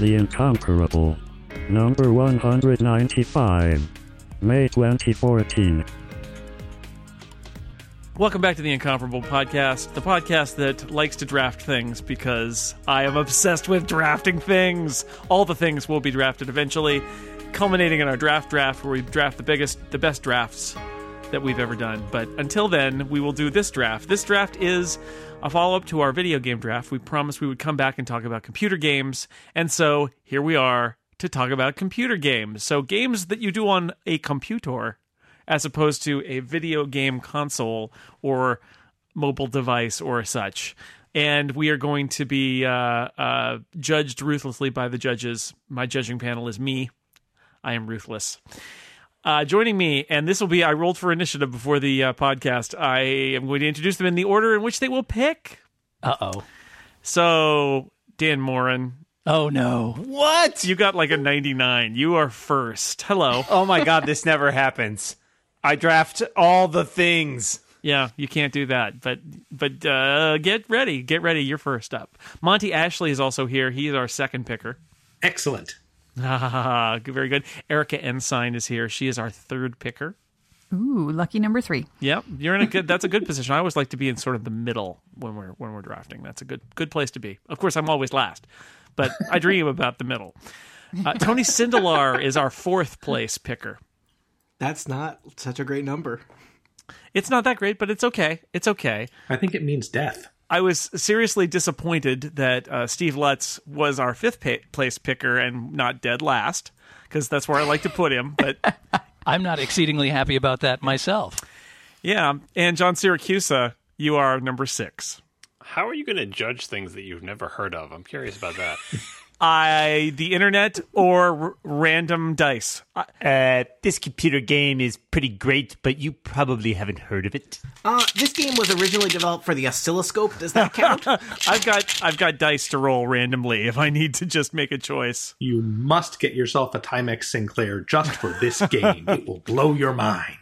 The Incomparable. Number 195. May 2014. Welcome back to the Incomparable Podcast, the podcast that likes to draft things because I am obsessed with drafting things. All the things will be drafted eventually, culminating in our draft draft where we draft the biggest, the best drafts that we've ever done. But until then, we will do this draft. This draft is a follow up to our video game draft. We promised we would come back and talk about computer games, and so here we are to talk about computer games. So, games that you do on a computer as opposed to a video game console or mobile device or such. And we are going to be uh, uh, judged ruthlessly by the judges. My judging panel is me. I am ruthless. Uh, joining me, and this will be I rolled for initiative before the uh, podcast. I am going to introduce them in the order in which they will pick. Uh oh. So, Dan Moren, Oh no. What? you got like a 99. You are first. Hello. Oh my god, this never happens. I draft all the things. Yeah, you can't do that. But but uh, get ready. Get ready. You're first up. Monty Ashley is also here. He is our second picker. Excellent. Very good. Erica Ensign is here. She is our third picker. Ooh, lucky number three. Yep, you're in a good. That's a good position. I always like to be in sort of the middle when we're when we're drafting. That's a good good place to be. Of course, I'm always last, but I dream about the middle. Uh, Tony Sindelar is our fourth place picker. That's not such a great number. It's not that great, but it's okay. It's okay. I think it means death. I was seriously disappointed that uh, Steve Lutz was our fifth pa- place picker and not dead last, because that's where I like to put him. But I'm not exceedingly happy about that myself. yeah, and John Siracusa, you are number six. How are you going to judge things that you've never heard of? I'm curious about that. I the internet or r- random dice. I, Uh, this computer game is pretty great, but you probably haven't heard of it. Uh, this game was originally developed for the oscilloscope. Does that count? I've got I've got dice to roll randomly if I need to just make a choice. You must get yourself a Timex Sinclair just for this game. it will blow your mind.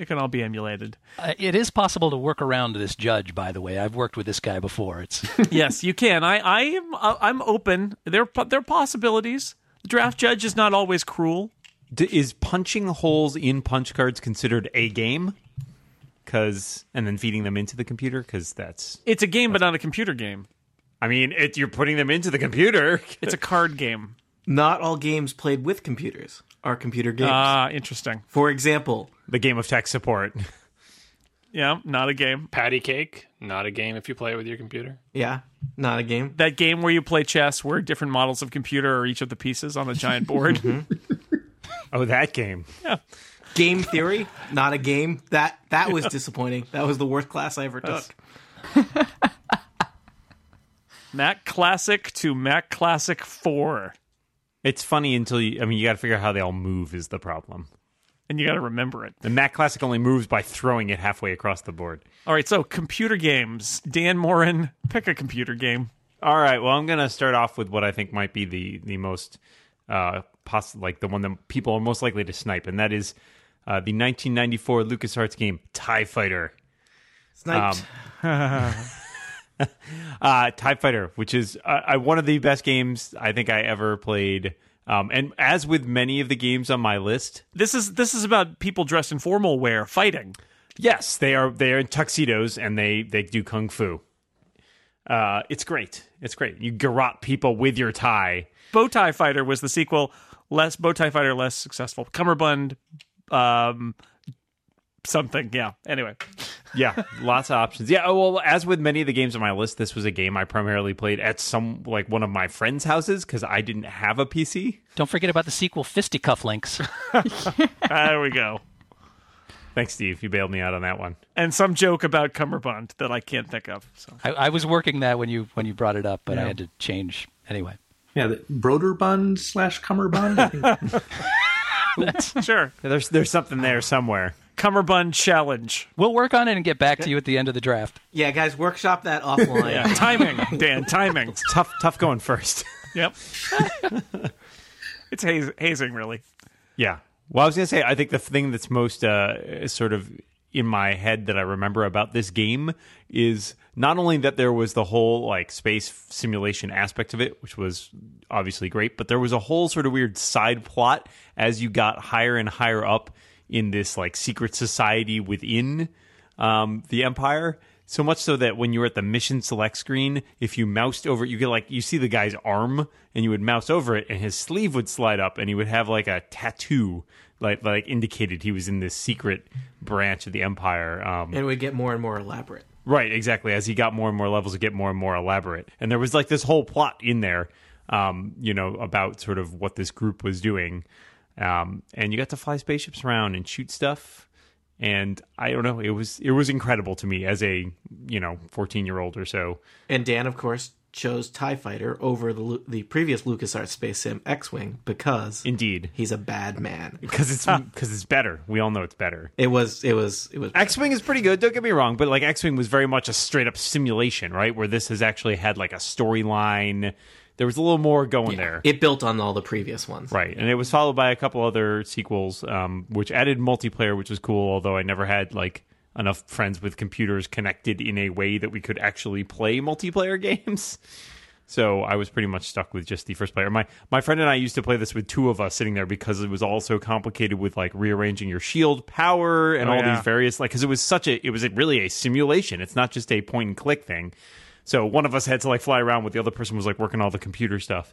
It can all be emulated. Uh, it is possible to work around this judge, by the way. I've worked with this guy before. It's yes, you can. I I am uh, I'm open. There there are possibilities. The draft judge is not always cruel. D- is punching holes in punch cards considered a game? Cause and then feeding them into the computer because that's. It's a game, but not a computer game. I mean, it, you're putting them into the computer. It's a card game. Not all games played with computers are computer games. Ah, interesting. For example, the game of tech support. Yeah, not a game. Patty cake, not a game if you play it with your computer. yeah, not a game. That game where you play chess, where different models of computer are each of the pieces on a giant board. Mm-hmm. Oh, that game. Game theory, not a game. That that was disappointing. That was the worst class I ever took. Mac Classic to Mac Classic Four, It's funny until you. I mean, you got to figure out how they all move is the problem. And you got to remember it. The Mac Classic only moves by throwing it halfway across the board. All right, so computer games. Dan Moren, pick a computer game. All right. Well, I'm going to start off with what I think might be the the most uh poss- like the one that people are most likely to snipe, and that is uh, the 1994 LucasArts game Tie Fighter. Sniped. Uh, Tie Fighter, which is uh, uh, one of the best games I think I ever played. Um, and as with many of the games on my list, This is this is about people dressed in formal wear fighting. yes, they are they are in tuxedos and they they do kung fu. Uh, it's great. It's great. You garrote people with your tie. Bow Tie Fighter was the sequel. Less Bow Tie Fighter, less successful. Cummerbund, um, something. Yeah. Anyway, Yeah, lots of options. Yeah, oh, well, as with many of the games on my list, this was a game I primarily played at some like one of my friends' houses because I didn't have a PC. don't forget about the sequel, Fisticuff Links. there we go. Thanks, Steve. You bailed me out on that one. And some joke about Cummerbund that I can't think of. So I, I was working that when you when you brought it up, but I had to change anyway. Yeah, the Broderbund slash Cummerbund. I sure, There's there's something there somewhere. Cummerbund challenge. We'll work on it and get back to you at the end of the draft. yeah, guys, workshop that offline. Yeah, timing, Dan, timing. Tough tough going first. Yep. it's haz- hazing, really. yeah. Well, I was gonna say I think the thing that's most uh, sort of in my head that I remember about this game is not only that there was the whole like space simulation aspect of it, which was obviously great, but there was a whole sort of weird side plot as you got higher and higher up in this like secret society within um, the Empire. So much so that when you were at the mission select screen, if you moused over it, you get like you see the guy's arm, and you would mouse over it, and his sleeve would slide up, and he would have like a tattoo, like like indicated he was in this secret branch of the Empire. Um, And it would get more and more elaborate. Right, exactly. As he got more and more levels, it get more and more elaborate. And there was like this whole plot in there, um, you know, about sort of what this group was doing. Um, and you got to fly spaceships around and shoot stuff. And I don't know, it was it was incredible to me as a you know fourteen year old or so. And Dan, of course, chose Tie Fighter over the the previous LucasArts space sim X Wing because Indeed, he's a bad man. because it's because it's better. We all know it's better. It was it was it was X Wing is pretty good. Don't get me wrong, but like X Wing was very much a straight up simulation, right? Where this has actually had like a storyline. There was a little more going there. it built on all the previous ones. Right, and it was followed by a couple other sequels, um, which added multiplayer, which was cool. Although I never had like enough friends with computers connected in a way that we could actually play multiplayer games. So I was pretty much stuck with just the first player. My my friend and I used to play this with two of us sitting there because it was all so complicated with like rearranging your shield power and Oh, all yeah. these various like because it was such a it was really a simulation. It's not just a point and click thing. So one of us had to like fly around, with the other person was like working all the computer stuff.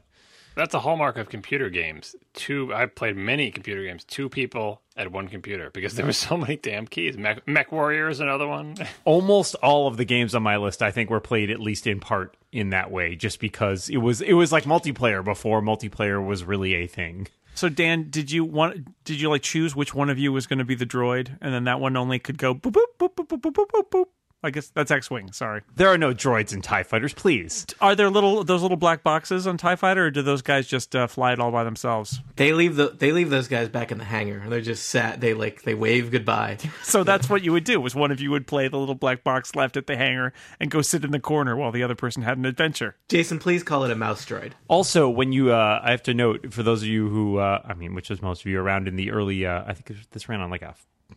That's a hallmark of computer games. Two, I've played many computer games. Two people at one computer because there were so many damn keys. Mech, Mech Warrior is another one. almost all of the games on my list I think were played at least in part in that way just because it was it was like multiplayer before multiplayer was really a thing. So Dan, did you want? Did you like choose which one of you was going to be the droid, and then that one only could go boop boop boop boop boop boop boop boop boop? I guess that's X-wing. Sorry. There are no droids in TIE fighters, please. Are there little those little black boxes on Tie Fighter, or do those guys just uh, fly it all by themselves? They leave the they leave those guys back in the hangar they're just sat. They like they wave goodbye. So that's what you would do. Was one of you would play the little black box left at the hangar and go sit in the corner while the other person had an adventure. Jason, please call it a mouse droid. Also, when you uh I have to note for those of you who uh I mean which is most of you around in the early uh I think this ran on like a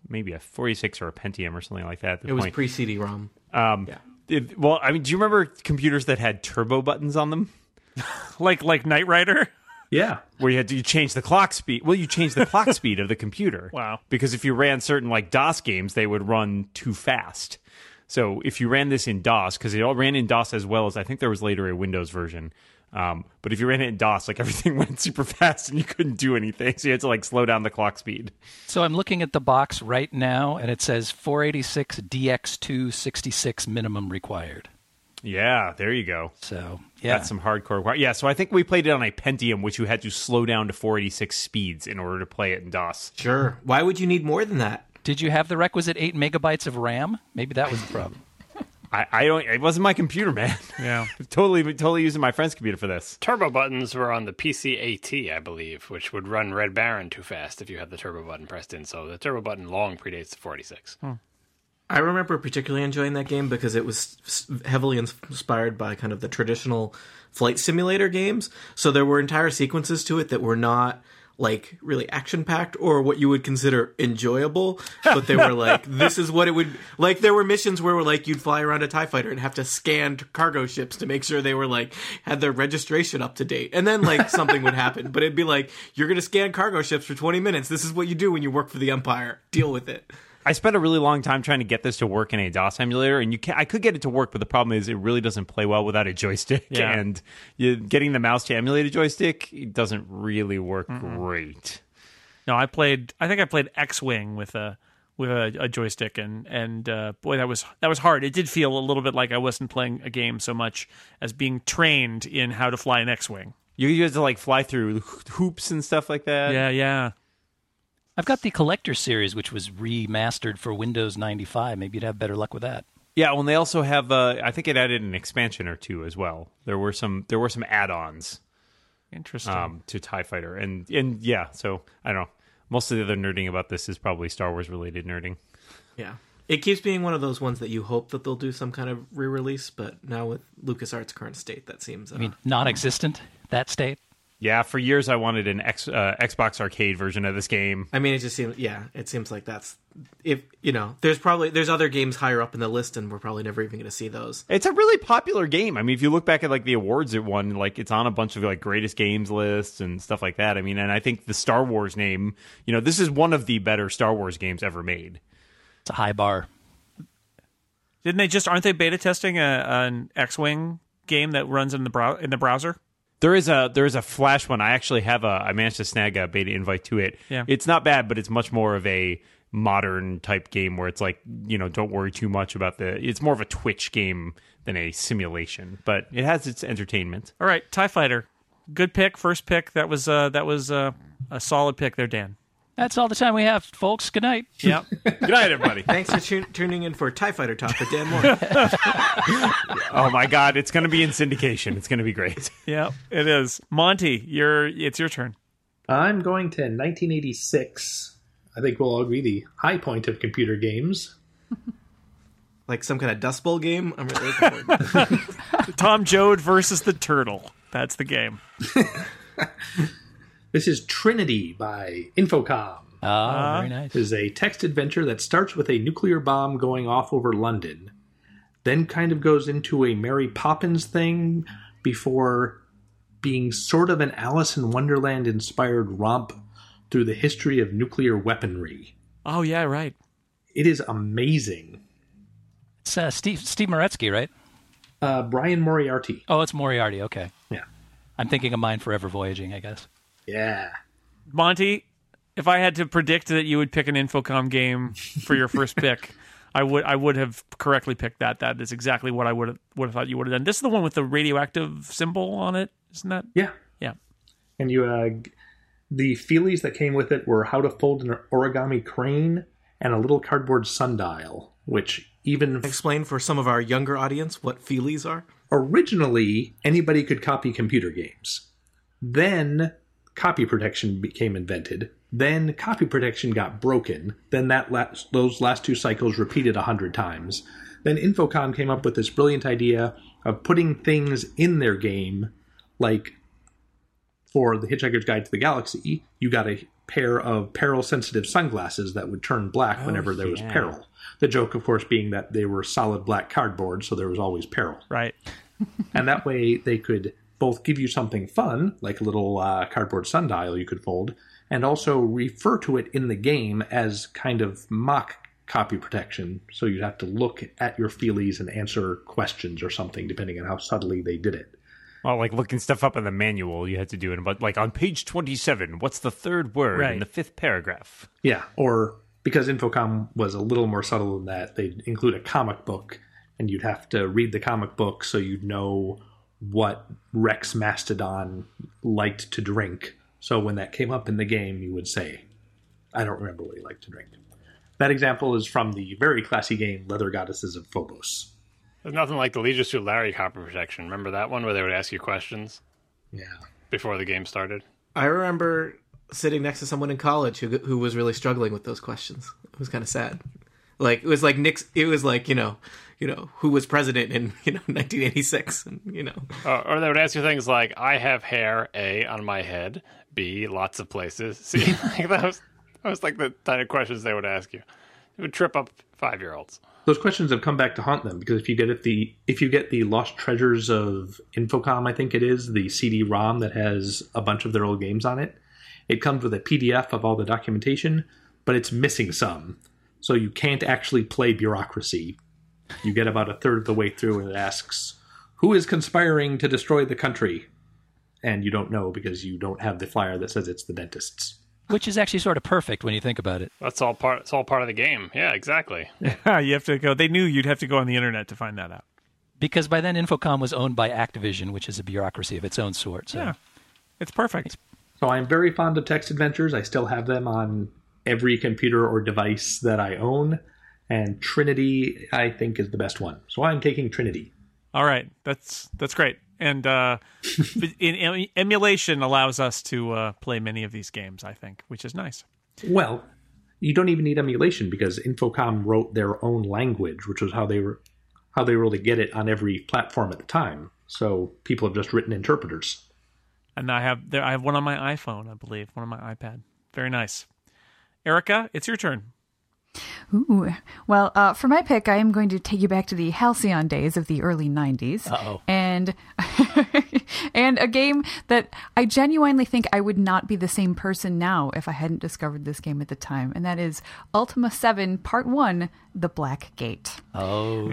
maybe a 46 or a Pentium or something like that at the It was pre CD-ROM. um yeah. it- well, I mean, do you remember computers that had turbo buttons on them? Like like Knight Rider. Yeah. where you had to you change the clock speed. Well, you change the clock speed of the computer. Wow. Because if you ran certain like DOS games, they would run too fast. So if you ran this in DOS, because it all ran in DOS as well as I think there was later a Windows version. Um, but if you ran it in DOS, like everything went super fast and you couldn't do anything, so you had to like slow down the clock speed. So I'm looking at the box right now, and it says 486 DX2 66 minimum required. Yeah, there you go. So yeah, That's some hardcore. Yeah, so I think we played it on a Pentium, which you had to slow down to 486 speeds in order to play it in DOS. Sure. Why would you need more than that? did you have the requisite eight megabytes of RAM? Maybe that was the problem. I, I don't. It wasn't my computer, man. Yeah. totally, totally using my friend's computer for this. turbo buttons were on the PC AT, I believe, which would run Red Baron too fast if you had the turbo button pressed in. So the turbo button long predates the 46. I remember particularly enjoying that game because it was heavily inspired by kind of the traditional flight simulator games. So there were entire sequences to it that were not like really action packed or what you would consider enjoyable, but they were like this is what it would like. There were missions where like you'd fly around a Tie Fighter and have to scan cargo ships to make sure they were like had their registration up to date, and then like something would happen, but it'd be like you're gonna scan cargo ships for 20 minutes. This is what you do when you work for the Empire. Deal with it. I spent a really long time trying to get this to work in a DOS emulator, and you can I could get it to work, but the problem is it really doesn't play well without a joystick. Yeah. And you, getting the mouse to emulate a joystick it doesn't really work great. No, I played. I think I played X-wing with a with a, a joystick, and and uh, boy, that was that was hard. It did feel a little bit like I wasn't playing a game so much as being trained in how to fly an X-wing. You, you have to like fly through hoops and stuff like that. Yeah, yeah. I've got the collector series, which was remastered for Windows 95. Maybe you'd have better luck with that. Yeah, well, and they also have. Uh, I think it added an expansion or two as well. There were some. There were some add-ons Interesting. um, to Tie Fighter, and and yeah. So I don't know. Most of the other nerding about this is probably Star Wars related nerding. Yeah. It keeps being one of those ones that you hope that they'll do some kind of re-release, but now with LucasArts' current state, that seems. Uh, I mean, non-existent that state. Yeah, for years I wanted an X, uh, Xbox arcade version of this game. I mean, it just seems yeah, it seems like that's if you know, there's probably there's other games higher up in the list, and we're probably never even going to see those. It's a really popular game. I mean, if you look back at like the awards it won, like it's on a bunch of like greatest games lists and stuff like that. I mean, and I think the Star Wars name, you know, this is one of the better Star Wars games ever made. It's a high bar. Didn't they just aren't they beta testing a, an X-wing game that runs in the brow in the browser? There is a there is a flash one. I actually have a I managed to snag a beta invite to it. Yeah. It's not bad, but it's much more of a modern type game where it's like, you know, don't worry too much about the it's more of a twitch game than a simulation, but it has its entertainment. All right, Tie Fighter, good pick, first pick. That was uh, that was uh, a solid pick there, Dan. That's all the time we have, folks. Good night. Yep. Good night, everybody. Thanks for tu- tuning in for Tie Fighter Talk with Dan Moore. oh my god, it's going to be in syndication. It's going to be great. yep, it is. Monty, you're it's your turn. I'm going to 1986. I think we'll all agree the high point of computer games. like some kind of Dust Bowl game. I'm really looking forward. to Tom Joad versus the Turtle. That's the game. This is Trinity by Infocom. Oh, very nice. It is a text adventure that starts with a nuclear bomb going off over London, then kind of goes into a Mary Poppins thing before being sort of an Alice in Wonderland inspired romp through the history of nuclear weaponry. Oh yeah, right. It is amazing. It's uh, Steve Steve Meretzky, right? Uh, Brian Moriarty. Oh, it's Moriarty. Okay. Yeah. I'm thinking of Mind Forever Voyaging, I guess. Yeah. Monty, if I had to predict that you would pick an Infocom game for your first pick, I would I would have correctly picked that. That is exactly what I would have would have thought you would have done. This is the one with the radioactive symbol on it, isn't that? Yeah. Yeah. And you, uh, the feelies that came with it were how to fold an origami crane and a little cardboard sundial, which even Explain for some of our younger audience what feelies are. originally anybody could copy computer games. Then copy protection became invented. Then copy protection got broken. Then that last, those last two cycles repeated a hundred times. Then Infocom came up with this brilliant idea of putting things in their game, like for the Hitchhiker's Guide to the Galaxy, you got a pair of peril-sensitive sunglasses that would turn black oh, whenever there was peril. The joke, of course, being that they were solid black cardboard, so there was always peril Right. and that way they could both give you something fun, like a little uh, cardboard sundial you could fold, and also refer to it in the game as kind of mock copy protection. So you'd have to look at your feelies and answer questions or something, depending on how subtly they did it. Well, like looking stuff up in the manual, you had to do it. But like on page twenty-seven, what's the third word Right. in the fifth paragraph? Yeah, or because Infocom was a little more subtle than that, they'd include a comic book, and you'd have to read the comic book so you'd know what Rex Mastodon liked to drink. So when that came up in the game, you would say, I don't remember what he liked to drink. That example is from the very classy game Leather Goddesses of Phobos. There's nothing like the Leisure Suit Larry copy protection. Remember that one where they would ask you questions Yeah. before the game started? I remember sitting next to someone in college who who was really struggling with those questions. It was kind of sad. Like it was like Nick's. It was like you know, you know who was president in you know 1986, and you know Uh, or they would ask you things like, "I have hair A on my head, B lots of places." See, like that was that was like the kind of questions they would ask you. It would trip up five year olds. Those questions have come back to haunt them because if you get it the if you get the Lost Treasures of Infocom, I think it is the CD-ROM that has a bunch of their old games on it. It comes with a PDF of all the documentation, but it's missing some, so you can't actually play bureaucracy. You get about a third of the way through, and it asks, "Who is conspiring to destroy the country?" And you don't know because you don't have the flyer that says it's the dentists. Which is actually sort of perfect when you think about it. That's all part. It's all part of the game. Yeah, exactly. you have to go. They knew you'd have to go on the internet to find that out. Because by then Infocom was owned by Activision, which is a bureaucracy of its own sort. So Yeah, it's perfect. So I'm very fond of text adventures. I still have them on every computer or device that I own. And Trinity, I think, is the best one. So I'm taking Trinity. All right, that's that's great. And uh, in, emulation allows us to uh, play many of these games. I think, which is nice. Well, you don't even need emulation because Infocom wrote their own language, which was how they were how they were able to get it on every platform at the time. So people have just written interpreters. and I have there. I have one on my iPhone, I believe, one on my iPad. Very nice. Erica, it's your turn. Ooh. Well, uh, for my pick, I am going to take you back to the Halcyon days of the early 90s. Uh-oh. And and a game that I genuinely think I would not be the same person now if I hadn't discovered this game at the time, and that is Ultima 7 Part 1 The Black Gate. Oh.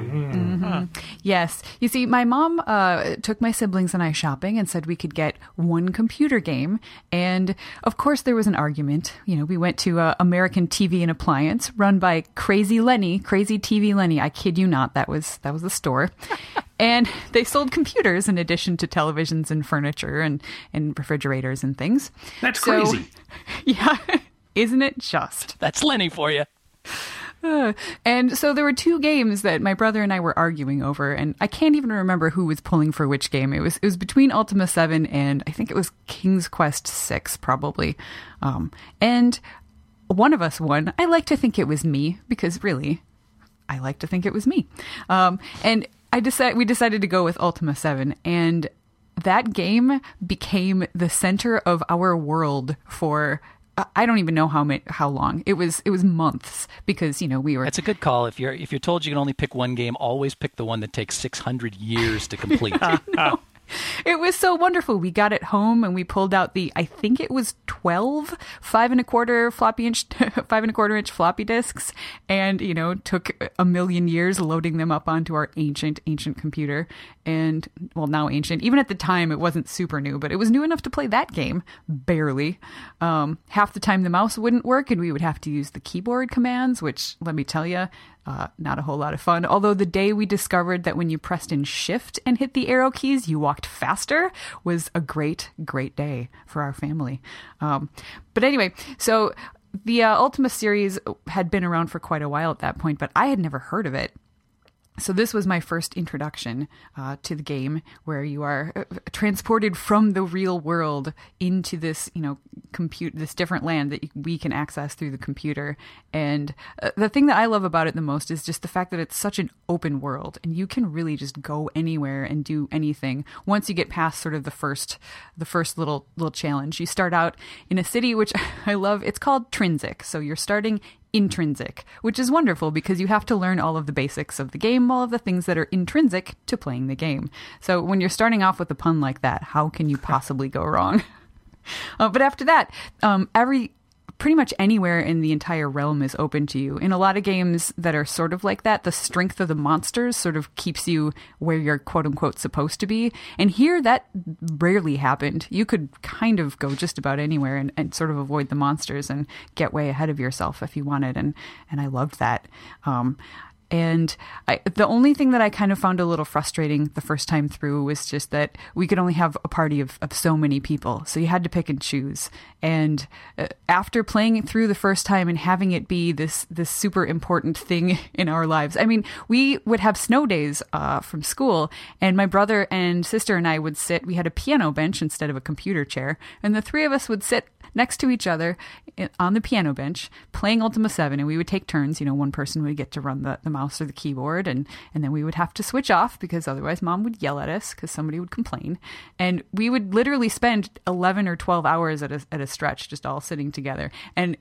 Yes. You see, my mom uh, took my siblings and I shopping and said we could get one computer game. And of course, there was an argument. You know, we went to uh, American TV and Appliance, run by Crazy Lenny, Crazy TV Lenny. I kid you not, that was that was the store. and they sold computers in addition to televisions and furniture and, and refrigerators and things. That's So- crazy. Yeah. Isn't it just? That's Lenny for you. Uh, and so there were two games that my brother and I were arguing over, and I can't even remember who was pulling for which game. It was it was between Ultima Seven and I think it was King's Quest Six, probably. Um, and one of us won. I like to think it was me because really, I like to think it was me. Um, and I decided we decided to go with Ultima Seven, and that game became the center of our world for. I- I don't even know how many, how long it was. It was months because you know we were That's a good call. If you're if you're told you can only pick one game, always pick the one that takes 600 years to complete. It was so wonderful. We got it home and we pulled out the, I think it was 12 five and a quarter floppy inch, five and a quarter inch floppy disks and, you know, took a million years loading them up onto our ancient, ancient computer. And, well, now ancient. Even at the time, it wasn't super new, but it was new enough to play that game. Barely. Um, half the time the mouse wouldn't work and we would have to use the keyboard commands, which, let me tell you, uh, not a whole lot of fun. Although the day we discovered that when you pressed in shift and hit the arrow keys, you walked faster was a great, great day for our family. Um, but anyway, so the uh, Ultima series had been around for quite a while at that point, but I had never heard of it. So this was my first introduction uh, to the game, where you are uh, transported from the real world into this, you know, compute this different land that we can access through the computer. And uh, the thing that I love about it the most is just the fact that it's such an open world, and you can really just go anywhere and do anything once you get past sort of the first, the first little little challenge. You start out in a city which I love. It's called Trinsic. So you're starting intrinsic, which is wonderful because you have to learn all of the basics of the game, all of the things that are intrinsic to playing the game. So when you're starting off with a pun like that, how can you possibly go wrong? Uh, but after that, um, every pretty much anywhere in the entire realm is open to you. In a lot of games that are sort of like that, the strength of the monsters sort of keeps you where you're quote unquote supposed to be. And here that rarely happened. You could kind of go just about anywhere and, and sort of avoid the monsters and get way ahead of yourself if you wanted. And, and I loved that. Um, and I, the only thing that I kind of found a little frustrating the first time through was just that we could only have a party of, of so many people. So you had to pick and choose. And uh, after playing it through the first time and having it be this, this super important thing in our lives, I mean, we would have snow days uh, from school, and my brother and sister and I would sit, we had a piano bench instead of a computer chair, and the three of us would sit next to each other on the piano bench playing Ultima 7 and we would take turns you know one person would get to run the, the mouse or the keyboard and and then we would have to switch off because otherwise mom would yell at us because somebody would complain. And we would literally spend 11 or 12 hours at a, at a stretch just all sitting together. And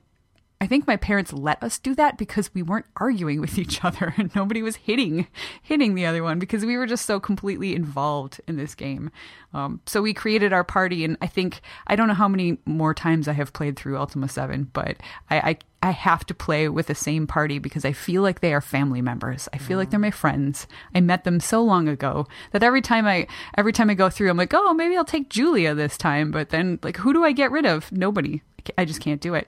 I think my parents let us do that because we weren't arguing with each other and nobody was hitting hitting the other one because we were just so completely involved in this game. Um, so we created our party, and I think I don't know how many more times I have played through Ultima Seven, but I, I I have to play with the same party because I feel like they are family members. I feel like they're my friends. I met them so long ago that every time I every time I go through, I'm like, oh, maybe I'll take Julia this time. But then, like, who do I get rid of? Nobody. I just can't do it.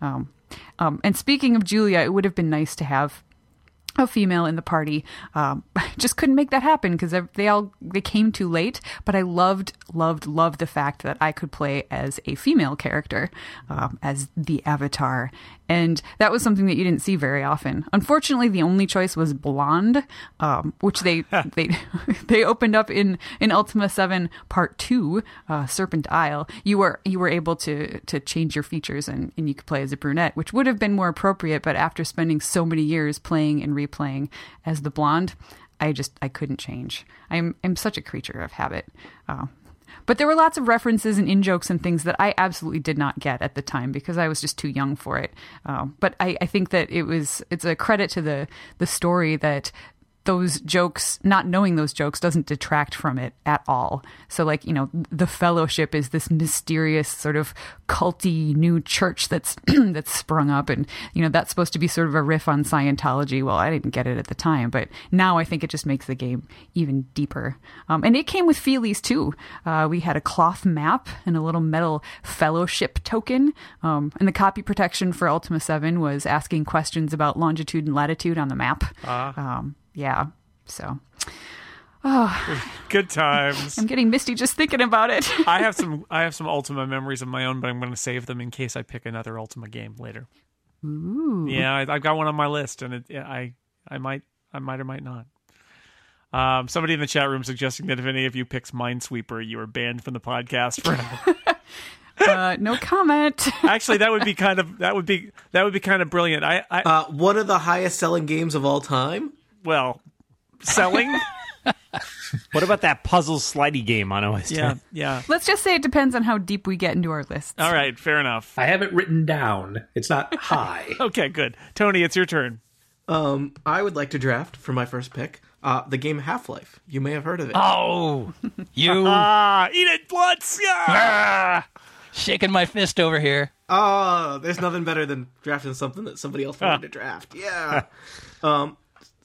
Um, um, and speaking of Julia, it would have been nice to have a female in the party. Um, just couldn't make that happen because they all they came too late. But I loved, loved, loved the fact that I could play as a female character, um, as the Avatar, and that was something that you didn't see very often. Unfortunately, the only choice was blonde, um, which they they they opened up in in Ultima Seven Part Two, uh, Serpent Isle. You were you were able to to change your features and and you could play as a brunette, which would have been more appropriate. But after spending so many years playing and replaying as the blonde, I just I couldn't change. I'm I'm such a creature of habit. Uh, But there were lots of references and in jokes and things that I absolutely did not get at the time because I was just too young for it. Um, but I, I think that it was it's a credit to the the story that those jokes, not knowing those jokes, doesn't detract from it at all. So, like, you know, the fellowship is this mysterious sort of culty new church that's that's sprung up, and you know that's supposed to be sort of a riff on Scientology. Well, I didn't get it at the time, but now I think it just makes the game even deeper. Um, and it came with feelies too. Uh, we had a cloth map and a little metal fellowship token, um, and the copy protection for Ultima Seven was asking questions about longitude and latitude on the map. Um, yeah. So Good times. I'm getting misty just thinking about it. I have some I have some Ultima memories of my own, but I'm going to save them in case I pick another Ultima game later. Ooh. Yeah, I, I've got one on my list, and it, I I might I might or might not. Um, somebody in the chat room suggesting that if any of you picks Minesweeper, you are banned from the podcast forever. Uh, no comment. Actually, that would be kind of that would be that would be kind of brilliant. I, I Uh, one of the highest selling games of all time. Well, selling. What about that puzzle slidey game on OS 10? yeah, yeah. Let's just say it depends on how deep we get into our list. All right, fair enough. I have it written down. It's not high. Okay, good. Tony, it's your turn. Um, I would like to draft for my first pick uh, the game Half Life. You may have heard of it. Oh, you Ah, eat it, Bloods. Yeah. ah, shaking my fist over here. Oh, there's nothing better than drafting something that somebody else wanted to draft. Yeah. um,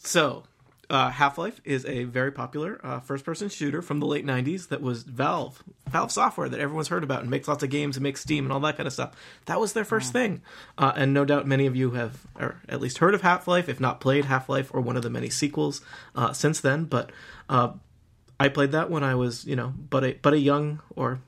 so, uh, Half Life is a very popular uh, first person shooter from the late 90s that was Valve. Valve software that everyone's heard about and makes lots of games and makes Steam and all that kind of stuff. That was their first thing. Uh, and no doubt many of you have, or at least heard of Half Life, if not played Half Life or one of the many sequels uh, since then. But uh, I played that when I was, you know, but a, but a young or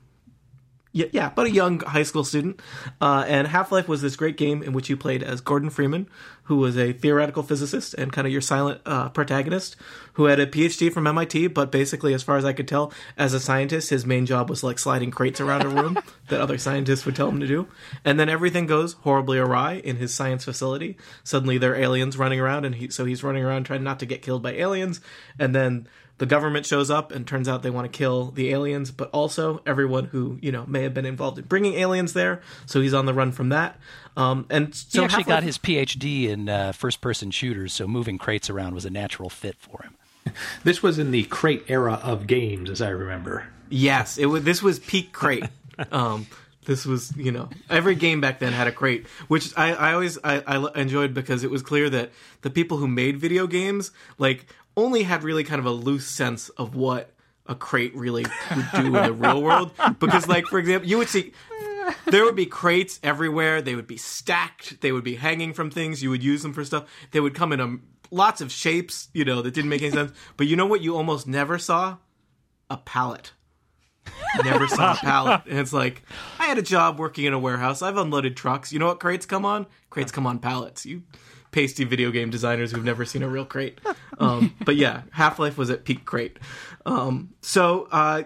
yeah, yeah, but a young high school student. Uh, and Half Life was this great game in which you played as Gordon Freeman, who was a theoretical physicist and kind of your silent uh, protagonist, who had a PhD from MIT. But basically, as far as I could tell, as a scientist, his main job was like sliding crates around a room that other scientists would tell him to do. And then everything goes horribly awry in his science facility. Suddenly, there are aliens running around, and he, so he's running around trying not to get killed by aliens. And then the government shows up and turns out they want to kill the aliens, but also everyone who you know may have been involved in bringing aliens there. So he's on the run from that. Um, and so he actually Half-Life- got his PhD in uh, first-person shooters, so moving crates around was a natural fit for him. This was in the crate era of games, as I remember. Yes, it was. This was peak crate. um, this was, you know, every game back then had a crate, which I, I always I, I enjoyed because it was clear that the people who made video games like only had really kind of a loose sense of what a crate really would do in the real world. Because, like, for example, you would see there would be crates everywhere. They would be stacked. They would be hanging from things. You would use them for stuff. They would come in um, lots of shapes, you know, that didn't make any sense. But you know what? You almost never saw a pallet. Never saw a pallet. And it's like, I had a job working in a warehouse. I've unloaded trucks. You know what crates come on? Crates come on pallets. You pasty video game designers who've never seen a real crate. Um, but yeah, Half Life was at peak crate. Um, so, uh,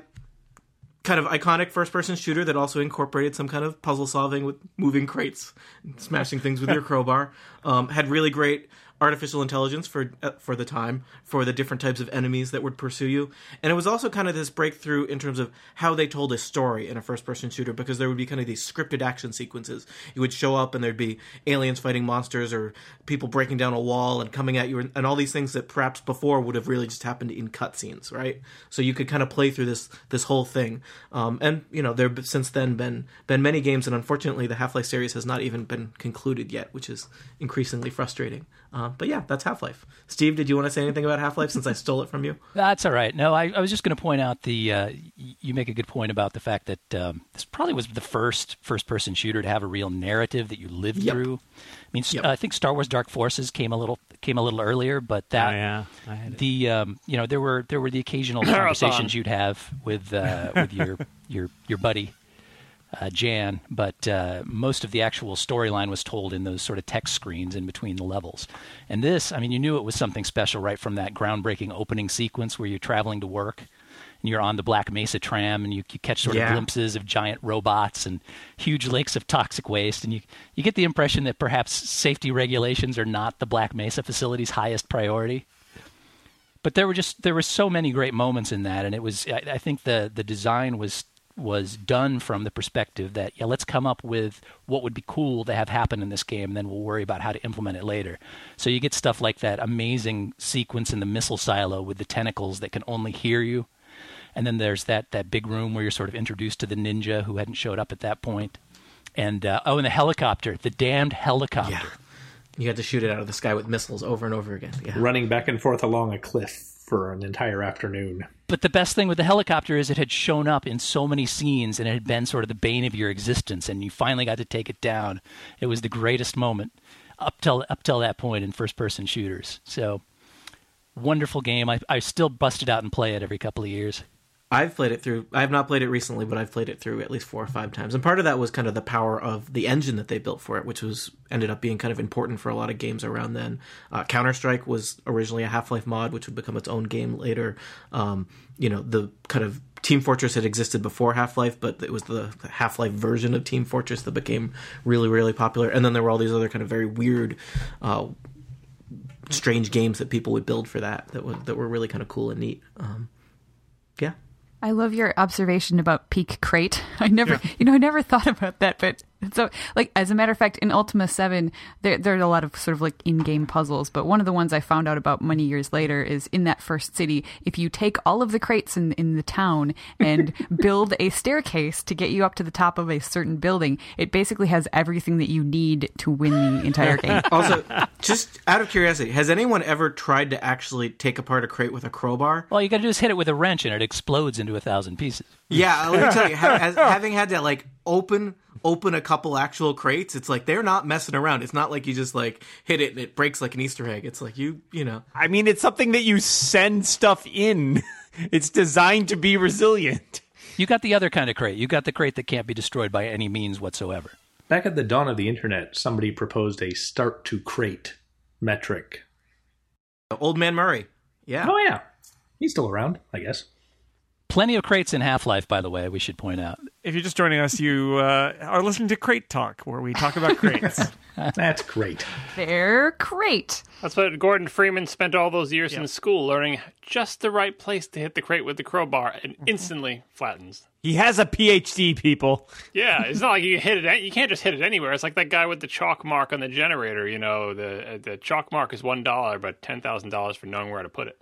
kind of iconic first person shooter that also incorporated some kind of puzzle solving with moving crates, and smashing things with your crowbar. Um, had really great artificial intelligence for uh, for the time for the different types of enemies that would pursue you. And it was also kind of this breakthrough in terms of how they told a story in a first person shooter because there would be kind of these scripted action sequences. You would show up and there'd be aliens fighting monsters or people breaking down a wall and coming at you and, and all these things that perhaps before would have really just happened in cutscenes right? So you could kind of play through this this whole thing. Um, and you know there since then been been many games and unfortunately the half-life series has not even been concluded yet which is increasingly frustrating uh, but yeah that's half-life steve did you want to say anything about half-life since i stole it from you That's all right. No, I, I was just going to point out the. Uh, you make a good point about the fact that um, this probably was the first first-person shooter to have a real narrative that you lived Yep. through. I mean, s- Yep. I think Star Wars: Dark Forces came a little came a little earlier, but Oh, that yeah. I had the um, you know there were there were the occasional conversations you'd have with uh, with your your your buddy uh, Jan, but uh, most of the actual storyline was told in those sort of text screens in between the levels. And this, I mean, you knew it was something special right from that groundbreaking opening sequence where you're traveling to work and you're on the Black Mesa tram and you, you catch sort of Yeah. glimpses of giant robots and huge lakes of toxic waste, and you you get the impression that perhaps safety regulations are not the Black Mesa facility's highest priority. but there were just there were so many great moments in that, and it was I, I think the the design was was done from the perspective that yeah let's come up with what would be cool to have happen in this game and then we'll worry about how to implement it later so you get stuff like that amazing sequence in the missile silo with the tentacles that can only hear you and then there's that that big room where you're sort of introduced to the ninja who hadn't showed up at that point. point and uh, oh and the helicopter the damned helicopter Yeah. You had to shoot it out of the sky with missiles over and over again. Yeah. Running back and forth along a cliff for an entire afternoon. But the best thing with the helicopter is it had shown up in so many scenes and it had been sort of the bane of your existence and you finally got to take it down. It was the greatest moment up till up till that point in first person shooters. So wonderful game. I I still bust it out and play it every couple of years. I've played it through. I have not played it recently, but I've played it through at least four or five times. And part of that was kind of the power of the engine that they built for it, which was ended up being kind of important for a lot of games around then. Uh, Counter Strike was originally a Half Life mod, which would become its own game later. Um, you know, the kind of Team Fortress had existed before Half Life, but it was the Half Life version of Team Fortress that became really, really popular. And then there were all these other kind of very weird. Uh, strange games that people would build for that that, would, that were really kind of cool and neat um, yeah I love your observation about peak crate. I never, you know, I never thought about that, but so like as a matter of fact, in Ultima Seven, there there are a lot of sort of like in-game puzzles. But one of the ones I found out about many years later is in that first city. If you take all of the crates in in the town and build a staircase to get you up to the top of a certain building, it basically has everything that you need to win the entire game. also just out of curiosity has anyone ever tried to actually take apart a crate with a crowbar All you got to do is hit it with a wrench and it explodes into a thousand pieces. yeah let me tell you ha- as, having had to like open open a couple actual crates it's like they're not messing around it's not like you just like hit it and it breaks like an easter egg it's like you you know I mean, it's something that you send stuff in. It's designed to be resilient. You got the other kind of crate. You got the crate that can't be destroyed by any means whatsoever. Back at the dawn of the internet, somebody proposed a start to crate metric. old man murray yeah Oh, yeah. He's still around, I guess. Plenty of crates in Half Life, by the way. We should point out. If you're just joining us, you uh, are listening to Crate Talk, where we talk about crates. That's great. They're crate. That's what Gordon Freeman spent all those years in school learning just the right place to hit the crate with the crowbar and instantly flattens. He has a PhD, people. Yeah, it's not like you hit it. You can't just hit it anywhere. It's like that guy with the chalk mark on the generator. You know, the the chalk mark is one dollar, but ten thousand dollars for knowing where to put it.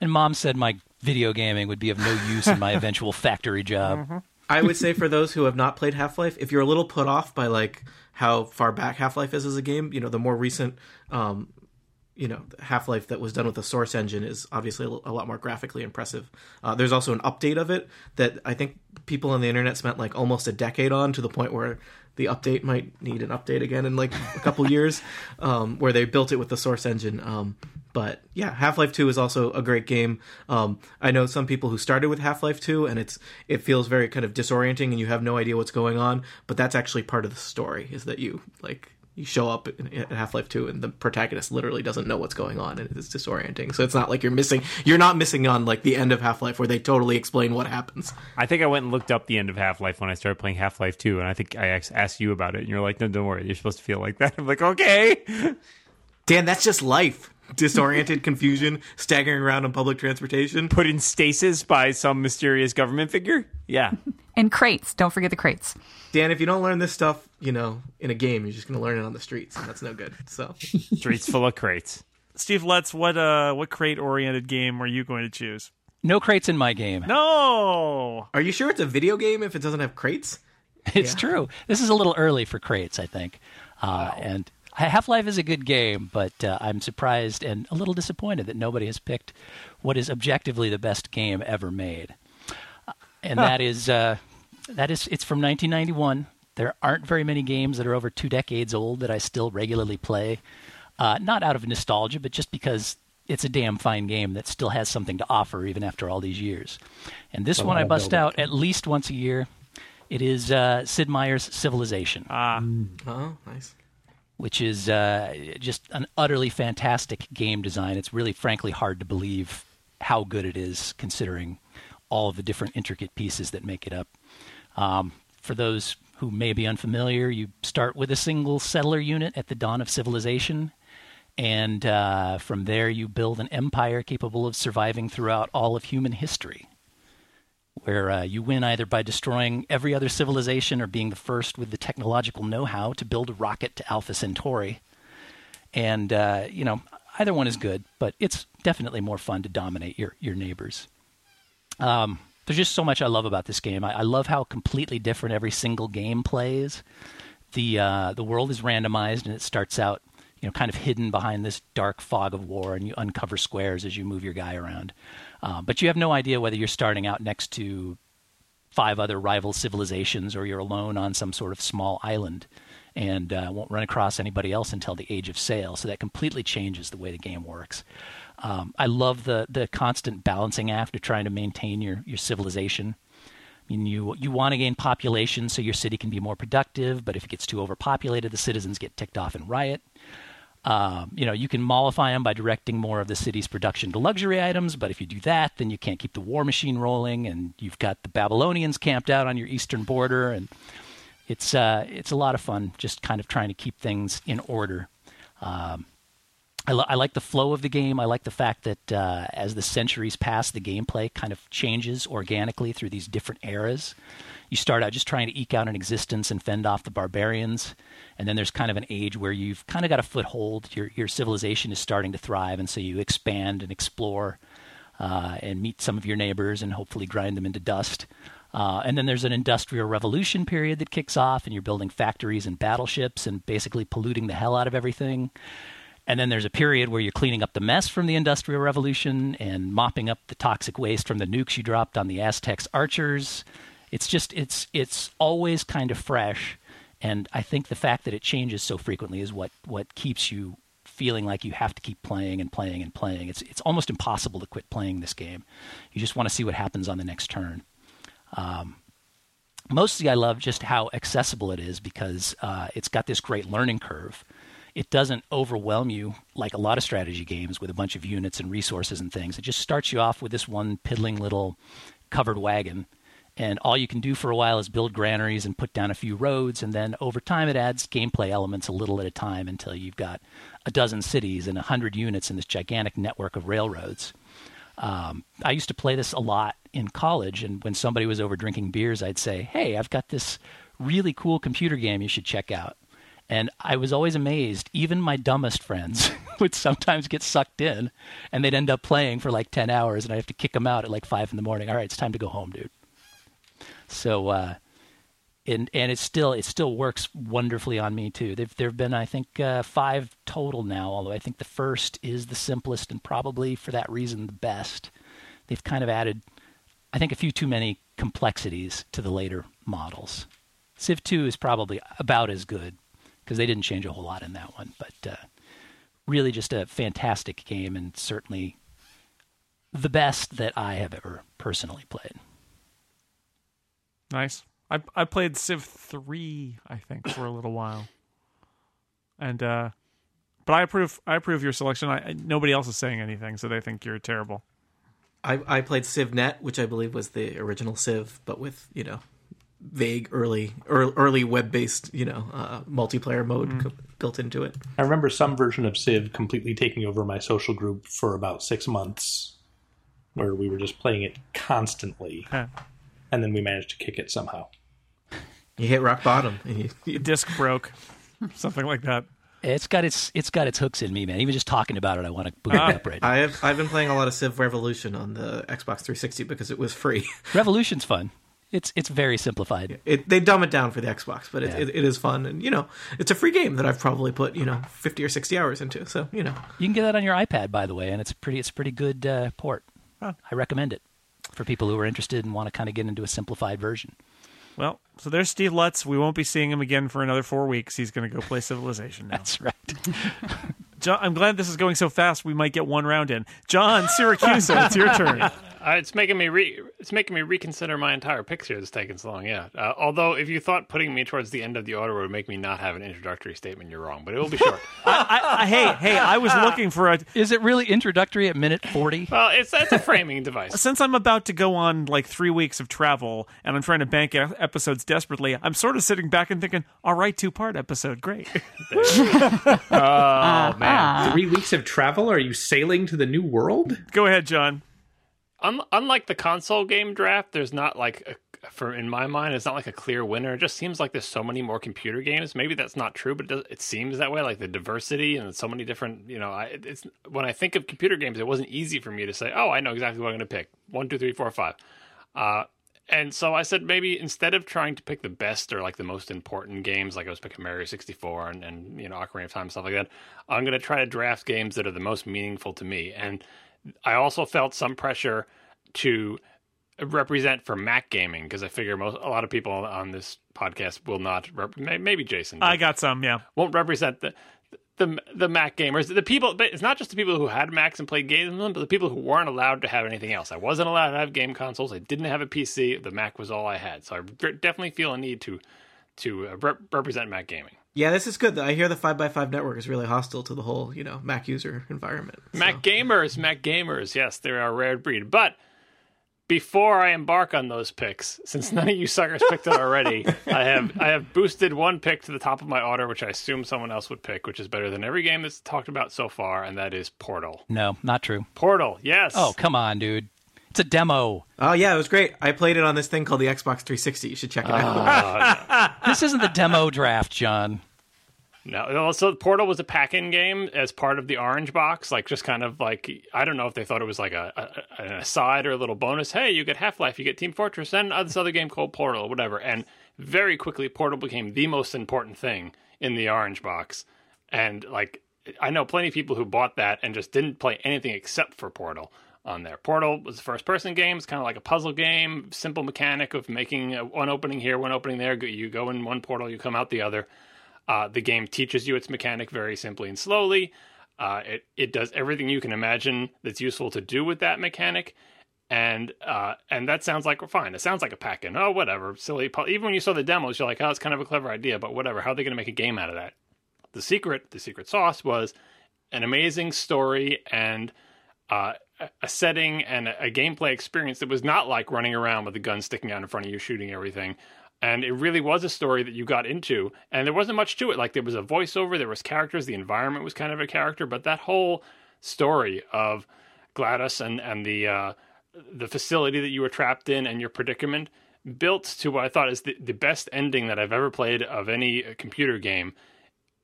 And mom said my video gaming would be of no use in my eventual factory job. I would say for those who have not played Half Life, if you're a little put off by like how far back Half Life is as a game, you know the more recent, um, you know Half Life that was done with the Source engine is obviously a lot more graphically impressive. Uh, there's also an update of it that I think people on the internet spent like almost a decade on to the point where the update might need an update again in like a couple years, um, where they built it with the Source engine. Um, but yeah, Half Life Two is also a great game. Um, I know some people who started with Half Life Two, and it's it feels very kind of disorienting, and you have no idea what's going on. But that's actually part of the story is that you like you show up in- at Half Life Two, and the protagonist literally doesn't know what's going on, and it's disorienting. So it's not like you're missing you're not missing on like the end of Half Life where they totally explain what happens. I think I went and looked up the end of Half Life when I started playing Half Life 2, and I think I asked you about it, and you're like, no, don't worry, you're supposed to feel like that. I'm like, okay. Dan, that's just life. Disoriented, confusion, staggering around on public transportation. Put in stasis by some mysterious government figure? Yeah. And crates. Don't forget the crates. Dan, if you don't learn this stuff, you know, in a game, you're just going to learn it on the streets, and that's no good. So, Streets full of crates. Steve Lutz, what uh, what crate oriented game are you going to choose? No crates in my game. No. are you sure it's a video game if it doesn't have crates? It's true. This is a little early for crates, I think. Uh, And Half Life is a good game, but uh, I'm surprised and a little disappointed that nobody has picked what is objectively the best game ever made. Uh, And that is uh, that is it's from 1991. There aren't very many games that are over two decades old that I still regularly play. Uh, not out of nostalgia, but just because it's a damn fine game that still has something to offer even after all these years. And this one I I'll bust out at least once a year. It is uh, Sid Meier's Civilization, Ah, Oh, nice. Which is uh, just an utterly fantastic game design. It's really, frankly, hard to believe how good it is, considering all of the different intricate pieces that make it up. Um, for those who may be unfamiliar, you start with a single settler unit at the dawn of civilization, And uh, from there, you build an empire capable of surviving throughout all of human history, where uh, you win either by destroying every other civilization or being the first with the technological know how to build a rocket to Alpha Centauri. And, uh, you know, either one is good, but it's definitely more fun to dominate your, your neighbors. Um, there's just so much I love about this game. I, I love how completely different every single game plays. The uh, the world is randomized, and it starts out, you know, kind of hidden behind this dark fog of war, and you uncover squares as you move your guy around. Uh, but you have no idea whether you're starting out next to five other rival civilizations or you're alone on some sort of small island and uh, won't run across anybody else until the age of sail. So that completely changes the way the game works. Um, I love the the constant balancing act of trying to maintain your your civilization. I mean, you you want to gain population so your city can be more productive, but if it gets too overpopulated, the citizens get ticked off and riot. Um, you know, you can mollify them by directing more of the city's production to luxury items, but if you do that, then you can't keep the war machine rolling, and you've got the Babylonians camped out on your eastern border, and it's uh, it's a lot of fun just kind of trying to keep things in order. Um, I, li- I, like the flow of the game. I like the fact that uh, as the centuries pass, the gameplay kind of changes organically through these different eras. You start out just trying to eke out an existence and fend off the barbarians, and then there's kind of an age where you've kind of got a foothold. Your your civilization is starting to thrive, and so you expand and explore, uh, and meet some of your neighbors, and hopefully grind them into dust. Uh, and then there's an industrial revolution period that kicks off, and you're building factories and battleships and basically polluting the hell out of everything. And then there's a period where you're cleaning up the mess from the Industrial Revolution and mopping up the toxic waste from the nukes you dropped on the Aztecs archers. It's just it's it's always kind of fresh, and I think the fact that it changes so frequently is what what keeps you feeling like you have to keep playing and playing and playing. It's it's almost impossible to quit playing this game. You just want to see what happens on the next turn. Um, mostly, I love just how accessible it is because uh, it's got this great learning curve it doesn't overwhelm you like a lot of strategy games with a bunch of units and resources and things. It just starts you off with this one piddling little covered wagon. And all you can do for a while is build granaries and put down a few roads. And then over time, it adds gameplay elements a little at a time until you've got a dozen cities and a hundred units in this gigantic network of railroads. Um, I used to play this a lot in college. And when somebody was over drinking beers, I'd say, Hey, I've got this really cool computer game you should check out. And I was always amazed. Even my dumbest friends would sometimes get sucked in, and they'd end up playing for like ten hours, and I'd have to kick them out at like five in the morning. All right, it's time to go home, dude. So, uh, and and it still it still works wonderfully on me too. There there've been I think uh, five total now. Although I think the first is the simplest and probably for that reason the best. They've kind of added, I think, a few too many complexities to the later models. Civ 2 is probably about as good, because they didn't change a whole lot in that one. But uh, really, just a fantastic game, and certainly the best that I have ever personally played. Nice. I I played Civ three, I think, for a little while, and uh, but I approve. I approve your selection. I, I, nobody else is saying anything, so they think you're terrible. I I played CivNet, which I believe was the original Civ, but with you know vague early early web based you know uh, multiplayer mode mm. built into it. I remember some version of Civ completely taking over my social group for about six months, where we were just playing it constantly, huh. And then we managed to kick it somehow. You hit rock bottom. You, you... disc broke, something like that. It's got its it's got its hooks in me, man. Even just talking about it, I want to boot uh, it up right now. I have I've been playing a lot of Civ Revolution on the Xbox 360 because it was free. Revolution's fun it's it's very simplified. It, they dumb it down for the Xbox, but it, yeah. it, it is fun, and you know, it's a free game that I've probably put you know fifty or sixty hours into. So you know, you can get that on your iPad, by the way, and it's pretty it's pretty good uh, port. Huh. I recommend it for people who are interested and want to kind of get into a simplified version. Well, so there's Steve Lutz. We won't be seeing him again for another four weeks. He's going to go play Civilization now. That's right. John, I'm glad this is going so fast. We might get one round in. John Siracusa, it's your turn. Uh, it's making me re- it's making me reconsider my entire pick here. It's taking so long. Yeah. Uh, although, if you thought putting me towards the end of the order would make me not have an introductory statement, you're wrong. But it will be short. I, I, hey, hey! I was looking for a. Is it really introductory at minute forty? Well, it's that's a framing device. Since I'm about to go on like three weeks of travel and I'm trying to bank episodes desperately, I'm sort of sitting back and thinking, "All right, two part episode, great." oh man Ah. Three weeks of travel? Are you sailing to the new world? Go ahead, John. Un- unlike the console game draft, there's not like a, for in my mind, it's not like a clear winner. It just seems like there's so many more computer games. Maybe that's not true, but it, does, it seems that way. Like the diversity and so many different. You know, I, it's when I think of computer games, it wasn't easy for me to say, "Oh, I know exactly what I'm going to pick." One, two, three, four, five. Uh, and so I said maybe instead of trying to pick the best or like the most important games, like I was picking Mario 64 and, and you know Ocarina of Time stuff like that, I'm going to try to draft games that are the most meaningful to me. And I also felt some pressure to represent for Mac gaming because I figure most a lot of people on this podcast will not rep- maybe Jason I got some, yeah. won't represent the the the Mac gamers the people but it's not just the people who had Macs and played games them but the people who weren't allowed to have anything else I wasn't allowed to have game consoles I didn't have a PC the Mac was all I had so I definitely feel a need to to uh, rep- represent Mac gaming Yeah, this is good. I hear the 5by5 network is really hostile to the whole, you know, Mac user environment. so- Mac gamers, Mac gamers. Yes, they're a rare breed. But before I embark on those picks, since none of you suckers picked it already, I have I have boosted one pick to the top of my order, which I assume someone else would pick, which is better than every game that's talked about so far, and that is Portal. No, not true. Portal, yes. Oh, come on, dude. It's a demo. Oh yeah, it was great. I played it on this thing called the Xbox 360. You should check it Uh, out. This isn't the demo draft, John. No, also Portal was a pack-in game as part of the Orange Box, like just kind of like I don't know if they thought it was like a, a an aside or a little bonus. Hey, you get Half Life, you get Team Fortress, and uh, this other game called Portal, or whatever. And very quickly, Portal became the most important thing in the Orange Box. And like I know plenty of people who bought that and just didn't play anything except for Portal on there. Portal was a first-person game. It's kind of like a puzzle game, simple mechanic of making one opening here, one opening there. You go in one portal, you come out the other. Uh, the game teaches you its mechanic very simply and slowly. Uh, it it does everything you can imagine that's useful to do with that mechanic, and uh, and that sounds like fine. It sounds like a pack-in. Oh, whatever, silly. Even when you saw the demos, you're like, oh, it's kind of a clever idea, but whatever. How are they going to make a game out of that? The secret, the secret sauce was an amazing story and uh, a- setting and a, a gameplay experience that was not like running around with a gun sticking out in front of you shooting everything and it really was a story that you got into and there wasn't much to it. Like there was a voiceover there was characters the environment was kind of a character but that whole story of GLaDOS and and the uh the facility that you were trapped in and your predicament built to what i thought is the, the best ending that i've ever played of any uh, computer game.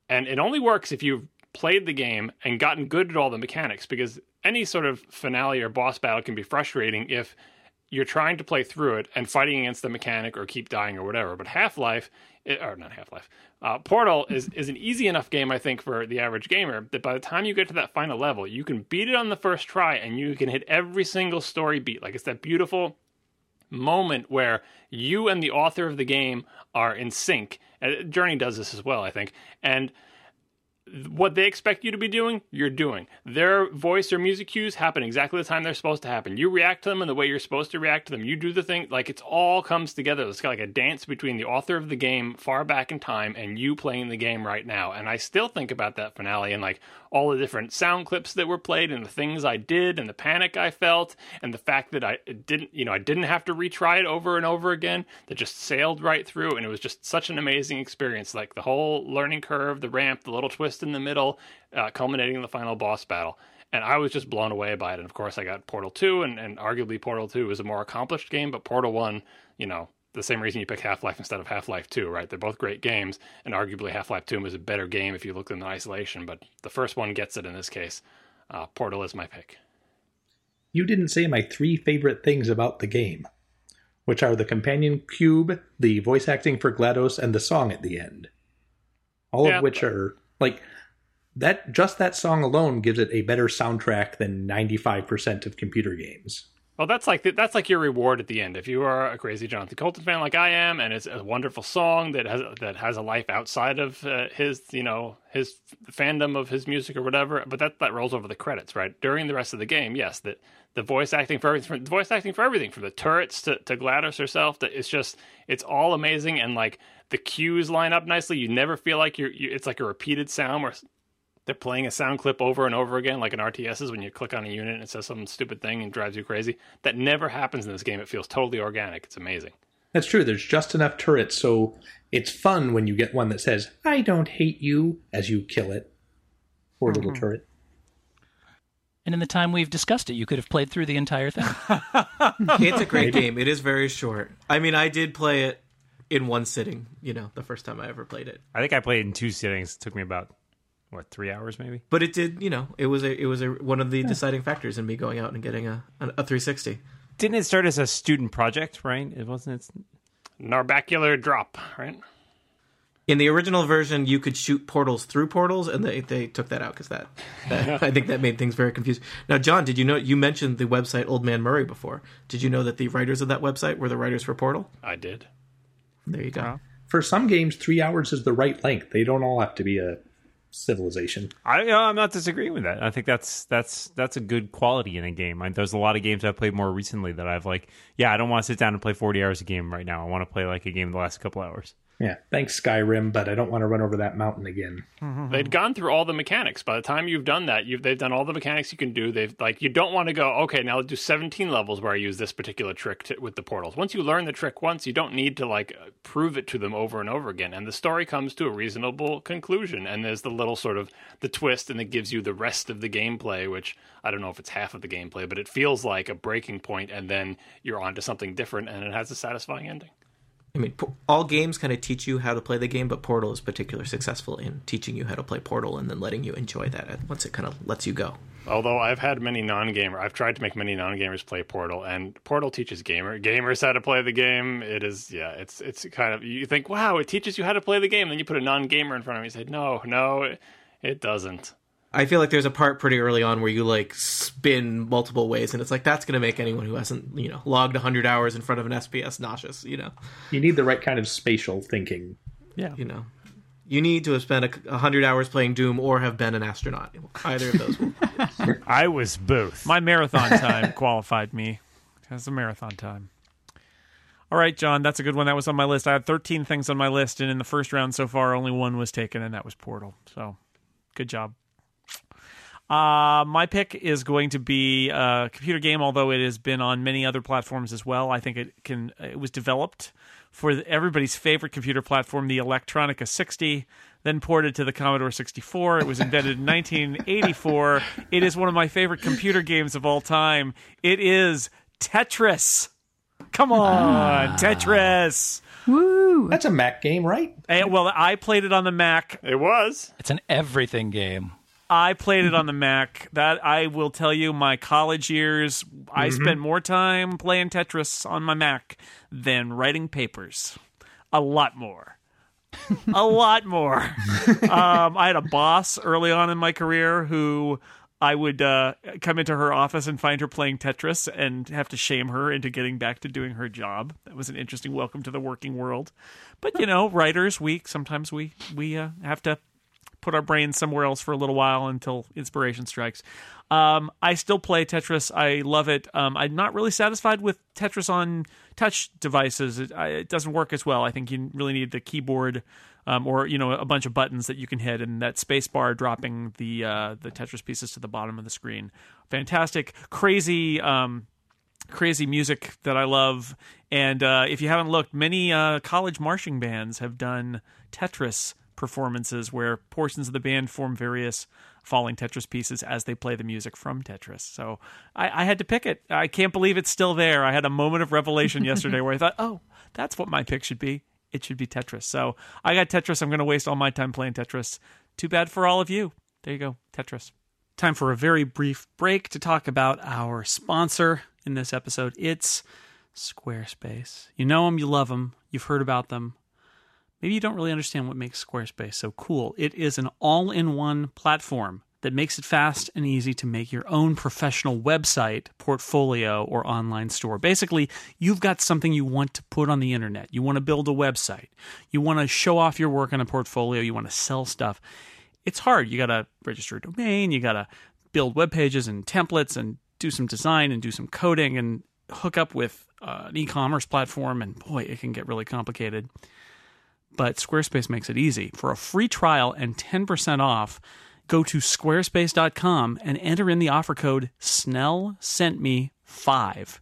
And it only works if you've played the game and gotten good at all the mechanics because any sort of finale or boss battle can be frustrating if you're trying to play through it and fighting against the mechanic or keep dying or whatever. But Half Life, or not Half Life, uh, Portal is is an easy enough game I think for the average gamer that by the time you get to that final level, you can beat it on the first try and you can hit every single story beat. Like it's that beautiful moment where you and the author of the game are in sync. Journey does this as well, I think, and what they expect you to be doing, you're doing. Their voice or music cues happen exactly the time they're supposed to happen. You react to them in the way you're supposed to react to them. You do the thing like it's all comes together. It's like a dance between the author of the game far back in time and you playing the game right now. And I still think about that finale and like all the different sound clips that were played and the things I did and the panic I felt and the fact that I didn't, you know, I didn't have to retry it over and over again. That just sailed right through and it was just such an amazing experience. Like the whole learning curve, the ramp, the little twist in the middle, uh, culminating in the final boss battle. And I was just blown away by it. And of course, I got Portal 2, and, and arguably Portal 2 is a more accomplished game, but Portal 1, you know, the same reason you pick Half Life instead of Half Life 2, right? They're both great games, and arguably Half Life 2 is a better game if you look them in isolation, but the first one gets it in this case. Uh, Portal is my pick. You didn't say my three favorite things about the game, which are the companion cube, the voice acting for GLaDOS, and the song at the end. All Yeah. of which are like that just that song alone gives it a better soundtrack than 95% of computer games. Well, that's like that's like your reward at the end. If you are a crazy Jonathan Coulton fan like I am, and it's a wonderful song that has that has a life outside of uh, his, you know, his fandom of his music or whatever, but that that rolls over the credits, right? During the rest of the game, yes, that the voice acting for everything, the voice acting for everything, from the turrets to, to GLaDOS herself, that it's just it's all amazing, and like the cues line up nicely. You never feel like you're, you, it's like a repeated sound where they're playing a sound clip over and over again, like in RTSs when you click on a unit and it says some stupid thing and drives you crazy. That never happens in this game. It feels totally organic. It's amazing. That's true. There's just enough turrets, so it's fun when you get one that says, I don't hate you, as you kill it. Poor little mm-hmm. turret. And in the time we've discussed it, you could have played through the entire thing. It's a great game. It is very short. I mean, I did play it in one sitting. You know, the first time I ever played it. I think I played it in two sittings. It took me about what three hours maybe. But it did. You know, it was a it was a one of the deciding factors in me going out and getting a a, a 360. Didn't it start as a student project? Right? It wasn't. It's Narbacular drop, right? In the original version, you could shoot portals through portals, and they, they took that out because that, that I think that made things very confusing. Now, John, did you know you mentioned the website Old Man Murray before? Did you know that the writers of that website were the writers for Portal? I did. There you go. For some games, three hours is the right length. They don't all have to be a civilization. I, I'm not disagreeing with that. I think that's that's that's a good quality in a game. I, there's a lot of games I've played more recently that I've like, yeah, I don't want to sit down and play 40 hours a game right now. I want to play like a game the last couple hours. Yeah, thanks Skyrim, but I don't want to run over that mountain again. They'd gone through all the mechanics. By the time you've done that, you've they've done all the mechanics you can do. They've like you don't want to go okay now let's do 17 levels where I use this particular trick to, with the portals. Once you learn the trick once, you don't need to like prove it to them over and over again. And the story comes to a reasonable conclusion. And there's the little sort of the twist, and it gives you the rest of the gameplay, which I don't know if it's half of the gameplay, but it feels like a breaking point, and then you're on to something different, and it has a satisfying ending. I mean, all games kind of teach you how to play the game, but Portal is particularly successful in teaching you how to play Portal and then letting you enjoy that once it kind of lets you go. Although I've had many non-gamer, I've tried to make many non-gamers play Portal, and Portal teaches gamer gamers how to play the game. It is, yeah, it's it's kind of you think, wow, it teaches you how to play the game. Then you put a non-gamer in front of me, and say, no, no, it, it doesn't. I feel like there's a part pretty early on where you like spin multiple ways, and it's like that's going to make anyone who hasn't, you know, logged 100 hours in front of an FPS nauseous. You know, You need the right kind of spatial thinking. Yeah. you know, you need to have spent a 100 hours playing Doom or have been an astronaut. Either of those. Will, I was both. My marathon time qualified me as a marathon time. All right, John, that's a good one. That was on my list. I had 13 things on my list, and in the first round so far, only one was taken, and that was Portal. So, good job. Uh, my pick is going to be a computer game, although it has been on many other platforms as well. I think it can. It was developed for everybody's favorite computer platform, the Elektronika 60, then ported to the Commodore 64. It was invented in 1984. It is one of my favorite computer games of all time. It is Tetris. Come on, Tetris. Woo! That's a Mac game, right? And, well, I played it on the Mac. It was. It's an everything game. I played it on the Mac. That I will tell you, my college years, I spent more time playing Tetris on my Mac than writing papers. A lot more. a lot more. um, I had a boss early on in my career who I would uh, come into her office and find her playing Tetris and have to shame her into getting back to doing her job. That was an interesting welcome to the working world. But you know, writers, we sometimes we we uh, have to put our brains somewhere else for a little while until inspiration strikes. Um, I still play Tetris. I love it. Um, I'm not really satisfied with Tetris on touch devices. It, I, it doesn't work as well. I think you really need the keyboard um, or you know a bunch of buttons that you can hit and that space bar dropping the uh, the Tetris pieces to the bottom of the screen. Fantastic, crazy. Um, crazy music that I love. And uh, if you haven't looked, many uh, college marching bands have done Tetris performances where portions of the band form various falling Tetris pieces as they play the music from Tetris. So I, I had to pick it. I can't believe it's still there. I had a moment of revelation yesterday where I thought, oh, that's what my pick should be. It should be Tetris. So I got Tetris. I'm going to waste all my time playing Tetris. Too bad for all of you. There you go, Tetris. Time for a very brief break to talk about our sponsor in this episode. It's Squarespace. You know them, you love them, you've heard about them. Maybe you don't really understand what makes Squarespace so cool. It is an all in one platform that makes it fast and easy to make your own professional website, portfolio, or online store. Basically, you've got something you want to put on the internet. You want to build a website. You want to show off your work on a portfolio. You want to sell stuff. It's hard. You got to register a domain. You got to build web pages and templates and do some design and do some coding and hook up with uh, an e commerce platform. And boy, it can get really complicated but Squarespace makes it easy. For a free trial and 10% off, go to squarespace.com and enter in the offer code Snell sent me 5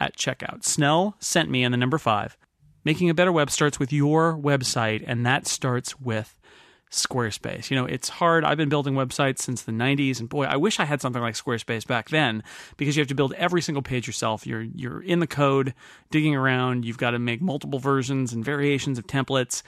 at checkout. Snell sent me and the number 5. Making a better web starts with your website and that starts with Squarespace. You know, it's hard. I've been building websites since the 90s and boy, I wish I had something like Squarespace back then because you have to build every single page yourself. You're you're in the code, digging around, you've got to make multiple versions and variations of templates.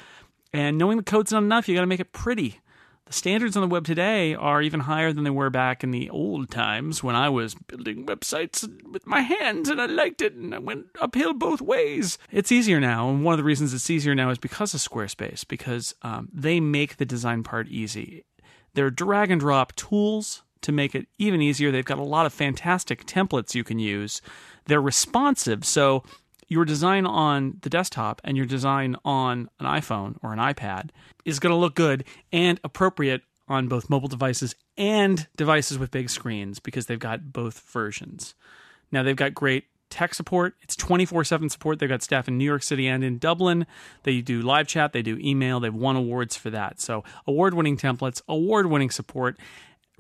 And knowing the code's not enough, you got to make it pretty. The standards on the web today are even higher than they were back in the old times when I was building websites with my hands and I liked it and I went uphill both ways. It's easier now, and one of the reasons it's easier now is because of Squarespace, because um, they make the design part easy. They're drag and drop tools to make it even easier. They've got a lot of fantastic templates you can use. They're responsive, so your design on the desktop and your design on an iPhone or an iPad is going to look good and appropriate on both mobile devices and devices with big screens because they've got both versions. Now, they've got great tech support. It's 24 7 support. They've got staff in New York City and in Dublin. They do live chat, they do email. They've won awards for that. So, award winning templates, award winning support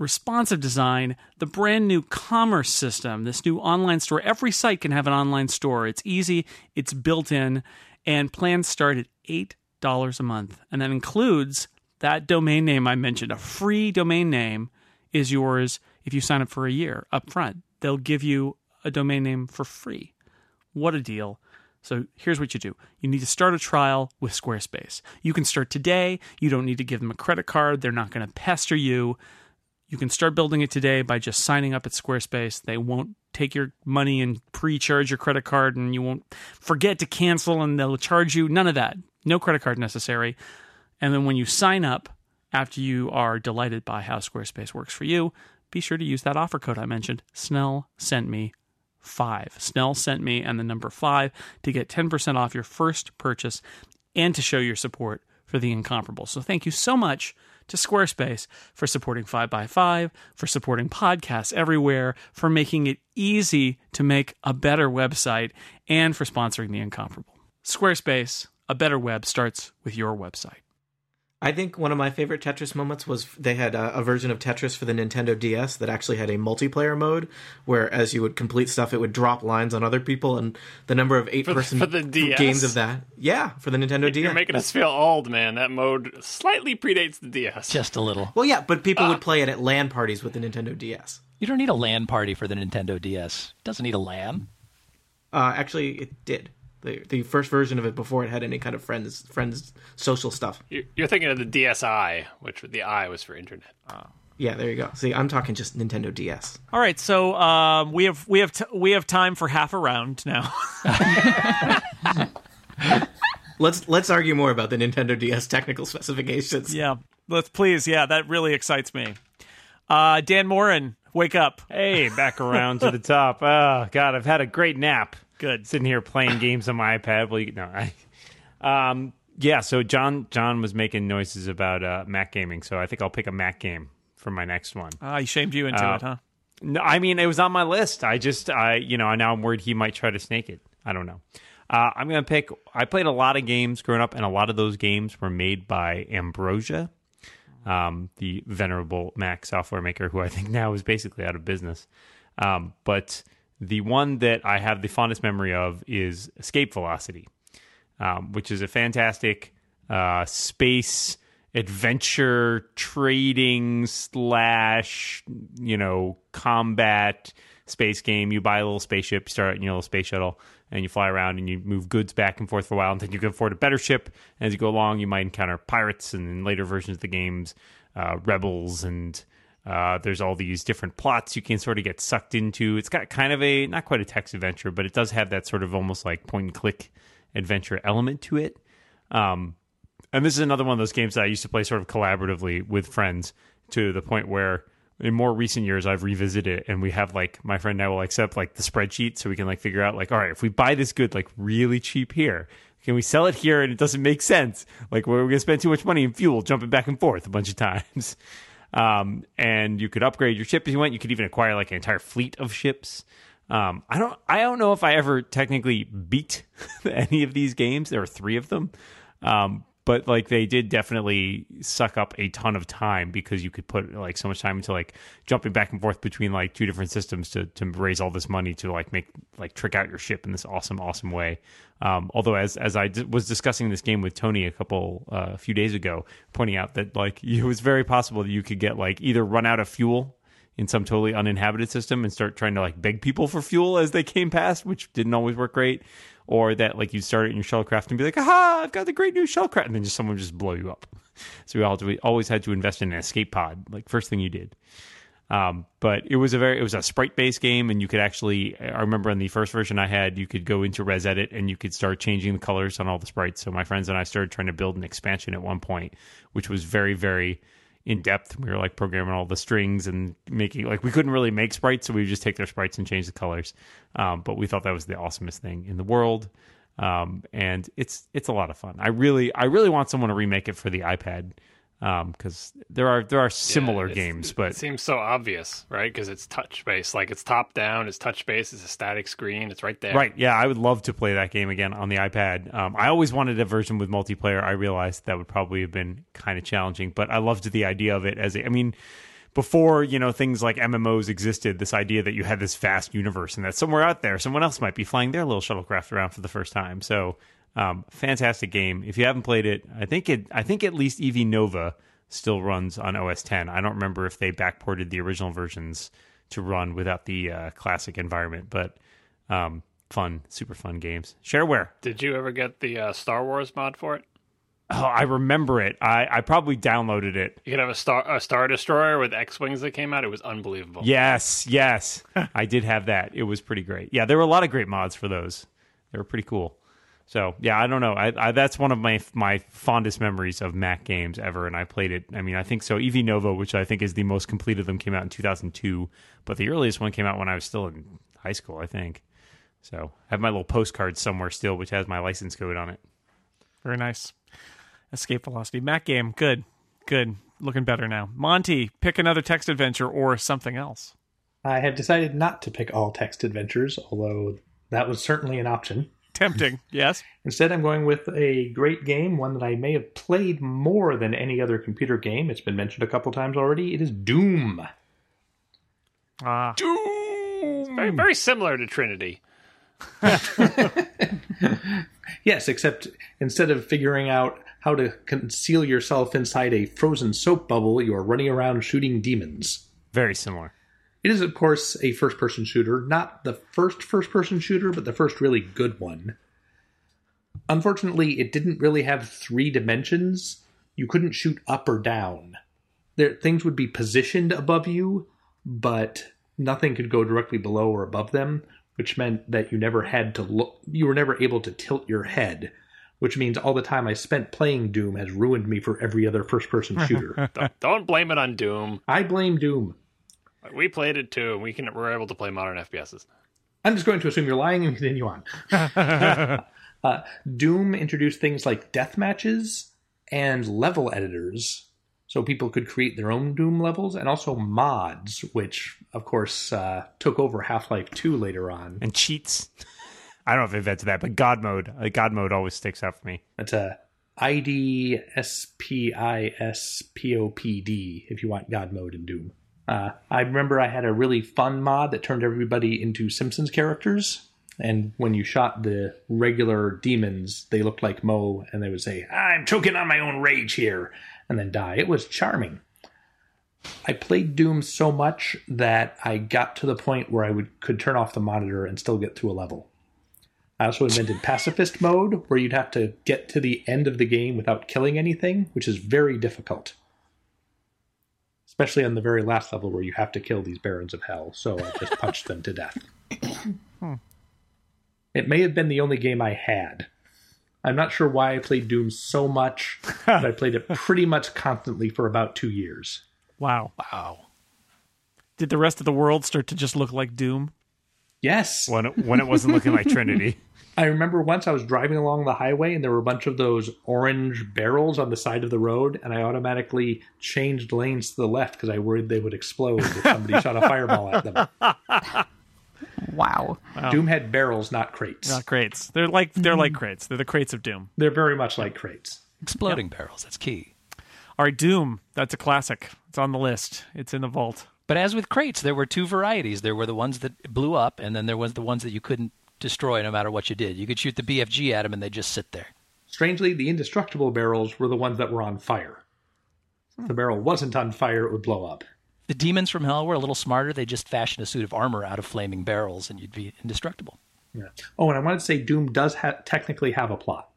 responsive design, the brand new commerce system, this new online store. Every site can have an online store. It's easy, it's built in, and plans start at $8 a month. And that includes that domain name I mentioned. A free domain name is yours if you sign up for a year up front. They'll give you a domain name for free. What a deal. So here's what you do you need to start a trial with Squarespace. You can start today. You don't need to give them a credit card, they're not going to pester you. You can start building it today by just signing up at Squarespace. They won't take your money and pre charge your credit card, and you won't forget to cancel and they'll charge you. None of that. No credit card necessary. And then when you sign up, after you are delighted by how Squarespace works for you, be sure to use that offer code I mentioned. Snell sent me five. Snell sent me and the number five to get 10% off your first purchase and to show your support for the incomparable. So thank you so much to Squarespace for supporting 5by5, for supporting podcasts everywhere, for making it easy to make a better website, and for sponsoring the incomparable. Squarespace, a better web starts with your website. I think one of my favorite Tetris moments was they had a, a, version of Tetris for the Nintendo DS that actually had a multiplayer mode where, as you would complete stuff, it would drop lines on other people, and the number of eight for, person for the DS? games of that. Yeah, for the Nintendo You're DS. You're making us feel old, man. That mode slightly predates the DS. Just a little. Well, yeah, but people would play it at LAN parties with the Nintendo DS. You don't need a LAN party for the Nintendo DS. It doesn't need a LAN. Uh, actually, it did the the first version of it before it had any kind of friends friends social stuff. You're thinking of the DSi, which the I was for internet. Oh. Yeah, there you go. See, I'm talking just Nintendo DS. All right, so um, we have we have t- we have time for half a round now. let's let's argue more about the Nintendo DS technical specifications. Yeah, let's please. Yeah, that really excites me. Uh, Dan Moren, wake up! Hey, back around to the top. Oh God, I've had a great nap. Good. Sitting here playing games on my iPad. Well, you, no, I. Um, yeah. So John John was making noises about uh, Mac gaming, so I think I'll pick a Mac game for my next one. Ah, he shamed you into Uh, it, huh? No, I mean it was on my list. I just, I, you know, now I'm worried he might try to snake it. I don't know. Uh, I'm gonna pick. I played a lot of games growing up, and a lot of those games were made by Ambrosia, um, the venerable Mac software maker, who I think now is basically out of business. Um, but the one that I have the fondest memory of is Escape Velocity, um, which is a fantastic uh, space adventure trading slash you know combat space game. You buy a little spaceship, you start in your little space shuttle, and you fly around and you move goods back and forth for a while until you can afford a better ship. And as you go along, you might encounter pirates, and in later versions of the games, uh, rebels, and uh, there's all these different plots you can sort of get sucked into. It's got kind of a not quite a text adventure, but it does have that sort of almost like point and click adventure element to it. Um, and this is another one of those games that I used to play sort of collaboratively with friends to the point where in more recent years I've revisited it and we have like my friend and I will accept like the spreadsheet so we can like figure out like all right if we buy this good like really cheap here can we sell it here and it doesn't make sense like we're we gonna spend too much money in fuel jumping back and forth a bunch of times um, and you could upgrade your ship if you want. You could even acquire like an entire fleet of ships. Um, I don't I don't know if I ever technically beat any of these games. There are three of them. Um, but like they did definitely suck up a ton of time because you could put like so much time into like jumping back and forth between like two different systems to to raise all this money to like make like trick out your ship in this awesome awesome way. Um, although as as I d- was discussing this game with Tony a couple uh, a few days ago, pointing out that like it was very possible that you could get like either run out of fuel in some totally uninhabited system and start trying to like beg people for fuel as they came past, which didn't always work great. Or that like you start it in your shellcraft and be like, aha, I've got the great new shellcraft, and then just someone just blow you up. So we, all, we always had to invest in an escape pod, like first thing you did. Um, but it was a very it was a sprite based game, and you could actually I remember in the first version I had you could go into ResEdit and you could start changing the colors on all the sprites. So my friends and I started trying to build an expansion at one point, which was very very in depth. We were like programming all the strings and making like we couldn't really make sprites, so we would just take their sprites and change the colors. Um, but we thought that was the awesomest thing in the world. Um, and it's it's a lot of fun. I really I really want someone to remake it for the iPad because there are there are similar Yeah, games, but it seems so obvious, right? Because it's touch based, like it's top down, it's touch based, it's a static screen, it's right there. Right. Yeah, I would love to play that game again on the iPad. Um, I always wanted a version with multiplayer. I realized that would probably have been kind of challenging, but I loved the idea of it as a, I mean, before, you know, things like MMOs existed, this idea that you had this vast universe and that somewhere out there, someone else might be flying their little shuttlecraft around for the first time. So, um, fantastic game. If you haven't played it, I think it, I think at least EV Nova still runs on OS 10. I don't remember if they backported the original versions to run without the uh, classic environment, but um, fun, super fun games. Shareware. Did you ever get the uh, Star Wars mod for it? Oh, I remember it. I, I probably downloaded it. You could have a star a star destroyer with X wings that came out. It was unbelievable. Yes, yes. I did have that. It was pretty great. Yeah, there were a lot of great mods for those. They were pretty cool. So yeah, I don't know. I, I that's one of my my fondest memories of Mac games ever, and I played it. I mean, I think so. Ev Nova, which I think is the most complete of them, came out in 2002, but the earliest one came out when I was still in high school, I think. So I have my little postcard somewhere still, which has my license code on it. Very nice. Escape Velocity. Mac game. Good. Good. Looking better now. Monty, pick another text adventure or something else. I have decided not to pick all text adventures, although that was certainly an option. Tempting. yes. Instead, I'm going with a great game, one that I may have played more than any other computer game. It's been mentioned a couple times already. It is Doom. Ah. Very very similar to Trinity. Yes, except instead of figuring out how to conceal yourself inside a frozen soap bubble, you are running around shooting demons. Very similar. It is, of course, a first person shooter. Not the first first person shooter, but the first really good one. Unfortunately, it didn't really have three dimensions. You couldn't shoot up or down. There, things would be positioned above you, but nothing could go directly below or above them, which meant that you never had to look. You were never able to tilt your head, which means all the time I spent playing Doom has ruined me for every other first person shooter. Don't, don't blame it on Doom. I blame Doom. We played it too, and we can we're able to play modern FPSs. I'm just going to assume you're lying and continue on. uh, Doom introduced things like death matches and level editors, so people could create their own Doom levels, and also mods, which, of course, uh, took over Half Life 2 later on. And cheats. I don't know if they've invented that, but God mode. Uh, God mode always sticks out for me. That's a ID S P I S P O P D if you want God mode in Doom. Uh, I remember I had a really fun mod that turned everybody into Simpsons characters. And when you shot the regular demons, they looked like Moe, and they would say, I'm choking on my own rage here, and then die. It was charming. I played Doom so much that I got to the point where I would could turn off the monitor and still get through a level. I also invented pacifist mode, where you'd have to get to the end of the game without killing anything, which is very difficult. Especially on the very last level where you have to kill these barons of hell, so I just punched them to death. It may have been the only game I had. I'm not sure why I played Doom so much, but I played it pretty much constantly for about two years. Wow. Wow. Did the rest of the world start to just look like Doom? Yes. When it, when it wasn't looking like Trinity. I remember once I was driving along the highway and there were a bunch of those orange barrels on the side of the road, and I automatically changed lanes to the left because I worried they would explode if somebody shot a fireball at them. Wow. Doom had barrels, not crates. Not crates. They're like they're like mm. crates. They're the crates of Doom. They're very much like crates. Exploding barrels, that's key. All right, Doom. That's a classic. It's on the list. It's in the vault. But as with crates, there were two varieties. There were the ones that blew up, and then there was the ones that you couldn't destroy no matter what you did. You could shoot the BFG at them, and they just sit there. Strangely, the indestructible barrels were the ones that were on fire. If the barrel wasn't on fire, it would blow up. The demons from hell were a little smarter. They just fashioned a suit of armor out of flaming barrels, and you'd be indestructible. Yeah. Oh, and I wanted to say Doom does ha- technically have a plot.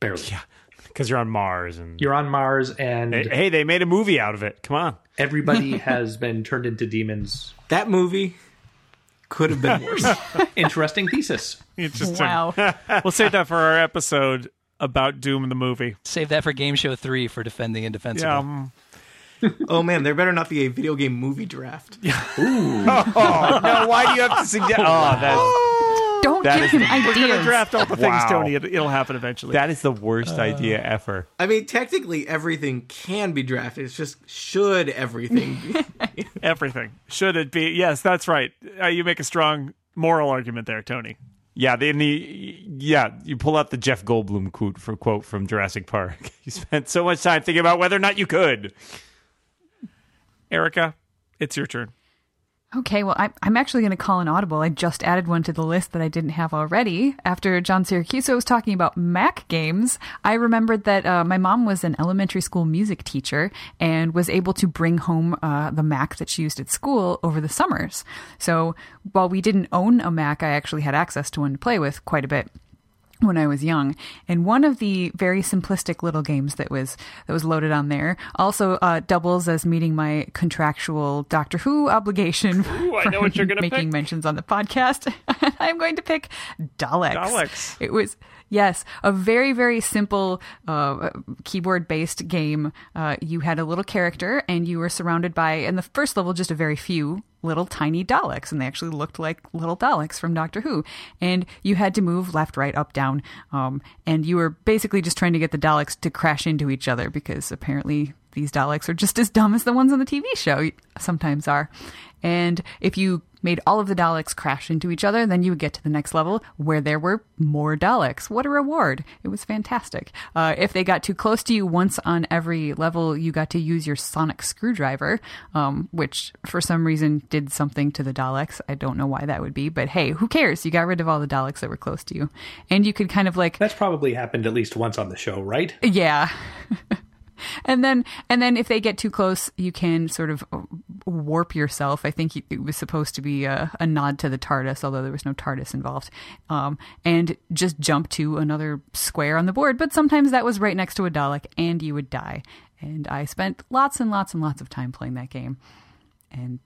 Barely. Yeah, because you're on Mars and You're on Mars, and hey, hey, they made a movie out of it. Come on. everybody has been turned into demons. That movie could have been worse. Interesting thesis. Interesting. Wow. we'll save that for our episode about Doom the movie. Save that for Game Show 3 for Defending Indefensible. Yeah. Um, oh man, there better not be a video game movie draft. Oh no! Why do you have to suggest? Oh, that Don't That give is- him we're gonna ideas. draft all the things, Wow. Tony. It, it'll happen eventually. that is the worst idea ever. I mean, technically everything can be drafted. It's just should everything be? Everything should it be? Yes, that's right. Uh, you make a strong moral argument there, Tony. Yeah, the, in the yeah, you pull out the Jeff Goldblum quote for quote from Jurassic Park. You spent so much time thinking about whether or not you could. Erica, it's your turn. Okay, well, I'm actually going to call an audible. I just added one to the list that I didn't have already. After John Siracusa was talking about Mac games, I remembered that uh, my mom was an elementary school music teacher and was able to bring home uh, the Mac that she used at school over the summers. So while we didn't own a Mac, I actually had access to one to play with quite a bit when I was young. And one of the very simplistic little games that was that was loaded on there also uh, doubles as meeting my contractual Doctor Who obligation Ooh, I know what you're gonna making pick. mentions on the podcast. I'm going to pick Daleks. Daleks. It was yes, a very very simple uh, keyboard based game. Uh, you had a little character, and you were surrounded by in the first level just a very few little tiny Daleks, and they actually looked like little Daleks from Doctor Who. And you had to move left, right, up, down, um, and you were basically just trying to get the Daleks to crash into each other because apparently these Daleks are just as dumb as the ones on the TV show sometimes are. And if you made all of the Daleks crash into each other, then you would get to the next level where there were more Daleks. What a reward! It was fantastic. Uh, if they got too close to you once on every level, you got to use your sonic screwdriver, um, which for some reason did something to the Daleks. I don't know why that would be, but hey, who cares? You got rid of all the Daleks that were close to you. And you could kind of like That's probably happened at least once on the show, right? yeah. and then and then if they get too close, you can sort of warp yourself. I think it was supposed to be a, a nod to the TARDIS, although there was no TARDIS involved. Um, and just jump to another square on the board. But sometimes that was right next to a Dalek, and you would die. And I spent lots and lots and lots of time playing that game. And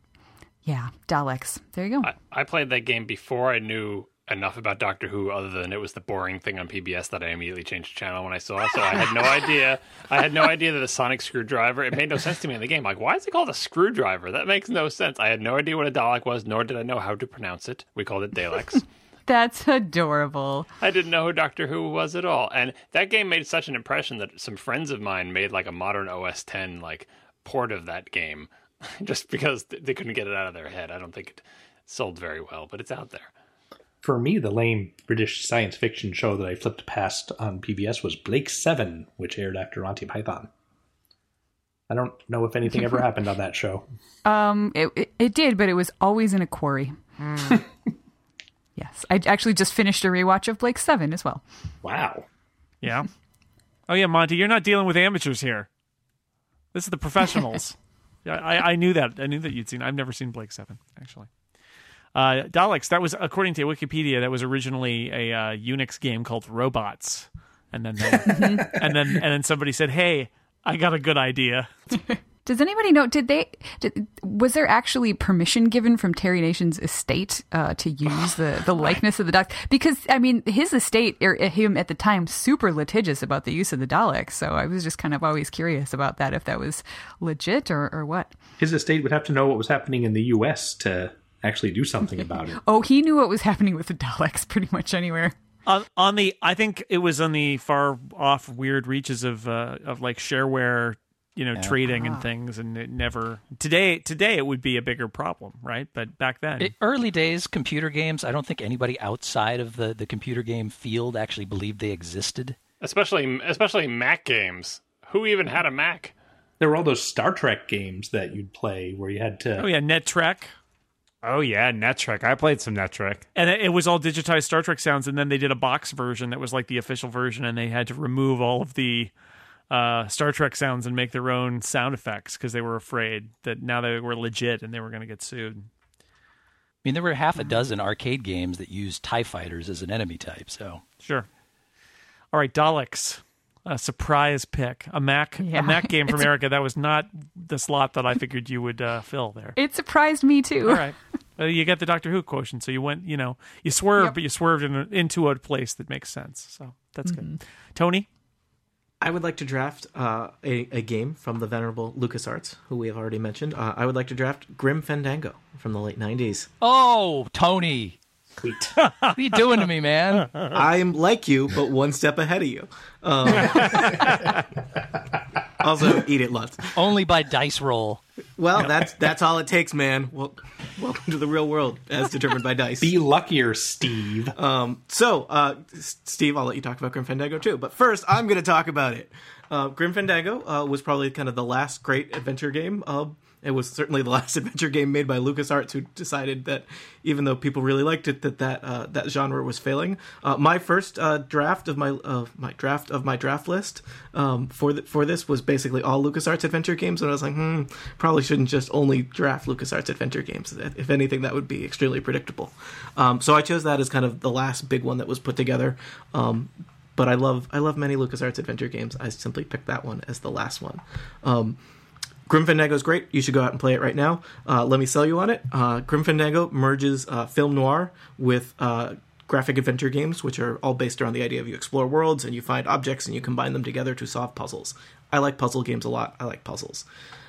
yeah, Daleks. There you go. I, I played that game before I knew enough about Doctor Who, other than it was the boring thing on PBS that I immediately changed channel when I saw. So I had no idea. I had no idea that a sonic screwdriver. It made no sense to me in the game. Like, why is it called a screwdriver? That makes no sense. I had no idea what a Dalek was, nor did I know how to pronounce it. We called it Daleks. That's adorable. I didn't know who Doctor Who was at all. And that game made such an impression that some friends of mine made like a modern OS 10 like port of that game just because they couldn't get it out of their head. I don't think it sold very well, but it's out there. For me, the lame British science fiction show that I flipped past on PBS was Blake Seven, which aired after Monty Python. I don't know if anything ever happened on that show. Um, it, it, it did, but it was always in a quarry. yes, I actually just finished a rewatch of Blake Seven as well. Wow. Yeah. Oh yeah, Monty, you're not dealing with amateurs here. This is the professionals. yeah, I, I knew that. I knew that you'd seen. I've never seen Blake Seven actually. Uh, Daleks. That was according to Wikipedia. That was originally a uh, Unix game called Robots, and then they, and then and then somebody said, "Hey, I got a good idea." Does anybody know? Did they? Did, was there actually permission given from Terry Nation's estate uh, to use the, the likeness of the Daleks? Because I mean, his estate, or him at the time, super litigious about the use of the Daleks. So I was just kind of always curious about that, if that was legit or, or what. His estate would have to know what was happening in the U.S. to actually do something about it. Oh, he knew what was happening with the Daleks pretty much anywhere. on on the I think it was on the far off weird reaches of uh, of like shareware, you know, trading and things, and it never today today it would be a bigger problem, right? But back then, It, early days computer games, I don't think anybody outside of the, the computer game field actually believed they existed. especially especially Mac games. Who even had a Mac? There were all those Star Trek games that you'd play where you had to. Oh yeah, Netrek. Oh yeah, Netrek. I played some Netrek. and it, it was all digitized Star Trek sounds, and then they did a box version that was like the official version, and they had to remove all of the uh, Star Trek sounds and make their own sound effects because they were afraid that now they were legit and they were going to get sued. I mean, there were half a dozen arcade games that used TIE fighters as an enemy type, so. Sure. All right, Daleks. A surprise pick, a Mac, Yeah. a Mac game from It's- Erica. That was not the slot that I figured you would uh, fill there. It surprised me too. All right, well, you get the Doctor Who quotient, so you went, you know, you swerved, Yep. but you swerved in a, into a place that makes sense. So that's good. Tony, I would like to draft uh, a, a game from the venerable LucasArts, who we have already mentioned. Uh, I would like to draft Grim Fandango from the late 90s. Oh, Tony! Sweet. What are you doing to me, man? I'm like you, but one step ahead of you. Um, also, eat it lots. Only by dice roll. Well, that's that's all it takes, man. Well, welcome to the real world, as determined by dice. Be luckier, Steve. Um, so, uh, S- Steve, I'll let you talk about Grim Fandango too. But first, I'm going to talk about it. Uh, Grim Fandango uh, was probably kind of the last great adventure game. It was certainly the last adventure game made by LucasArts, who decided that even though people really liked it, that that uh, that genre was failing. Uh, my first uh, draft of my uh, my draft of my draft list um, for the, for this was basically all LucasArts adventure games, and I was like, hmm, probably shouldn't just only draft LucasArts adventure games. If anything, that would be extremely predictable. Um, so I chose that as kind of the last big one that was put together. Um, but I love I love many LucasArts adventure games. I simply picked that one as the last one. Um, Grim Fandango is great. You should go out and play it right now. Uh, let me sell you on it. Uh, Grim Fandango merges uh, film noir with uh, graphic adventure games, which are all based around the idea of you explore worlds and you find objects and you combine them together to solve puzzles. I like puzzle games a lot. I like puzzles.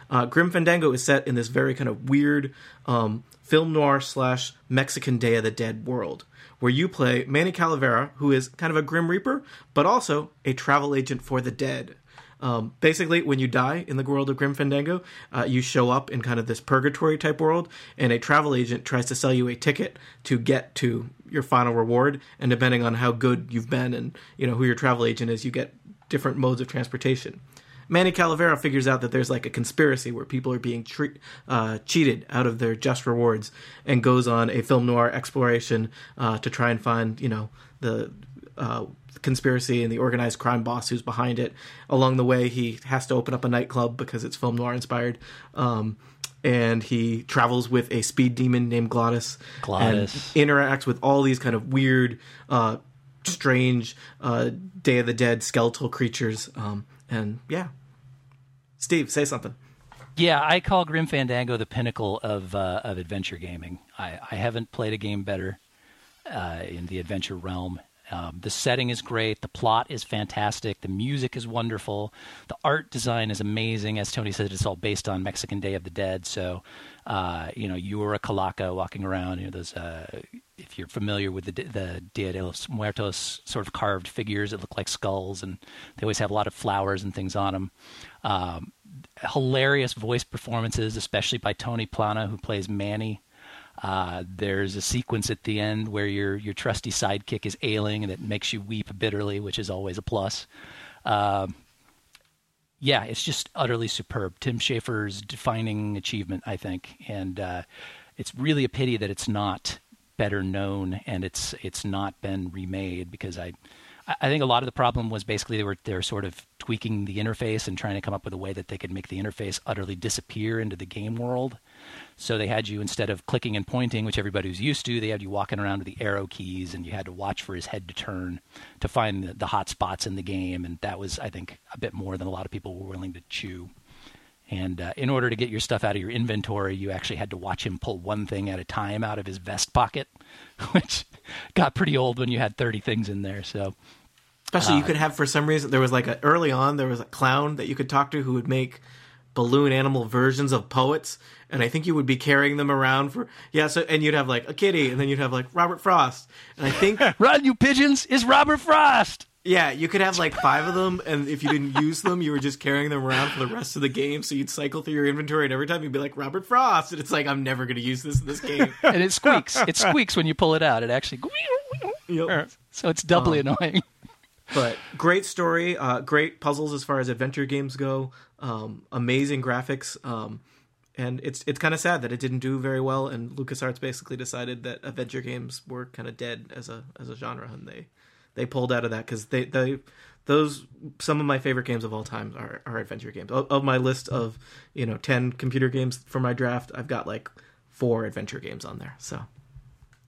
Uh, Grim Fandango is set in this very kind of weird um, film noir slash Mexican Day of the Dead world, where you play Manny Calavera, who is kind of a Grim Reaper, but also a travel agent for the dead. Um, basically, when you die in the world of Grim Fandango, uh, you show up in kind of this purgatory type world, and a travel agent tries to sell you a ticket to get to your final reward. And depending on how good you've been and you know who your travel agent is, you get different modes of transportation. Manny Calavera figures out that there's like a conspiracy where people are being tre- uh, cheated out of their just rewards, and goes on a film noir exploration uh, to try and find you know the uh, conspiracy and the organized crime boss who's behind it. Along the way, he has to open up a nightclub because it's film noir inspired. Um, and he travels with a speed demon named Glottis. Glottis. And interacts with all these kind of weird, uh, strange uh, Day of the Dead skeletal creatures. Um, and yeah. Steve, say something. Yeah, I call Grim Fandango the pinnacle of uh, of adventure gaming. I, I haven't played a game better uh, in the adventure realm. Um, the setting is great. The plot is fantastic. The music is wonderful. The art design is amazing. As Tony said, it's all based on Mexican Day of the Dead. So, uh, you know, you were a calaca walking around. You know, those. Uh, if you're familiar with the the Dia de los Muertos sort of carved figures that look like skulls, and they always have a lot of flowers and things on them. Um, hilarious voice performances, especially by Tony Plana, who plays Manny. Uh, there's a sequence at the end where your your trusty sidekick is ailing and it makes you weep bitterly, which is always a plus. Um, yeah, it's just utterly superb. Tim Schafer's defining achievement, I think, and uh, it's really a pity that it's not better known and it's it's not been remade because I I think a lot of the problem was basically they were they're sort of tweaking the interface and trying to come up with a way that they could make the interface utterly disappear into the game world. So they had you instead of clicking and pointing, which everybody was used to, they had you walking around with the arrow keys, and you had to watch for his head to turn to find the, the hot spots in the game. And that was, I think, a bit more than a lot of people were willing to chew. And uh, in order to get your stuff out of your inventory, you actually had to watch him pull one thing at a time out of his vest pocket, which got pretty old when you had 30 things in there. So Especially, you could have for some reason there was like a early on there was a clown that you could talk to who would make balloon animal versions of poets, and I think you would be carrying them around for yeah. So and you'd have like a kitty, and then you'd have like Robert Frost, and I think Run, you pigeons, is Robert Frost. yeah, you could have like five of them, and if you didn't use them, you were just carrying them around for the rest of the game. So you'd cycle through your inventory, and every time you'd be like Robert Frost, and it's like I'm never going to use this in this game. And it squeaks. It squeaks when you pull it out. It actually. Yep. So it's doubly um, annoying. But great story, uh, great puzzles as far as adventure games go. Um, amazing graphics. Um, and it's it's kind of sad that it didn't do very well. And LucasArts basically decided that adventure games were kind of dead as a as a genre, and they they pulled out of that because they they those some of my favorite games of all time are, are adventure games. Of, of my list of you know ten computer games for my draft, I've got like four adventure games on there. So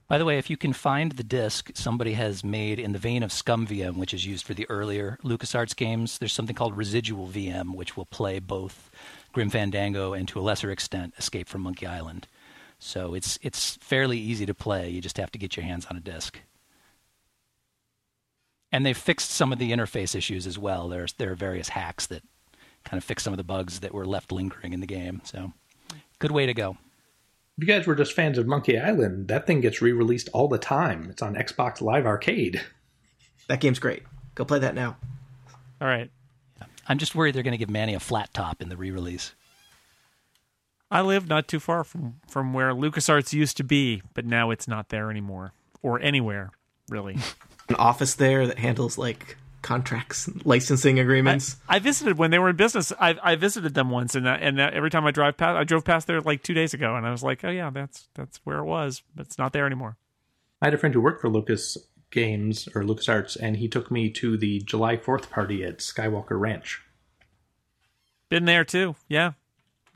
By the way, if you can find the disc somebody has made in the vein of ScummVM, which is used for the earlier LucasArts games, there's something called Residual VM, which will play both Grim Fandango and to a lesser extent Escape from Monkey Island. So it's it's fairly easy to play. You just have to get your hands on a disc. And they've fixed some of the interface issues as well. There's there are various hacks that kind of fix some of the bugs that were left lingering in the game. So good way to go. If you guys were just fans of Monkey Island, that thing gets re-released all the time. It's on Xbox Live Arcade. that game's great. Go play that now. All right. I'm just worried they're going to give Manny a flat top in the re-release. I live not too far from from where LucasArts used to be, but now it's not there anymore or anywhere really. An office there that handles like contracts, licensing agreements. I visited when they were in business. I, I visited them once, and uh, and uh, every time I drive past, I drove past there like two days ago, and I was like, oh yeah, that's that's where it was, but it's not there anymore. I had a friend who worked for Lucas Games or LucasArts, and he took me to the July 4th party at Skywalker Ranch. Been there too. Yeah,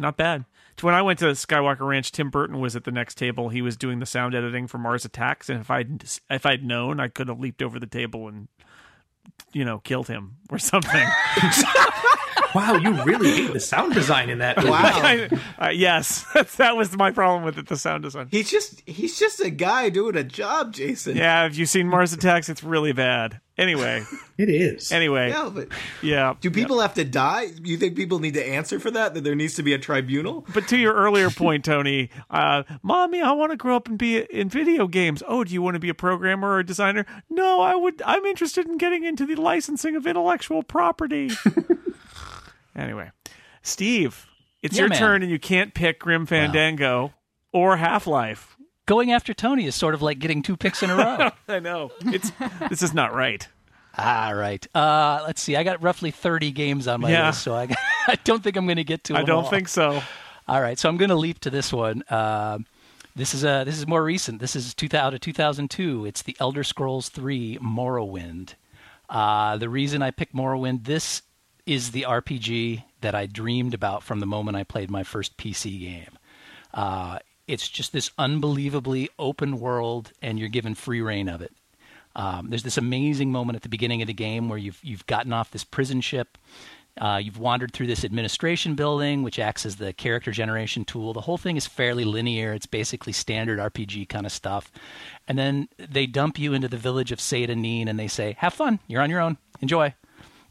not bad. When I went to Skywalker Ranch, Tim Burton was at the next table. He was doing the sound editing for Mars Attacks, and if I'd if I'd known, I could have leaped over the table and you know killed him or something. Wow, you really hate the sound design in that. movie. I- uh, yes, that was my problem with it. The sound design. He's just he's just a guy doing a job, Jason. Yeah, have you've seen Mars Attacks, it's really bad. Anyway, It is. anyway, Yeah, but yeah. do people have to die? You think people need to answer for that? That there needs to be a tribunal? But to your earlier point, Tony, uh, mommy, I want to grow up and be in video games. Oh, do you want to be a programmer or a designer? No, I would. I'm interested in getting into the licensing of intellectual property. Anyway, Steve, it's Yeah, your man. turn, and you can't pick Grim Fandango or Half Life. Going after Tony is sort of like getting two picks in a row. I know it's this is not right. All right. Uh, let's see. I got roughly 30 games on my Yeah. list, so I, I don't think I'm going to get to I don't all. think so. All right, so I'm going to leap to this one. Uh, this is uh, this is more recent. This is 2000 2002. It's the Elder Scrolls 3 Morrowind. Uh, the reason I picked Morrowind, this is the RPG that I dreamed about from the moment I played my first PC game. Uh, it's just this unbelievably open world, and you're given free reign of it. Um, there's this amazing moment at the beginning of the game where you've you've gotten off this prison ship. Uh, you've wandered through this administration building, which acts as the character generation tool. The whole thing is fairly linear. It's basically standard RPG kind of stuff. And then they dump you into the village of Seyda Neen and they say, Have fun. You're on your own. Enjoy.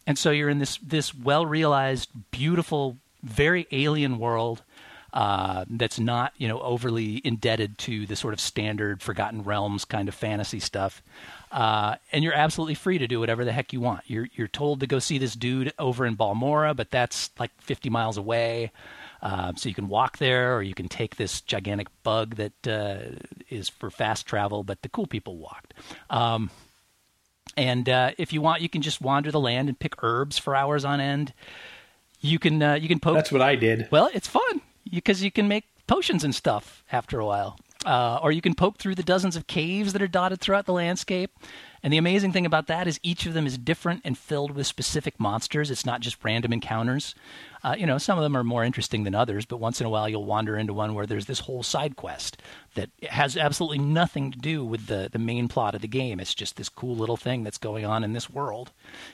And so you're in this, this well realized, beautiful, very alien world uh, that's not you know overly indebted to the sort of standard Forgotten Realms kind of fantasy stuff, uh, and you're absolutely free to do whatever the heck you want. You're you're told to go see this dude over in Balmora, but that's like 50 miles away. Uh, so you can walk there, or you can take this gigantic bug that uh, is for fast travel, but the cool people walked. Um, and uh, if you want, you can just wander the land and pick herbs for hours on end. You can uh, you can poke That's what I did. well, it's fun because you can make potions and stuff after a while. Uh, or you can poke through the dozens of caves that are dotted throughout the landscape. And the amazing thing about that is each of them is different and filled with specific monsters. It's not just random encounters. Uh, you know, some of them are more interesting than others, but once in a while you'll wander into one where there's this whole side quest that has absolutely nothing to do with the, the main plot of the game. It's just this cool little thing that's going on in this world,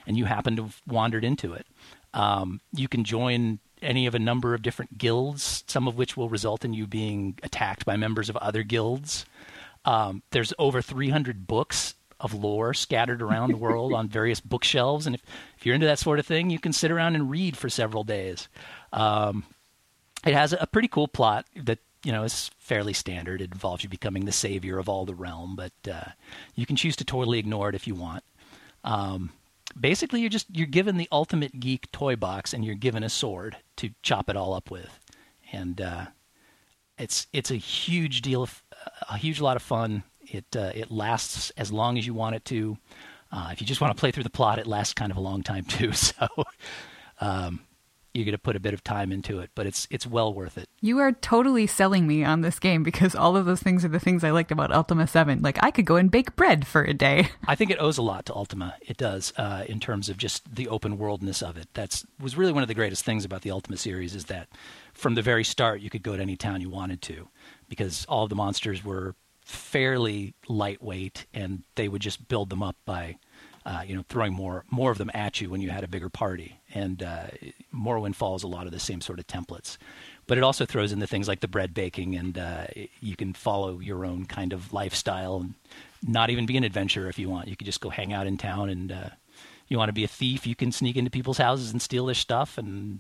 and you happen to have wandered into it. Um, you can join any of a number of different guilds, some of which will result in you being attacked by members of other guilds. Um, there's over 300 books of lore scattered around the world on various bookshelves, and if, if you're into that sort of thing, you can sit around and read for several days. Um, it has a pretty cool plot that you know is fairly standard. It involves you becoming the savior of all the realm, but uh, you can choose to totally ignore it if you want. Um, basically, you're just you're given the ultimate geek toy box, and you're given a sword to chop it all up with, and uh, it's it's a huge deal of a huge lot of fun. It uh, it lasts as long as you want it to. Uh, if you just want to play through the plot, it lasts kind of a long time too. So um, you're going to put a bit of time into it, but it's it's well worth it. You are totally selling me on this game because all of those things are the things I liked about Ultima 7. Like, I could go and bake bread for a day. I think it owes a lot to Ultima. It does, uh, in terms of just the open worldness of it. That's was really one of the greatest things about the Ultima series is that from the very start you could go to any town you wanted to, because all of the monsters were fairly lightweight, and they would just build them up by. Uh, you know, throwing more more of them at you when you had a bigger party, and uh, Morrowind follows a lot of the same sort of templates but it also throws in the things like the bread baking and uh, you can follow your own kind of lifestyle and not even be an adventurer if you want you could just go hang out in town and uh, you want to be a thief you can sneak into people's houses and steal their stuff and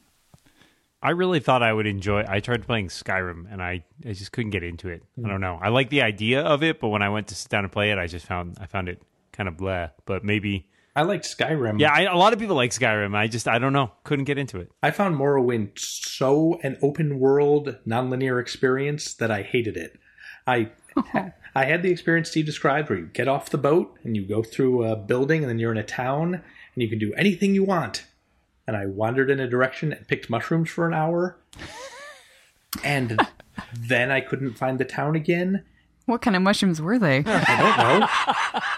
I really thought I would enjoy. I tried playing Skyrim, and I, I just couldn't get into it. I don't hmm. know. I like the idea of it, but when I went to sit down and play it, I just found I found it kind of blah. But maybe, I liked Skyrim. yeah, I, a lot of people like Skyrim. I just I don't know. Couldn't get into it. I found Morrowind so an open world, nonlinear experience that I hated it. I I had the experience Steve described where you get off the boat and you go through a building and then you're in a town and you can do anything you want. And I wandered in a direction and picked mushrooms for an hour. And then I couldn't find the town again. What kind of mushrooms were they? I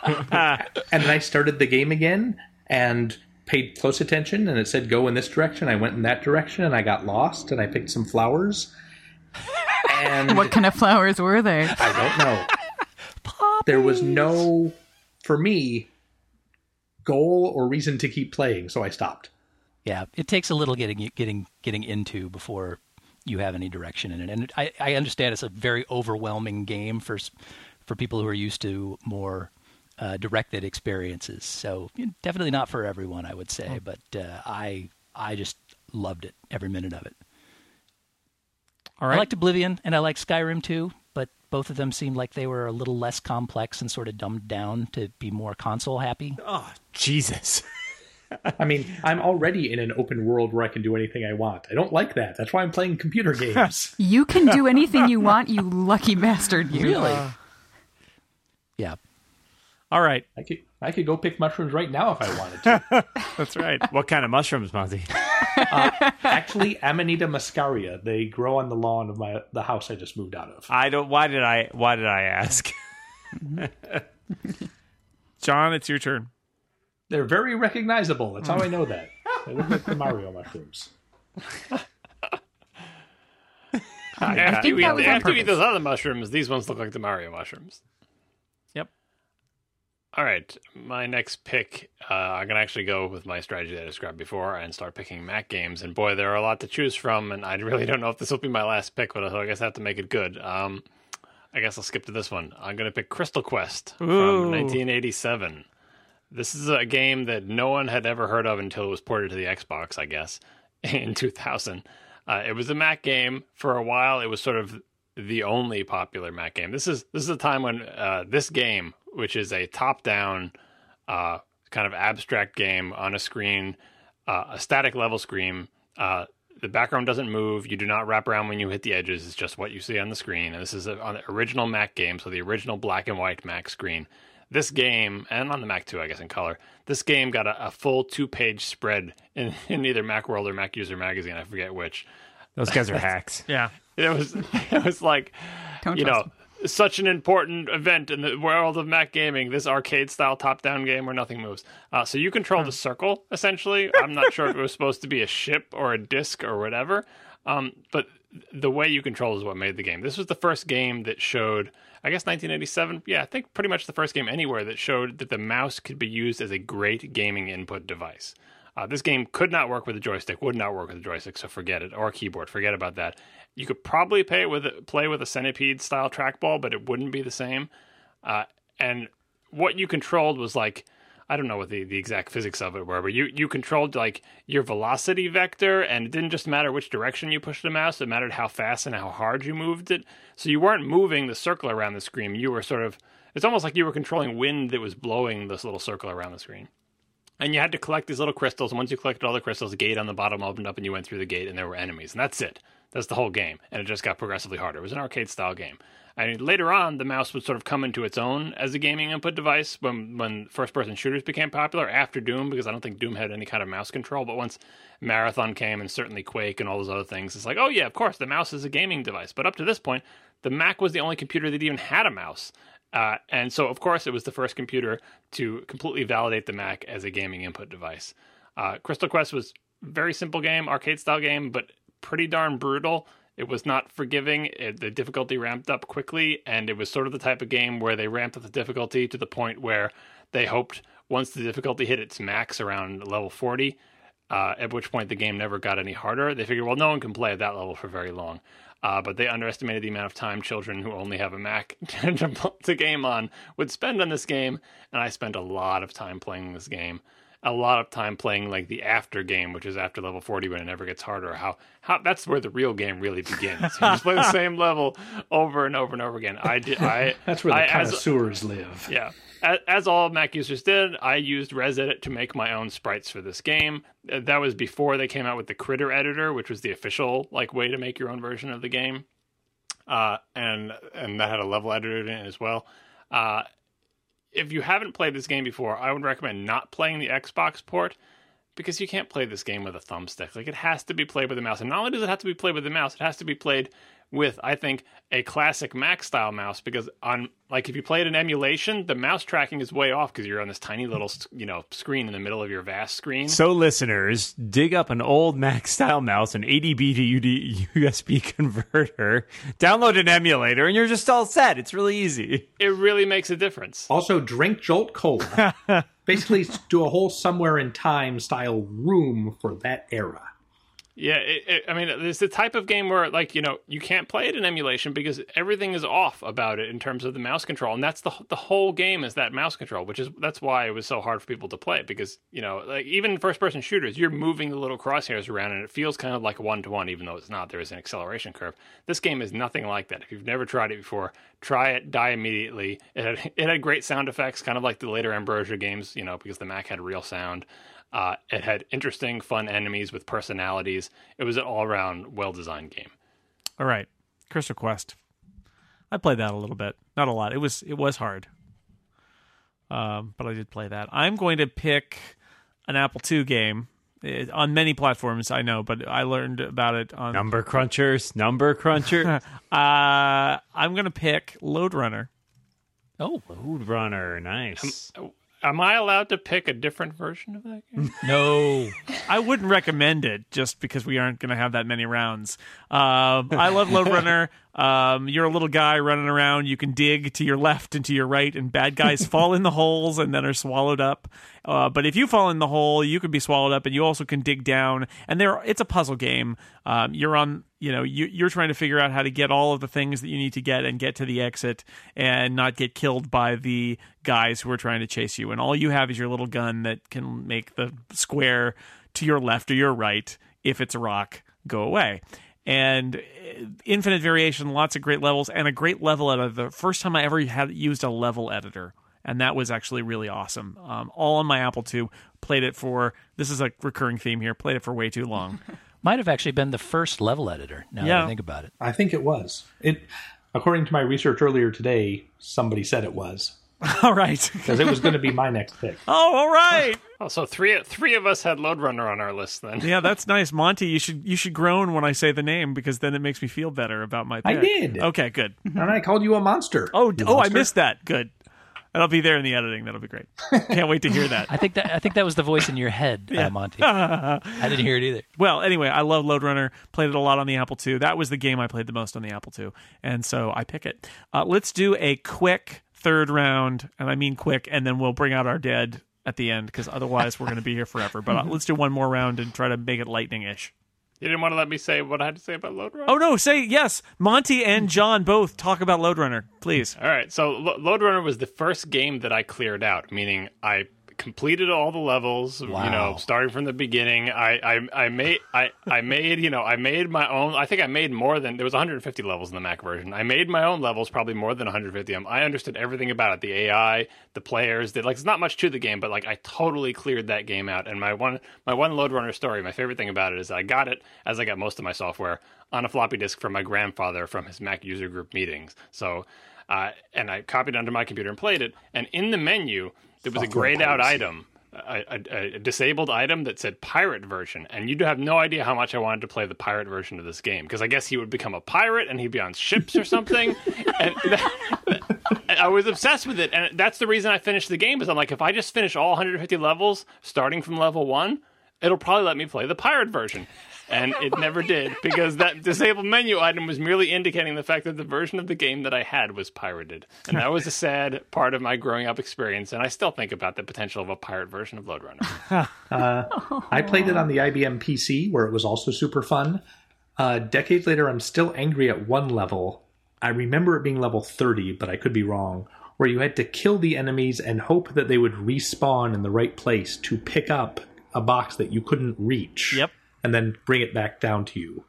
don't know. and then I started the game again and paid close attention and it said go in this direction. I went in that direction and I got lost and I picked some flowers. And what kind of flowers were they? I don't know. There was no, for me, goal or reason to keep playing, so I stopped. Yeah it takes a little getting getting getting into before you have any direction in it. And I, I understand it's a very overwhelming game for for people who are used to more uh, directed experiences. So definitely not for everyone I would say but uh, I I just loved it every minute of it. All I liked Oblivion and I liked Skyrim too, but both of them seemed like they were a little less complex and sort of dumbed down to be more console happy. Oh Jesus! I mean, I'm already in an open world where I can do anything I want. I don't like that. That's why I'm playing computer games. You can do anything you want, you lucky bastard. You. Yeah. All right. I could I could go pick mushrooms right now if I wanted to. That's right. what kind of mushrooms, Monty? Uh, actually, Amanita muscaria. They grow on the lawn of my the house I just moved out of. I don't. Why did I? Why did I ask? John, it's your turn. They're very recognizable. That's how I know that. They look like the Mario mushrooms. After you, that eat, was on after you eat purpose. those other mushrooms, these ones look like the Mario mushrooms. Yep. All right, my next pick, uh, I'm gonna actually go with my strategy that I described before and start picking Mac games. And boy, there are a lot to choose from, and I really don't know if this will be my last pick, but I guess I have to make it good. Um, I guess I'll skip to this one. I'm gonna pick Crystal Quest Ooh. from 1987. This is a game that no one had ever heard of until it was ported to the Xbox, I guess, in 2000. Uh, it was a Mac game for a while. It was sort of the only popular Mac game. This is this is a time when uh, this game, which is a top-down uh, kind of abstract game on a screen, uh, a static level screen. Uh, the background doesn't move. You do not wrap around when you hit the edges. It's just what you see on the screen. And this is a, on the original Mac game, so the original black and white Mac screen. This game, and on the Mac too, I guess in color. This game got a, a full two-page spread in, in either MacWorld or Mac User Magazine. I forget which. Those guys are hacks. Yeah. It was it was like Don't you trust know such an important event in the world of Mac gaming. This arcade style top down game where nothing moves. Uh, so you control the circle essentially. I'm not sure if it was supposed to be a ship or a disc or whatever. Um, but the way you control is what made the game. This was the first game that showed. I guess 1987. Yeah, I think pretty much the first game anywhere that showed that the mouse could be used as a great gaming input device. Uh, this game could not work with a joystick, would not work with a joystick, so forget it. Or keyboard, forget about that. You could probably play with play with a centipede style trackball, but it wouldn't be the same. Uh, and what you controlled was like I don't know what the, the exact physics of it were, but you, you controlled like your velocity vector, and it didn't just matter which direction you pushed the mouse; it mattered how fast and how hard you moved it. So you weren't moving the circle around the screen; you were sort of it's almost like you were controlling wind that was blowing this little circle around the screen. And you had to collect these little crystals. And once you collected all the crystals, a gate on the bottom opened up, and you went through the gate, and there were enemies, and that's it. That's the whole game, and it just got progressively harder. It was an arcade style game. And later on, the mouse would sort of come into its own as a gaming input device when when first person shooters became popular after Doom, because I don't think Doom had any kind of mouse control. But once Marathon came and certainly Quake and all those other things, it's like, oh yeah, of course, the mouse is a gaming device. But up to this point, the Mac was the only computer that even had a mouse. Uh, and so, of course, it was the first computer to completely validate the Mac as a gaming input device. Uh, Crystal Quest was very simple game, arcade style game, but pretty darn brutal. It was not forgiving. It, the difficulty ramped up quickly, and it was sort of the type of game where they ramped up the difficulty to the point where they hoped once the difficulty hit its max around level 40, uh, at which point the game never got any harder, they figured, well, no one can play at that level for very long. Uh, but they underestimated the amount of time children who only have a Mac to, to game on would spend on this game, and I spent a lot of time playing this game a lot of time playing like the after game, which is after level forty when it never gets harder. How how that's where the real game really begins. You just play the same level over and over and over again. I did. I That's where the I, as- connoisseurs live. yeah. As, as all Mac users did, I used ResEdit to make my own sprites for this game. Uh, That was before they came out with the Critter editor, which was the official like way to make your own version of the game. Uh, and and that had a level editor in it as well. Uh, if you haven't played this game before, I would recommend not playing the Xbox port because you can't play this game with a thumbstick. Like it has to be played with a mouse. And not only does it have to be played with a mouse, it has to be played with, I think, a classic Mac style mouse because on like if you play it in emulation, the mouse tracking is way off because you're on this tiny little you know screen in the middle of your vast screen. So, listeners, dig up an old Mac style mouse, an ADB to UD- USB converter, download an emulator, and you're just all set. It's really easy. It really makes a difference. Also, drink Jolt Cola. Basically, do a whole somewhere in time style room for that era. Yeah, it, it, I mean, it's the type of game where, like, you know, you can't play it in emulation because everything is off about it in terms of the mouse control, and that's the the whole game is that mouse control, which is that's why it was so hard for people to play because you know, like even first person shooters, you're moving the little crosshairs around, and it feels kind of like one to one, even though it's not. There is an acceleration curve. This game is nothing like that. If you've never tried it before, try it, die immediately. It had it had great sound effects, kind of like the later Ambrosia games, you know, because the Mac had real sound. Uh, it had interesting, fun enemies with personalities. It was an all-around, well-designed game. All right, Crystal Quest. I played that a little bit, not a lot. It was it was hard, um, but I did play that. I'm going to pick an Apple II game eh, on many platforms. I know, but I learned about it on. Number crunchers, number cruncher, Uh, I'm going to pick Lode Runner. Oh food runner, nice. Am I allowed to pick a different version of that game? no! I wouldn't recommend it just because we aren't going to have that many rounds. Um, I love Lode Runner. Um, you're a little guy running around. You can dig to your left and to your right, and bad guys fall in the holes and then are swallowed up. Uh, but if you fall in the hole, you can be swallowed up, and you also can dig down. And there, it's a puzzle game. Um, you're on, you know, you, you're trying to figure out how to get all of the things that you need to get and get to the exit, and not get killed by the guys who are trying to chase you. And all you have is your little gun that can make the square to your left or your right, if it's a rock, go away and uh, infinite variation, lots of great levels, and a great level editor. The first time I ever had used a level editor, and that was actually really awesome. Um, all on my Apple II. Played it for this is a recurring theme here. Played it for way too long. Might have actually been the first level editor. Now that Yeah. I think about it. I think it was. It, according to my research earlier today, somebody said it was all right. because it was going to be my next pick. Oh, all right. Oh, so three three of us had Lode Runner on our list then. Yeah, that's nice, Monty. You should you should groan when I say the name because then it makes me feel better about my. I did. Okay, good. And I called you a monster. Oh, You oh, I missed that. Good. That'll be there in the editing. That'll be great. Can't wait to hear that. I think that I think that was the voice in your head, uh, Monty. I didn't hear it either. Well, anyway, I love Lode Runner. Played it a lot on the Apple II. That was the game I played the most on the Apple II, and so I pick it. Uh, let's do a quick third round, and I mean quick, and then we'll bring out our dead at the end because otherwise we're going to be here forever. But uh, let's do one more round and try to make it lightning-ish. You didn't want to let me say what I had to say about Lode Runner? Oh no, say yes. Monty and John both talk about Lode Runner, please. All right. So Lo- Lode Runner was the first game that I cleared out, meaning I completed all the levels. You know, starting from the beginning. I, I, I made, I, I made, you know, I made my own. I think I made more than there was 150 levels in the Mac version. I made my own levels, probably more than 150 of them. I understood everything about it. The AI, the players. That like, it's not much to the game, but like, I totally cleared that game out. And my one, my one lode runner story. My favorite thing about it is I got it as I got most of my software on a floppy disk from my grandfather from his Mac user group meetings. So. Uh, and I copied it onto my computer and played it. And in the menu, there was a grayed out item, a, a, a disabled item that said pirate version. And you'd have no idea how much I wanted to play the pirate version of this game because I guess he would become a pirate and he'd be on ships or something. and that, I was obsessed with it. And that's the reason I finished the game. Is I'm like, if I just finish all 150 levels starting from level one, it'll probably let me play the pirate version. And it never did because that disabled menu item was merely indicating the fact that the version of the game that I had was pirated. And that was a sad part of my growing up experience. And I still think about the potential of a pirate version of Lode Runner. I played it on the IBM PC, where it was also super fun. Uh, decades later, I'm still angry at one level. I remember it being level 30, but I could be wrong, where you had to kill the enemies and hope that they would respawn in the right place to pick up a box that you couldn't reach. Yep. And then bring it back down to you.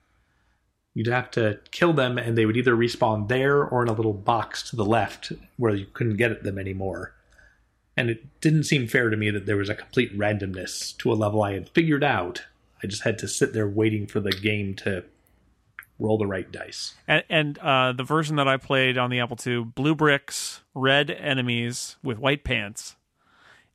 You'd have to kill them, and they would either respawn there or in a little box to the left where you couldn't get at them anymore and it didn't seem fair to me that there was a complete randomness to a level I had figured out. I just had to sit there waiting for the game to roll the right dice. And, and uh, the version that I played on the Apple II, blue bricks, red enemies with white pants,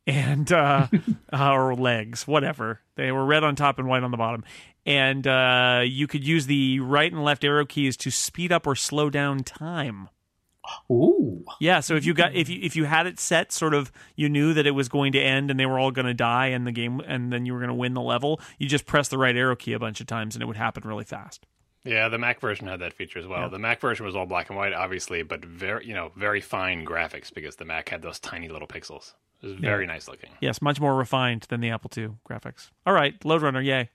and uh, or legs, whatever. They were red on top and white on the bottom. And uh, you could use the right and left arrow keys to speed up or slow down time. Ooh, Yeah, so if you got if you if you had it set sort of you knew that it was going to end and they were all going to die and the game and then you were going to win the level, you just press the right arrow key a bunch of times and it would happen really fast. Yeah, the Mac version had that feature as well. The Mac version was all black and white, obviously, but very you know very fine graphics because the Mac had those tiny little pixels. It was very nice looking. Yes, much more refined than the Apple II graphics. All right, Lode Runner, yay.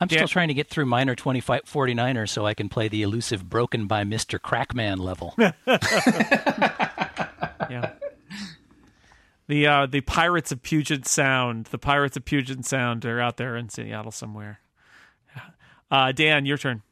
I'm Dan- still trying to get through Miner 2049er so I can play the elusive Broken by Mr. Crackman level. Yeah. The uh, the Pirates of Puget Sound, the Pirates of Puget Sound are out there in Seattle somewhere. Uh, Dan, your turn.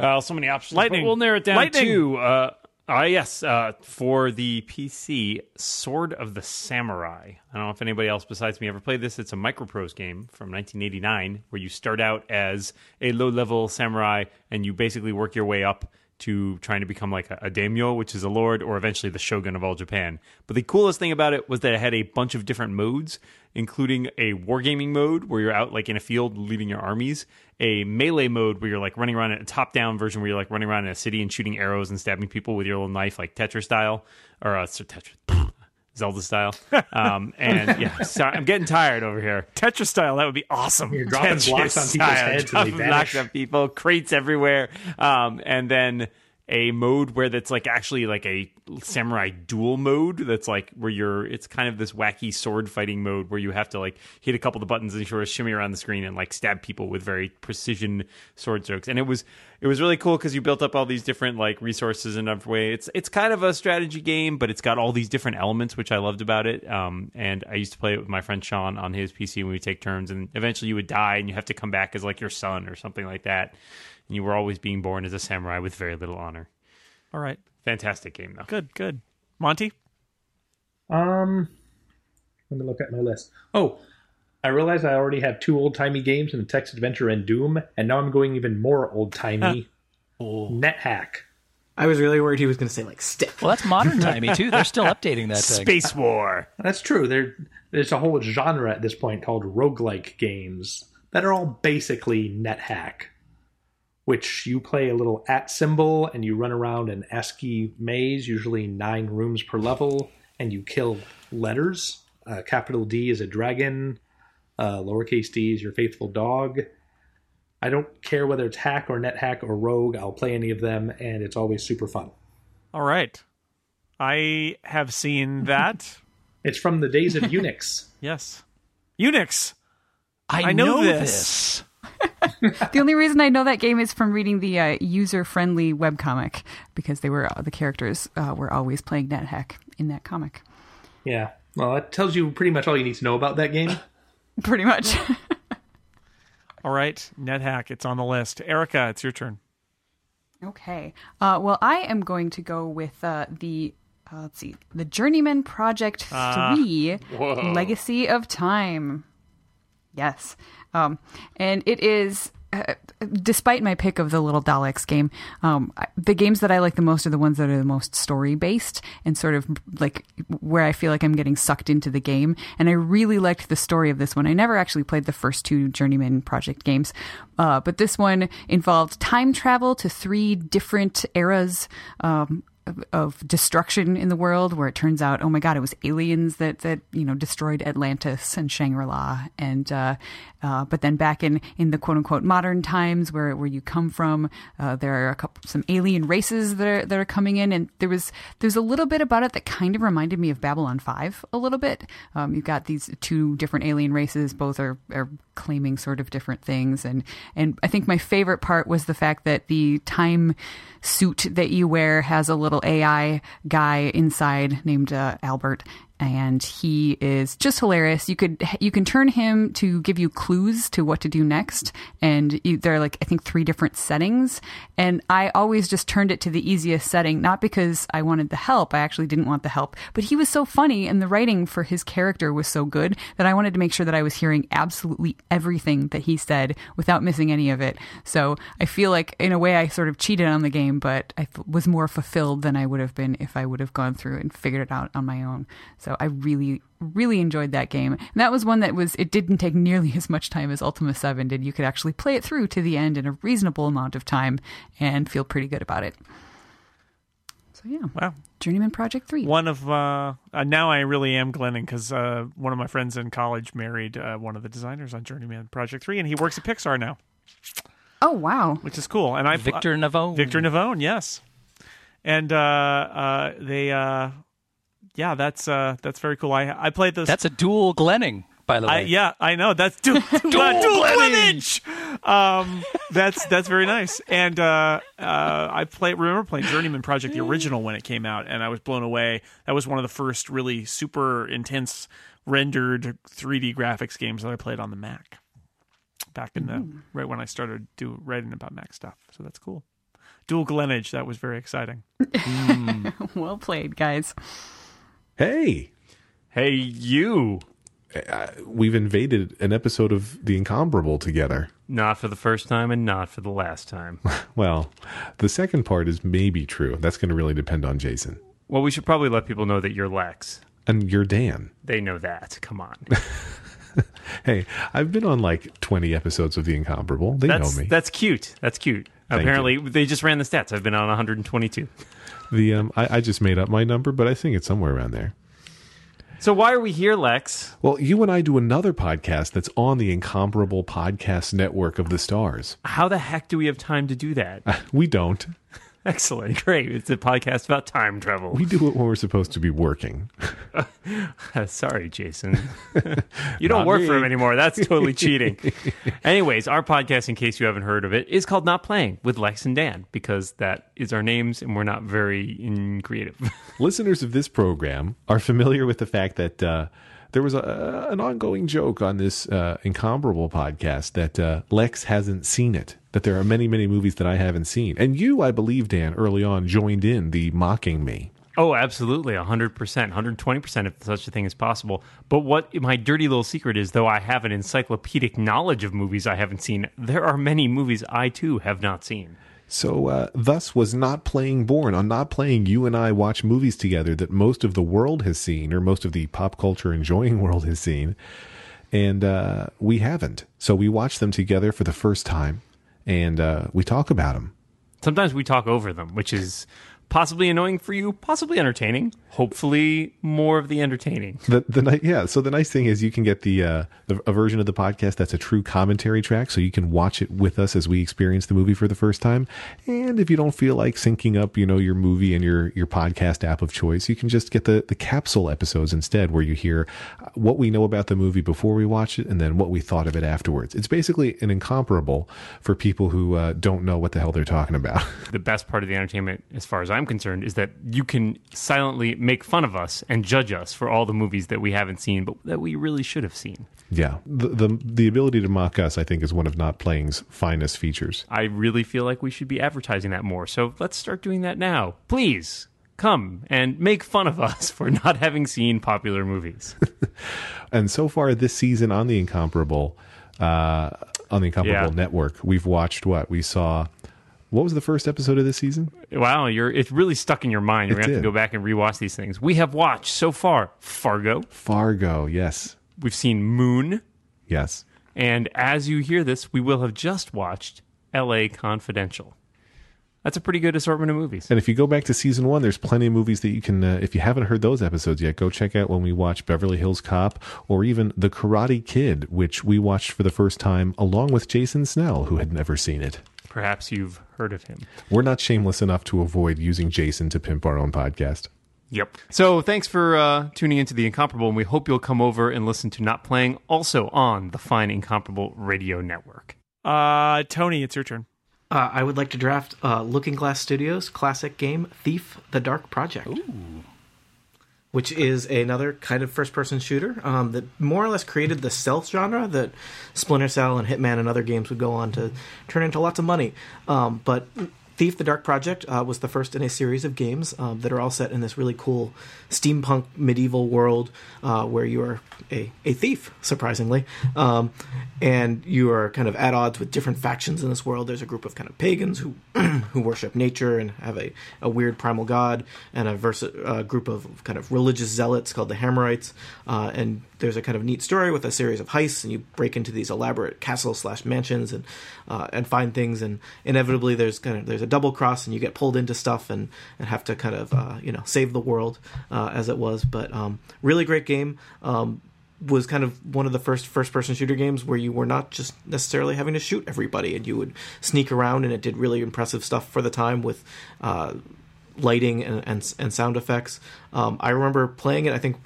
Well, so many options. Lightning. But we'll narrow it down Lightning. to uh, uh yes, uh, for the PC, Sword of the Samurai. I don't know if anybody else besides me ever played this. It's a microprose game from 1989 where you start out as a low-level samurai and you basically work your way up to trying to become like a, a daimyo, which is a lord, or eventually the shogun of all Japan. But the coolest thing about it was that it had a bunch of different modes, including a wargaming mode where you're out like in a field leading your armies, a melee mode where you're like running around, in a top-down version where you're like running around in a city and shooting arrows and stabbing people with your little knife, like Tetris style, or uh, so Tetris. Zelda style, um, and yeah, sorry, I'm getting tired over here. Tetris style, that would be awesome. you're dropping Tetris blocks on people's style, heads and they dropping blocks vanish. on people, crates everywhere, um, and then a mode where that's like actually like a samurai duel mode that's like where you're it's kind of this wacky sword fighting mode where you have to like hit a couple of the buttons and sort of shimmy around the screen and like stab people with very precision sword strokes. And it was it was really cool because you built up all these different like resources in every way. It's it's kind of a strategy game but it's got all these different elements which i loved about it. Um, and i used to play it with my friend sean on his pc when we take turns and eventually you would die and you have to come back as like your son or something like that and you were always being born as a samurai with very little honor All right, fantastic game though good, good. Monty, Um, let me look at my list. Oh, I realize I already have two old timey games in Text Adventure and Doom, and now I'm going even more old timey. NetHack. I was really worried he was going to say like stick. Well, that's modern timey too. They're still updating that thing. Space War. That's true. There, there's a whole genre at this point called roguelike games that are all basically NetHack, which you play a little at symbol and you run around an ASCII maze, usually nine rooms per level, and you kill letters. Uh, capital D is a dragon, uh, lowercase d is your faithful dog. I don't care whether it's hack or net hack or rogue, I'll play any of them, and it's always super fun. all right. I have seen that. It's from the days of Unix. yes, Unix. I, I know know, this. this. The only reason I know that game is from reading the uh, user-friendly webcomic because they were uh, the characters uh, were always playing NetHack in that comic. Yeah. Well, that tells you pretty much all you need to know about that game. Pretty much. All right, NetHack, it's on the list. Erica, it's your turn. Okay. Uh, well, I am going to go with uh, the uh, let's see, the Journeyman Project Three: Legacy of Time. Yes, um, and it is. Uh, despite my pick of the little Daleks game, um, the games that I like the most are the ones that are the most story based and sort of like where I feel like I'm getting sucked into the game. And I really liked the story of this one. I never actually played the first two Journeyman Project games, uh, but this one involved time travel to three different eras. Um, of, destruction in the world where it turns out oh my god it was aliens that that you know destroyed atlantis and shangri-la. And uh, uh, but then back in in the quote unquote modern times where where you come from uh, there are a couple some alien races that are that are coming in. And there was there's a little bit about it that kind of reminded me of babylon 5 a little bit. Um, you've got these two different alien races. Both are are claiming sort of different things. And and I think my favorite part was the fact that the time suit that you wear has a little AI guy inside named uh, Albert and he is just hilarious. You could you can turn him to give you clues to what to do next, and you, there are like I think three different settings. And I always just turned it to the easiest setting, not because I wanted the help. I actually didn't want the help, but he was so funny, and the writing for his character was so good that I wanted to make sure that I was hearing absolutely everything that he said without missing any of it. So I feel like in a way I sort of cheated on the game, but I was more fulfilled than I would have been if I would have gone through and figured it out on my own. So I really, really enjoyed that game. And that was one that was, it didn't take nearly as much time as Ultima 7 did. You could actually play it through to the end in a reasonable amount of time and feel pretty good about it. So yeah, Wow. Journeyman Project 3. One of uh, uh, now I really am Glennon because uh, one of my friends in college married uh, one of the designers on Journeyman Project Three, and he works at Pixar now, Oh, wow. which is cool. And I Victor Navone. Victor Navone, yes, and uh, uh, they uh, yeah, that's uh, that's very cool. I I played those. That's a dual Glenning, by the way. I, yeah, I know. That's dual, dual, dual Glenage. Um, that's that's very nice. And uh, uh, I play remember playing Journeyman Project the original when it came out, and I was blown away. That was one of the first really super intense rendered 3D graphics games that I played on the Mac. Back in the right when I started do writing about Mac stuff, so that's cool. Dual Glenage, that was very exciting. well played, guys. Hey, Hey, you. we've invaded an episode of The Incomparable together. Not for the first time and not for the last time. Well, the second part is maybe true. That's going to really depend on Jason. well, we should probably let people know that you're Lex. And you're Dan. They know that. Come on. Hey, I've been on like 20 episodes of The Incomparable. They That's know me. that's cute. That's cute. Thank Apparently, they just ran the stats. I've been on 122. The um, I, I just made up my number, but I think it's somewhere around there. So why are we here, Lex? Well, you and I do another podcast that's on the Incomparable Podcast Network of the Stars. How the heck do we have time to do that? We don't. Excellent. Great. It's a podcast about time travel. We do it when we're supposed to be working. Sorry, Jason. you don't Not work me. for him anymore. That's totally cheating. Anyways, our podcast, in case you haven't heard of it, is called Not Playing with Lex and Dan because that is our names and we're not very in creative. Listeners of this program are familiar with the fact that uh, there was a, an ongoing joke on this uh, Incomparable podcast that uh, Lex hasn't seen it. That there are many, many movies that I haven't seen. And you, I believe, Dan, early on joined in the mocking me. oh, absolutely. 100%, 120% if such a thing is possible. But what my dirty little secret is, though I have an encyclopedic knowledge of movies I haven't seen, there are many movies I too have not seen. So, uh, thus was not playing born. On not playing, you and I watch movies together that most of the world has seen, or most of the pop culture enjoying world has seen, and uh, we haven't. So we watch them together for the first time, and uh, we talk about them. Sometimes we talk over them, which is possibly annoying for you, possibly entertaining. Hopefully, more of the entertaining. The the yeah. So the nice thing is you can get the uh, the a version of the podcast that's a true commentary track, so you can watch it with us as we experience the movie for the first time. And if you don't feel like syncing up, you know, your movie and your your podcast app of choice, you can just get the the capsule episodes instead, where you hear what we know about the movie before we watch it, and then what we thought of it afterwards. It's basically an incomparable for people who uh, don't know what the hell they're talking about. The best part of the entertainment, as far as I'm I'm concerned, is that you can silently make fun of us and judge us for all the movies that we haven't seen, but that we really should have seen. Yeah, the, the the ability to mock us, I think, is one of not playing's finest features. I really feel like we should be advertising that more. So let's start doing that now. Please come and make fun of us for not having seen popular movies. And so far this season on the Incomparable, uh, on the Incomparable Yeah. Network, we've watched what we saw. What was the first episode of this season? wow, you're it's really stuck in your mind. You're It gonna have did. to go back and rewatch these things. We have watched so far Fargo. Fargo. Yes, We've seen Moon. yes. And as you hear this, we will have just watched LA Confidential. That's a pretty good assortment of movies. And if you go back to season one, there's plenty of movies that you can. Uh, if you haven't heard those episodes yet, go check out when we watch Beverly Hills Cop or even The Karate Kid, which we watched for the first time along with Jason Snell, who had never seen it. Perhaps you've heard of him. We're not shameless enough to avoid using Jason to pimp our own podcast. Yep. So thanks for uh, tuning into The Incomparable, and we hope you'll come over and listen to Not Playing also on the fine Incomparable Radio Network. Uh, Tony, it's your turn. Uh, I would like to draft uh, Looking Glass Studios' classic game Thief: The Dark Project, which is another kind of first-person shooter um, that more or less created the stealth genre that Splinter Cell and Hitman and other games would go on to turn into lots of money. Um, but Thief: The Dark Project uh, was the first in a series of games um, that are all set in this really cool steampunk medieval world uh, where you are a, a thief, surprisingly, um, and you are kind of at odds with different factions in this world. There's a group of kind of pagans who who worship nature and have a, a weird primal god, and a vers- uh, group of kind of religious zealots called the Hammerites. Uh, and there's a kind of neat story with a series of heists, and you break into these elaborate castles slash mansions and uh, and find things. And inevitably, there's kind of there's a double cross, and you get pulled into stuff and and have to kind of uh, you know save the world uh, as it was. But um, really great game. Um, was kind of one of the first first person shooter games where you were not just necessarily having to shoot everybody and you would sneak around and it did really impressive stuff for the time with uh, lighting and, and and sound effects. Um, I remember playing it. I think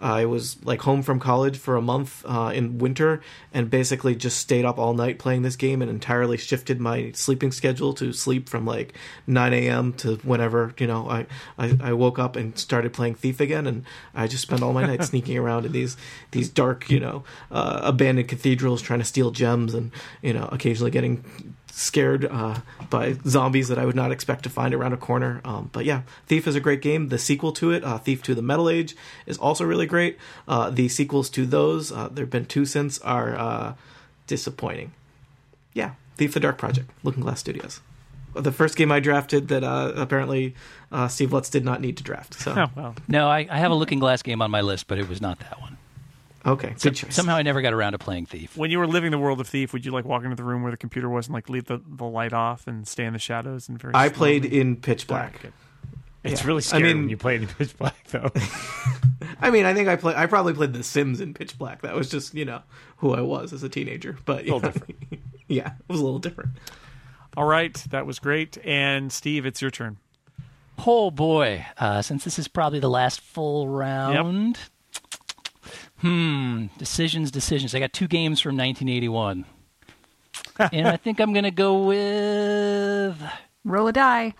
I was like home from college for a month uh, in winter, and basically just stayed up all night playing this game, and entirely shifted my sleeping schedule to sleep from like 9 a.m. to whenever you know I, I I woke up and started playing Thief again, and I just spent all my night sneaking around in these these dark you know uh, abandoned cathedrals trying to steal gems, and you know occasionally getting scared uh, by zombies that I would not expect to find around a corner. Um, but yeah, Thief is a great game. The sequel to it, uh, Thief II the Metal Age, is also really great. Uh, the sequels to those, uh, there have been two since, are uh, disappointing. Yeah, Thief the Dark Project, Looking Glass Studios. The first game I drafted that uh, apparently Steve Lutz did not need to draft. So Oh, well. No, I, I have a Looking Glass game on my list, but it was not that one. Okay, good choice. Somehow I never got around to playing Thief. When you were living the world of Thief, would you like walk into the room where the computer was and like leave the, the light off and stay in the shadows and very I slowly- played in Pitch Black. Good. It's Yeah. really I scary mean- when you play in pitch black, though. I mean, I think I play. I probably played The Sims in Pitch Black. That was just you know who I was as a teenager. But little yeah. yeah, it was a little different. All right, that was great. And Steve, it's your turn. Oh boy! Uh, since this is probably the last full round, hmm, decisions, decisions. I got two games from 1981, and I think I'm gonna go with. Roll a die.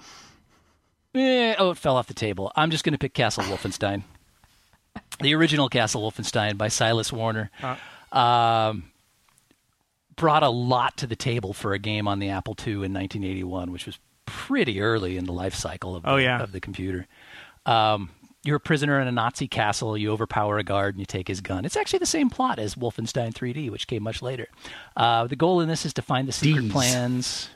Eh, oh, it fell off the table. I'm just gonna pick Castle Wolfenstein, the original Castle Wolfenstein by Silas Warner. Um, brought a lot to the table for a game on the Apple II in 1981, which was pretty early in the life cycle of the, Oh, yeah. of the computer. Um, you're a prisoner in a Nazi castle. You overpower a guard and you take his gun. It's actually the same plot as Wolfenstein 3D, which came much later. Uh, the goal in this is to find the secret Ds. plans.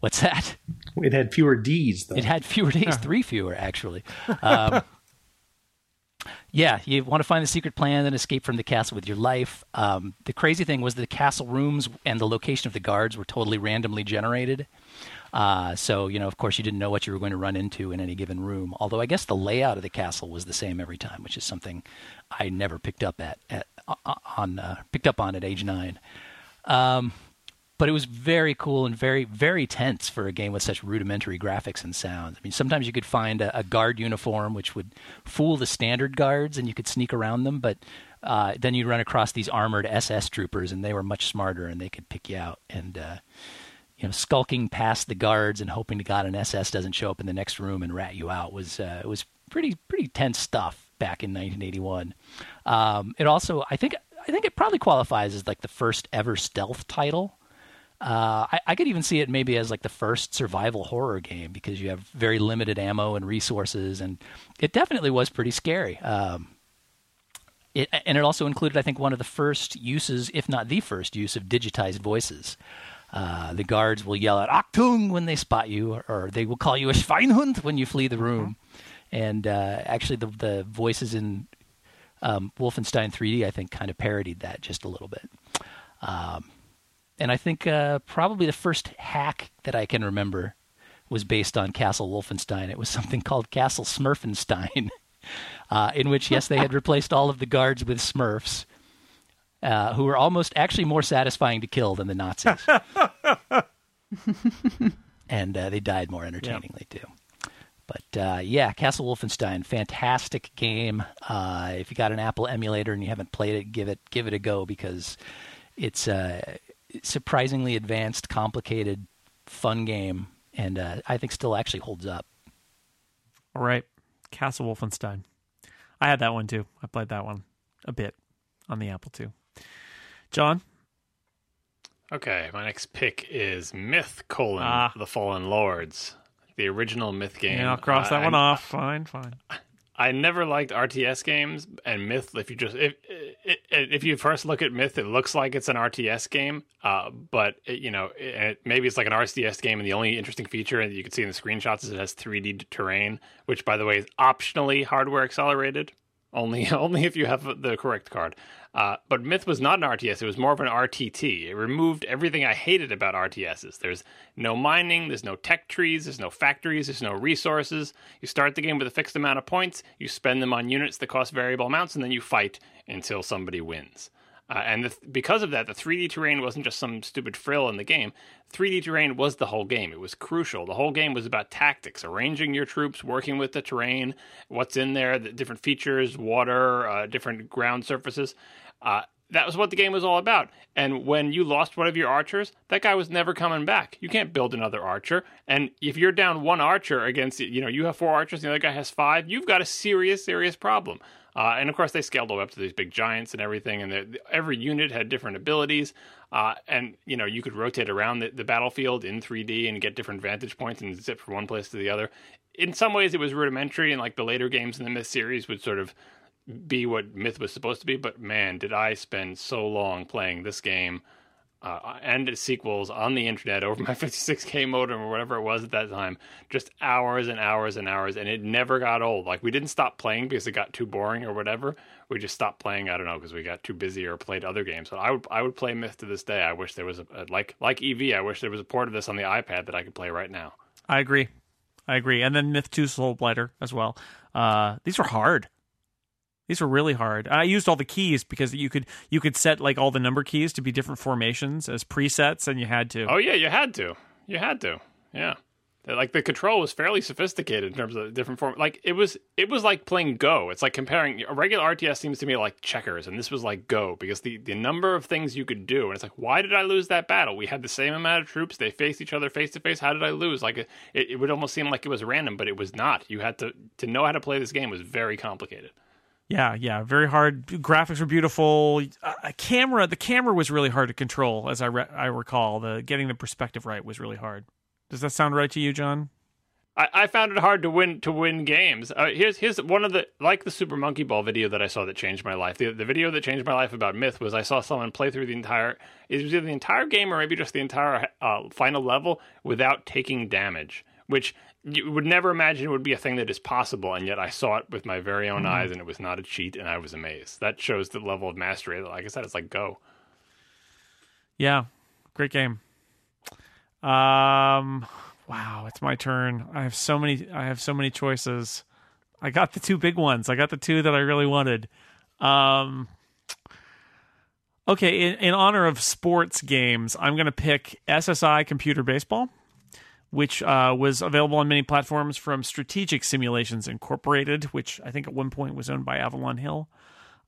What's that? It had fewer D's though. It had fewer days, three fewer actually. Um, yeah, you want to find the secret plan and escape from the castle with your life. Um, the crazy thing was the castle rooms and the location of the guards were totally randomly generated. Uh, so you know, of course, you didn't know what you were going to run into in any given room. Although I guess the layout of the castle was the same every time, which is something I never picked up at, at on uh, picked up on at age nine. Um, but it was very cool and very very tense for a game with such rudimentary graphics and sounds. I mean, sometimes you could find a, a guard uniform which would fool the standard guards, and you could sneak around them, but uh, then you'd run across these armored SS troopers, and they were much smarter, and they could pick you out. And uh, you know, skulking past the guards and hoping to God an SS doesn't show up in the next room and rat you out was uh, was pretty pretty tense stuff back in 1981. Um, it also, I think, I think it probably qualifies as like the first ever stealth title. Uh, I, I, could even see it maybe as like the first survival horror game because you have very limited ammo and resources, and it definitely was pretty scary. Um, it, and it also included, I think, one of the first uses, if not the first use, of digitized voices. Uh, the guards will yell out Achtung when they spot you, or, or, they will call you a Schweinhund when you flee the room. And uh, actually, the, the voices in um, Wolfenstein 3D, I think, kind of parodied that just a little bit. Um, and I think uh, probably the first hack that I can remember was based on Castle Wolfenstein. It was something called Castle Smurfenstein, uh, in which, yes, they had replaced all of the guards with Smurfs, uh, who were almost actually more satisfying to kill than the Nazis. and uh, they died more entertainingly, yep. too. But uh, yeah, Castle Wolfenstein, fantastic game. Uh, if you got an Apple emulator and you haven't played it, give it give it a go because it's a surprisingly advanced, complicated, fun game, and uh, I think still actually holds up. All right, Castle Wolfenstein. I had that one too. I played that one a bit on the Apple II. John. Okay, my next pick is Myth: colon, ah. The Fallen Lords the original Myth game. Yeah, I'll cross that one off. Fine, fine. I never liked RTS games and Myth. If you just if if you first look at Myth, it looks like it's an RTS game, uh, but it, you know it, maybe it's like an RTS game. And the only interesting feature that you can see in the screenshots is it has 3D terrain, which by the way is optionally hardware accelerated. Only only if you have the correct card. Uh, but Myth was not an RTS; it was more of an RTT. It removed everything I hated about RTSs. There's no mining, there's no tech trees, there's no factories, there's no resources. You start the game with a fixed amount of points, you spend them on units that cost variable amounts, and then you fight until somebody wins. Uh, and the, because of that, the 3D terrain wasn't just some stupid frill in the game. 3D terrain was the whole game. It was crucial. The whole game was about tactics, arranging your troops, working with the terrain, what's in there, the different features, water, uh, different ground surfaces. Uh, that was what the game was all about. And when you lost one of your archers, that guy was never coming back. You can't build another archer. And if you're down one archer against, you know, you have four archers, and the other guy has five, you've got a serious, serious problem. Uh, and of course, they scaled all up to these big giants and everything. And every unit had different abilities. Uh, and you know, you could rotate around the, the, battlefield in 3D and get different vantage points and zip from one place to the other. In some ways, it was rudimentary, and like the later games in the Myth series would sort of be what Myth was supposed to be. But man, did I spend so long playing this game uh, and sequels on the internet over my 56k modem or whatever it was at that time. Just hours and hours and hours, and it never got old. Like we didn't stop playing because it got too boring or whatever. We just stopped playing. I don't know because we got too busy or played other games. So I would I would play Myth to this day. I wish there was a, a like like EV. I wish there was a port of this on the iPad that I could play right now. I agree. I agree. And then Myth 2 Soul Blighter as well. Uh, these were hard. These were really hard. I used all the keys because you could you could set like all the number keys to be different formations as presets, and you had to. Oh yeah, you had to. You had to. Yeah. Like the control was fairly sophisticated in terms of different form. Like it was, it was like playing Go. It's like comparing a regular RTS seems to me like checkers, and this was like Go because the the number of things you could do, and it's like, why did I lose that battle? We had the same amount of troops. They faced each other face to face. How did I lose? Like it, it would almost seem like it was random, but it was not. You had to to know how to play this game was very complicated. Yeah, yeah, very hard. Graphics were beautiful. A camera, the camera was really hard to control, as I re- I recall. The getting the perspective right was really hard. Does that sound right to you, John? I, I found it hard to win to win games. Uh, here's here's one of the like the Super Monkey Ball video that I saw that changed my life. The the video that changed my life about Myth was I saw someone play through the entire it was either the entire game or maybe just the entire uh, final level without taking damage, which you would never imagine it would be a thing that is possible, and yet I saw it with my very own mm-hmm. eyes, and it was not a cheat, and I was amazed. That shows the level of mastery. Like I said, it's like go. Yeah, great game. Um, wow, it's my turn. I have so many. I have so many choices. I got the two big ones. I got the two that I really wanted. Um, okay, in, in honor of sports games, I'm going to pick SSI Computer Baseball which uh, was available on many platforms from Strategic Simulations Incorporated, which I think at one point was owned by Avalon Hill.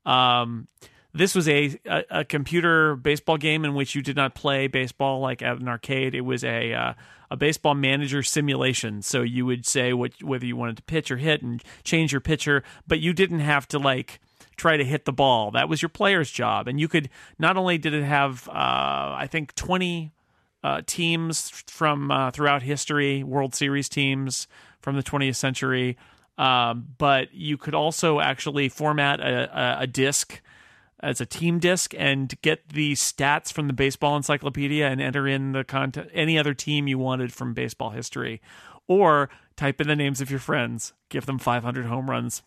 Um, this was a, a a computer baseball game in which you did not play baseball like at an arcade. It was a uh, a baseball manager simulation. So you would say what whether you wanted to pitch or hit and change your pitcher, but you didn't have to like try to hit the ball. That was your player's job, and you could not only did it have uh, I think twenty uh, teams from uh, throughout history, World Series teams from the 20th century. Um, but you could also actually format a, a, a disc as a team disc and get the stats from the baseball encyclopedia and enter in the content any other team you wanted from baseball history or type in the names of your friends give them 500 home runs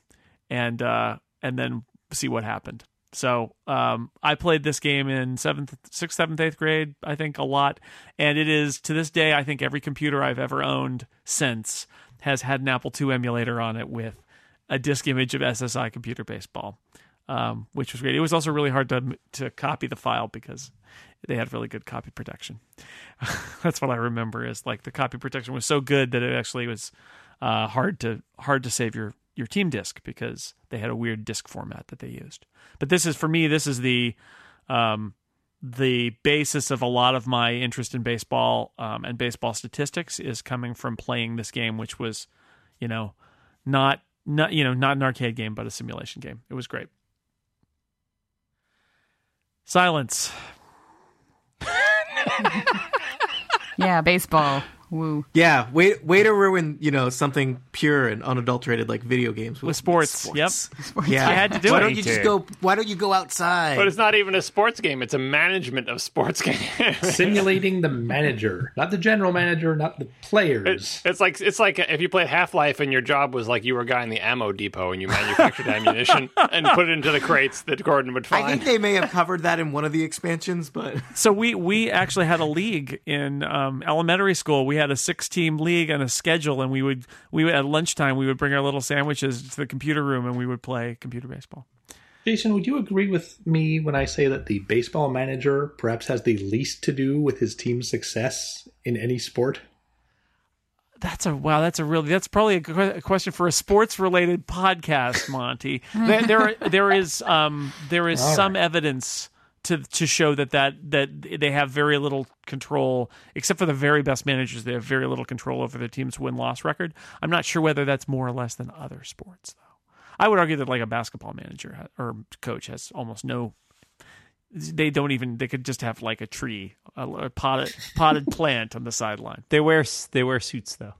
and uh, and then see what happened so um, I played this game in seventh, sixth, seventh, eighth grade. I think a lot, and it is to this day. I think every computer I've ever owned since has had an Apple II emulator on it with a disk image of SSI Computer Baseball, um, which was great. It was also really hard to to copy the file because they had really good copy protection. That's what I remember is like the copy protection was so good that it actually was uh, hard to hard to save your your team disk because they had a weird disk format that they used. But this is for me. This is the um, the basis of a lot of my interest in baseball um, and baseball statistics is coming from playing this game, which was, you know, not not you know not an arcade game but a simulation game. It was great. Silence. Yeah, baseball. Woo. Yeah, way way to ruin you know something pure and unadulterated like video games With sports, Sports, Yeah, You had to do why it. Why don't you just go? Why don't you go outside? But it's not even a sports game; it's a management of sports game. Simulating the manager, not the general manager, not the players. It's, it's like it's like if you played Half Life and your job was like you were a guy in the ammo depot and you manufactured ammunition and put it into the crates that Gordon would find. I think they may have covered that in one of the expansions, but So we we actually had a league in um, elementary school. We had a six team league and a schedule, and we would we would, at lunchtime we would bring our little sandwiches to the computer room and we would play computer baseball. Jason, would you agree with me when I say that the baseball manager perhaps has the least to do with his team's success in any sport? That's a wow. That's a really. That's probably a, que- a question for a sports related podcast, Monty. there, there, there is, um, there is All some right. evidence to to show that that that they have very little control, except for the very best managers. They have very little control over their team's win loss record. I'm not sure whether that's more or less than other sports, though. I would argue that like a basketball manager or coach has almost no. They don't even. They could just have like a tree, a, a potted potted plant on the sideline. They wear they wear suits though.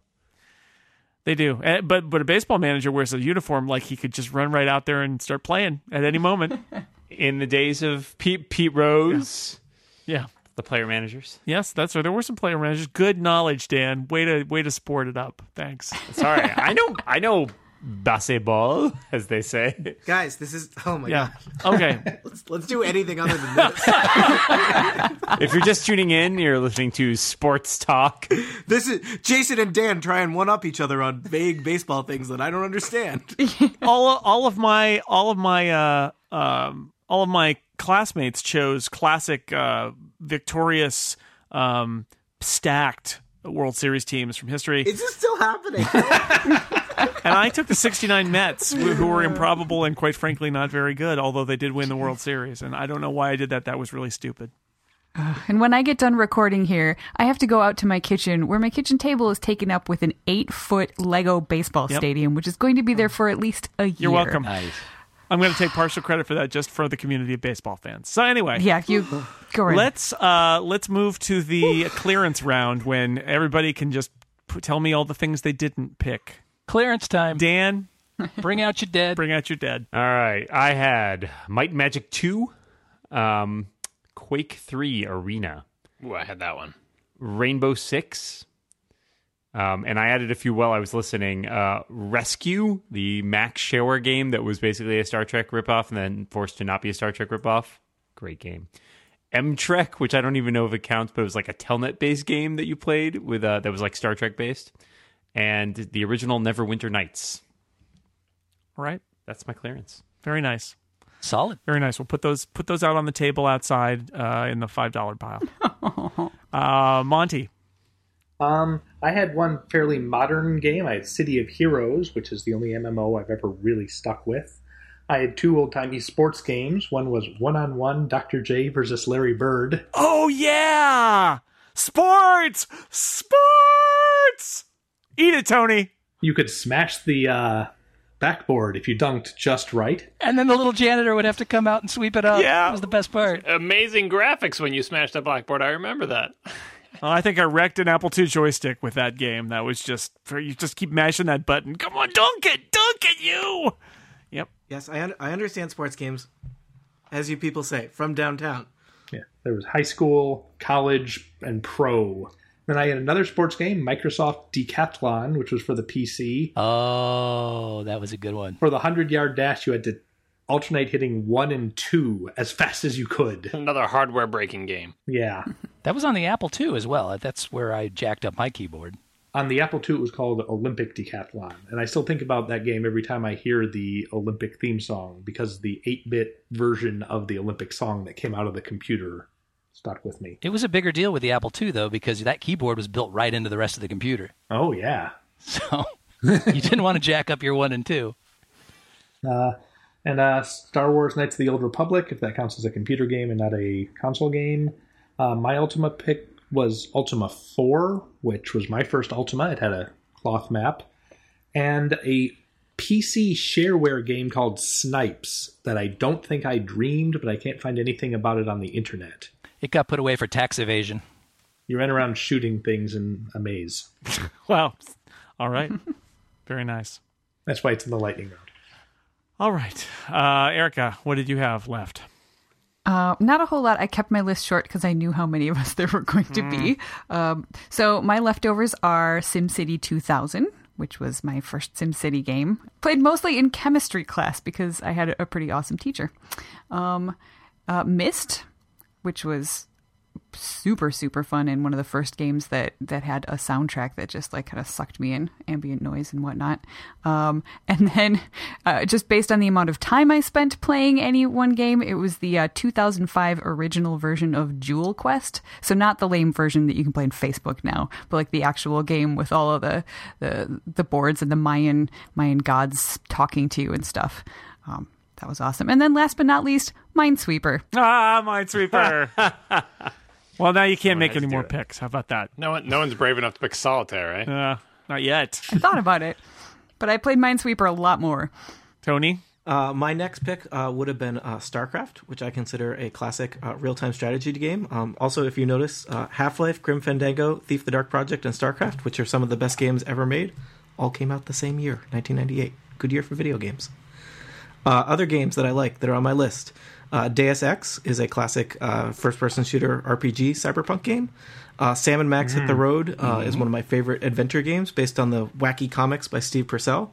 They do, Eh, but but a baseball manager wears a uniform like he could just run right out there and start playing at any moment. In the days of Pete Pete Rose, yeah, the player managers. yes, that's right. There were some player managers. Good knowledge, Dan. Way to way to sport it up. Thanks. Sorry, I know I know basketball, as they say. guys, this is oh my Yeah. god. Okay. Let's let's do anything other than this. If you're just tuning in, you're listening to Sports Talk. this is Jason and Dan try and one up each other on vague baseball things that I don't understand. all all of my all of my uh um all of my classmates chose classic uh victorious um stacked World Series teams from history. Is this still happening? And I took the 69 Mets, who who were improbable and quite frankly not very good, although they did win the World Series. And I don't know why I did that. That was really stupid. And when I get done recording here, I have to go out to my kitchen where my kitchen table is taken up with an eight foot Lego baseball Yep. stadium, which is going to be there for at least a year. You're welcome. Nice. I'm going to take partial credit for that just for the community of baseball fans. So anyway, Yeah, you go right. let's uh, let's move to the clearance round when everybody can just p- tell me all the things they didn't pick. Clearance time. Dan, Bring out your dead. bring out your dead. All right, I had Might Magic Two, um, Quake Three Arena, Ooh, I had that one. Rainbow Six, um, and I added a few while I was listening. Uh, Rescue, the Mac Shareware game that was basically a Star Trek ripoff and then forced to not be a Star Trek ripoff. Great game. Netrek, which I don't even know if it counts, but it was like a Telnet based game that you played with uh, that was like Star Trek based, and the original Neverwinter Nights. All right, That's my clearance. very nice, Solid. very nice. We'll put those put those out on the table outside uh, in the five dollar pile. uh, Monty, Um, I had one fairly modern game. I had City of Heroes, which is the only MMO I've ever really stuck with. I had two old timey sports games. One was one on one Dr. J versus Larry Bird. Oh yeah, sports, sports. Eat it, Tony. You could smash the uh, backboard if you dunked just right. And then the little janitor would have to come out and sweep it up. Yeah. That was the best part. Amazing graphics when you smashed the blackboard. I remember that. Oh, I think I wrecked an Apple II joystick with that game. That was just for you. Just keep mashing that button. Come on, dunk it, dunk it, you. Yep. Yes, I un- I understand sports games, as you people say, from downtown. Yeah, there was high school, college, and pro. Then I had another sports game, Microsoft Decathlon, which was for the PC. Oh, that was a good one. For the 100 yard dash, you had to alternate hitting one and two as fast as you could. Another hardware breaking game. Yeah. That was on the Apple II as well. That's where I jacked up my keyboard. On the Apple II, it was called Olympic Decathlon. And I still think about that game every time I hear the Olympic theme song because the 8 bit version of the Olympic song that came out of the computer stuck with me. It was a bigger deal with the Apple II though because that keyboard was built right into the rest of the computer. Oh, yeah. So you didn't want to jack up your one and two. Uh, and uh, Star Wars Knights of the Old Republic, if that counts as a computer game and not a console game. Uh, my Ultima pick was Ultima 4, which was my first Ultima. It had a cloth map. And a PC shareware game called Snipes that I don't think I dreamed, but I can't find anything about it on the internet. It got put away for tax evasion. You ran around shooting things in a maze. Wow. All right. Very nice. That's why it's in the lightning round. All right, uh, Erica, what did you have left? Uh, not a whole lot. I kept my list short because I knew how many of us there were going to be. Um, so my leftovers are SimCity 2000, which was my first SimCity game. Played mostly in chemistry class because I had a pretty awesome teacher. Um, uh, Myst, which was super super fun and one of the first games that that had a soundtrack that just like kind of sucked me in ambient noise and whatnot. Um, and then uh, just based on the amount of time i spent playing any one game it was the uh, 2005 original version of jewel quest. So not the lame version that you can play in facebook now but like the actual game with all of the the, the boards and the mayan mayan gods talking to you and stuff. Um, that was awesome. And then last but not least minesweeper. Ah, Minesweeper. well, now you can't make any more it. picks. How about that? No one, no one's brave enough to pick solitaire, right? Uh, not yet. I thought about it, but I played Minesweeper a lot more. Tony? Uh, my next pick uh, would have been uh, StarCraft, which I consider a classic uh, real-time strategy game. Um, also, if you notice, uh, Half-Life, Grim Fandango, Thief: The Dark Project, and StarCraft, which are some of the best games ever made, all came out the same year, 1998. Good year for video games. Uh, other games that I like that are on my list. Uh, Deus Ex is a classic uh, first-person shooter RPG cyberpunk game. Uh, Sam and Max Hit the Road uh, is one of my favorite adventure games based on the wacky comics by Steve Purcell.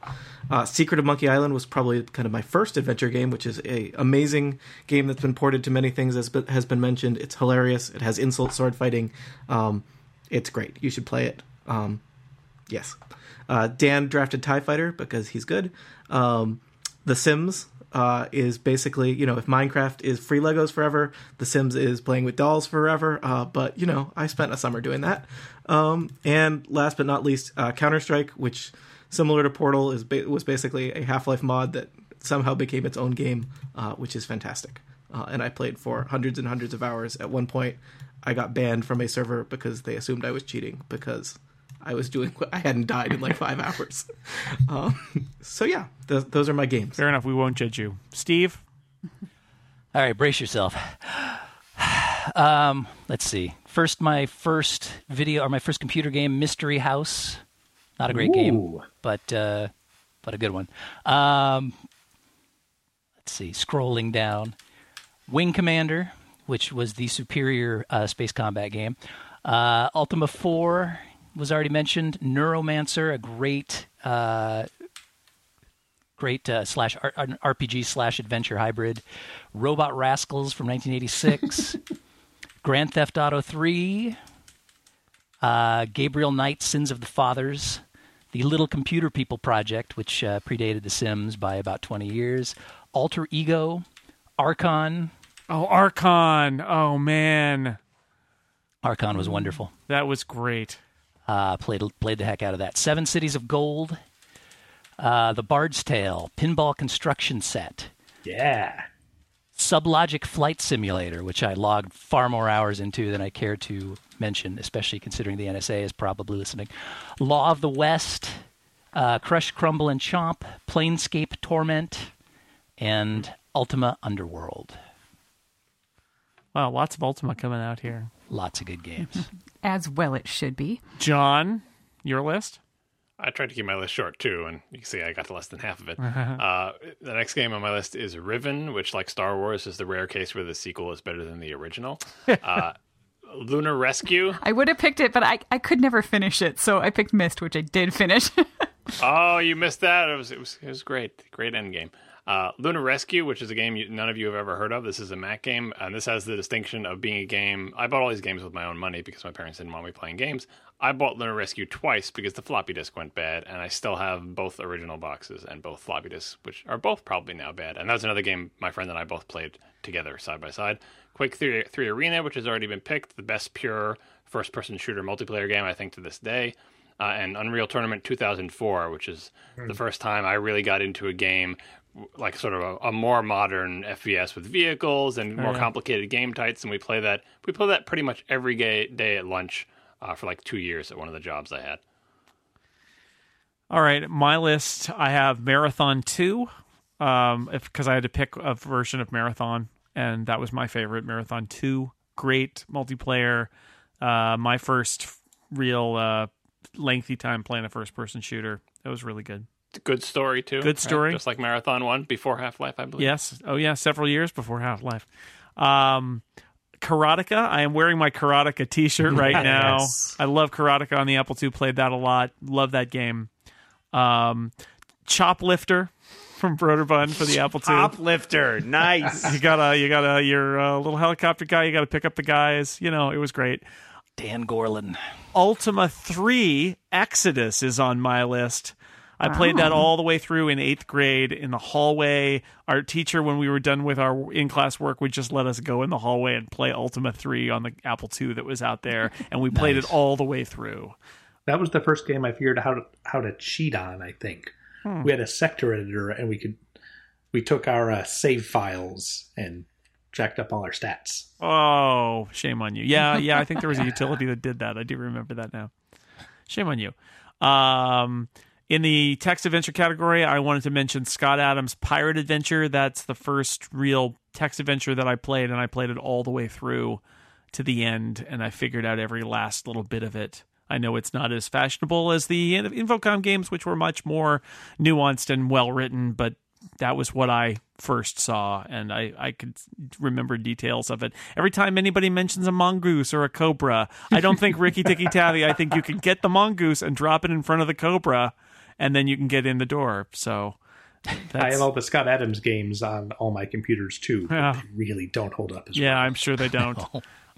Uh, Secret of Monkey Island was probably kind of my first adventure game, which is a amazing game that's been ported to many things as has been mentioned. It's hilarious. It has insult sword fighting. Um, it's great. You should play it. Um, yes. Uh, Dan drafted Tie Fighter because he's good. Um, the Sims uh, is basically, you know, if Minecraft is free Legos forever, The Sims is playing with dolls forever. Uh, but, you know, I spent a summer doing that. Um, and last but not least, uh, Counter Strike, which, similar to Portal, is ba- was basically a Half Life mod that somehow became its own game, uh, which is fantastic. Uh, and I played for hundreds and hundreds of hours. At one point, I got banned from a server because they assumed I was cheating because I was doing I hadn't died in like five hours. Um, so yeah, th- those are my games. Fair enough. We won't judge you. Steve? All right, brace yourself. Um, let's see. First, my first video or my first computer game, Mystery House. Not a great game, but uh, but a good one. Um, let's see. Scrolling down, Wing Commander, which was the superior uh, space combat game. Uh, Ultima Four was already mentioned. Neuromancer, a great uh, great uh, slash R- RPG slash adventure hybrid. Robot Rascals from 1986. Grand Theft Auto 3. Uh, Gabriel Knight, Sins of the Fathers. The Little Computer People Project, which uh, predated The Sims by about 20 years. Alter Ego. Archon. Oh, Archon. Oh, man. Archon was wonderful. That was great. Uh, played played the heck out of that. Seven Cities of Gold, uh, The Bard's Tale, Pinball Construction Set, Yeah. Sublogic Flight Simulator, which I logged far more hours into than I care to mention, especially considering the NSA is probably listening. Law of the West, uh, Crush, Crumble, and Chomp, Planescape Torment, and Ultima Underworld. Wow, lots of Ultima coming out here. Lots of good games. As well, it should be. John, your list? I tried to keep my list short too, and you can see I got to less than half of it. uh, the next game on my list is Riven, which, like Star Wars, is the rare case where the sequel is better than the original. Uh, Lunar Rescue. I would have picked it, but I, I could never finish it, so I picked Myst, which I did finish. Oh, you missed that. It was it was it was great, great end game. Uh, Lunar Rescue, which is a game you, none of you have ever heard of. This is a Mac game, and this has the distinction of being a game. I bought all these games with my own money because my parents didn't want me playing games. I bought Lunar Rescue twice because the floppy disk went bad, and I still have both original boxes and both floppy disks, which are both probably now bad. And that's another game my friend and I both played together side by side. Quake 3, 3 Arena, which has already been picked, the best pure first person shooter multiplayer game, I think, to this day. Uh, and Unreal Tournament 2004, which is the first time I really got into a game like sort of a, a more modern FPS with vehicles and more complicated game types. And we play that we play that pretty much every day, day at lunch uh, for like two years at one of the jobs I had. All right, my list. I have Marathon Two, um, because I had to pick a version of Marathon, and that was my favorite. Marathon Two, great multiplayer. Uh, my first real uh, lengthy time playing a first-person shooter. It was really good. Good story too. Good right? story. just like Marathon One before Half Life, I believe. Yes. Oh, yeah. Several years before Half Life. Um, Karateka. I am wearing my Karateka T-shirt right now. I love Karateka on the Apple II. Played that a lot. Love that game. Um, Choplifter from Broderbund for the Apple II. Uplifter, nice. You gotta, you gotta, you're a little helicopter guy. You gotta pick up the guys. You know, it was great. Dan Gorlin. Ultima 3 Exodus is on my list. I played that all the way through in eighth grade in the hallway. Our teacher, when we were done with our in class work, would just let us go in the hallway and play Ultima 3 on the Apple II that was out there. And we played it all the way through. That was the first game I figured out how to how to cheat on. I think we had a sector editor, and we could we took our uh, save files and jacked up all our stats. Oh, shame on you. Yeah, yeah, I think there was a utility that did that. I do remember that now. Shame on you. Um, in the text adventure category, I wanted to mention Scott Adams' Pirate Adventure. That's the first real text adventure that I played, and I played it all the way through to the end, and I figured out every last little bit of it. I know it's not as fashionable as the Infocom games, which were much more nuanced and well written, but that was what I first saw, and I, I could remember details of it. Every time anybody mentions a mongoose or a cobra, I don't think Rikki Tikki Tavi. I think you can get the mongoose and drop it in front of the cobra, and then you can get in the door. So I have all the Scott Adams games on all my computers too. but Yeah. They really don't hold up as yeah, well. Yeah, I'm sure they don't.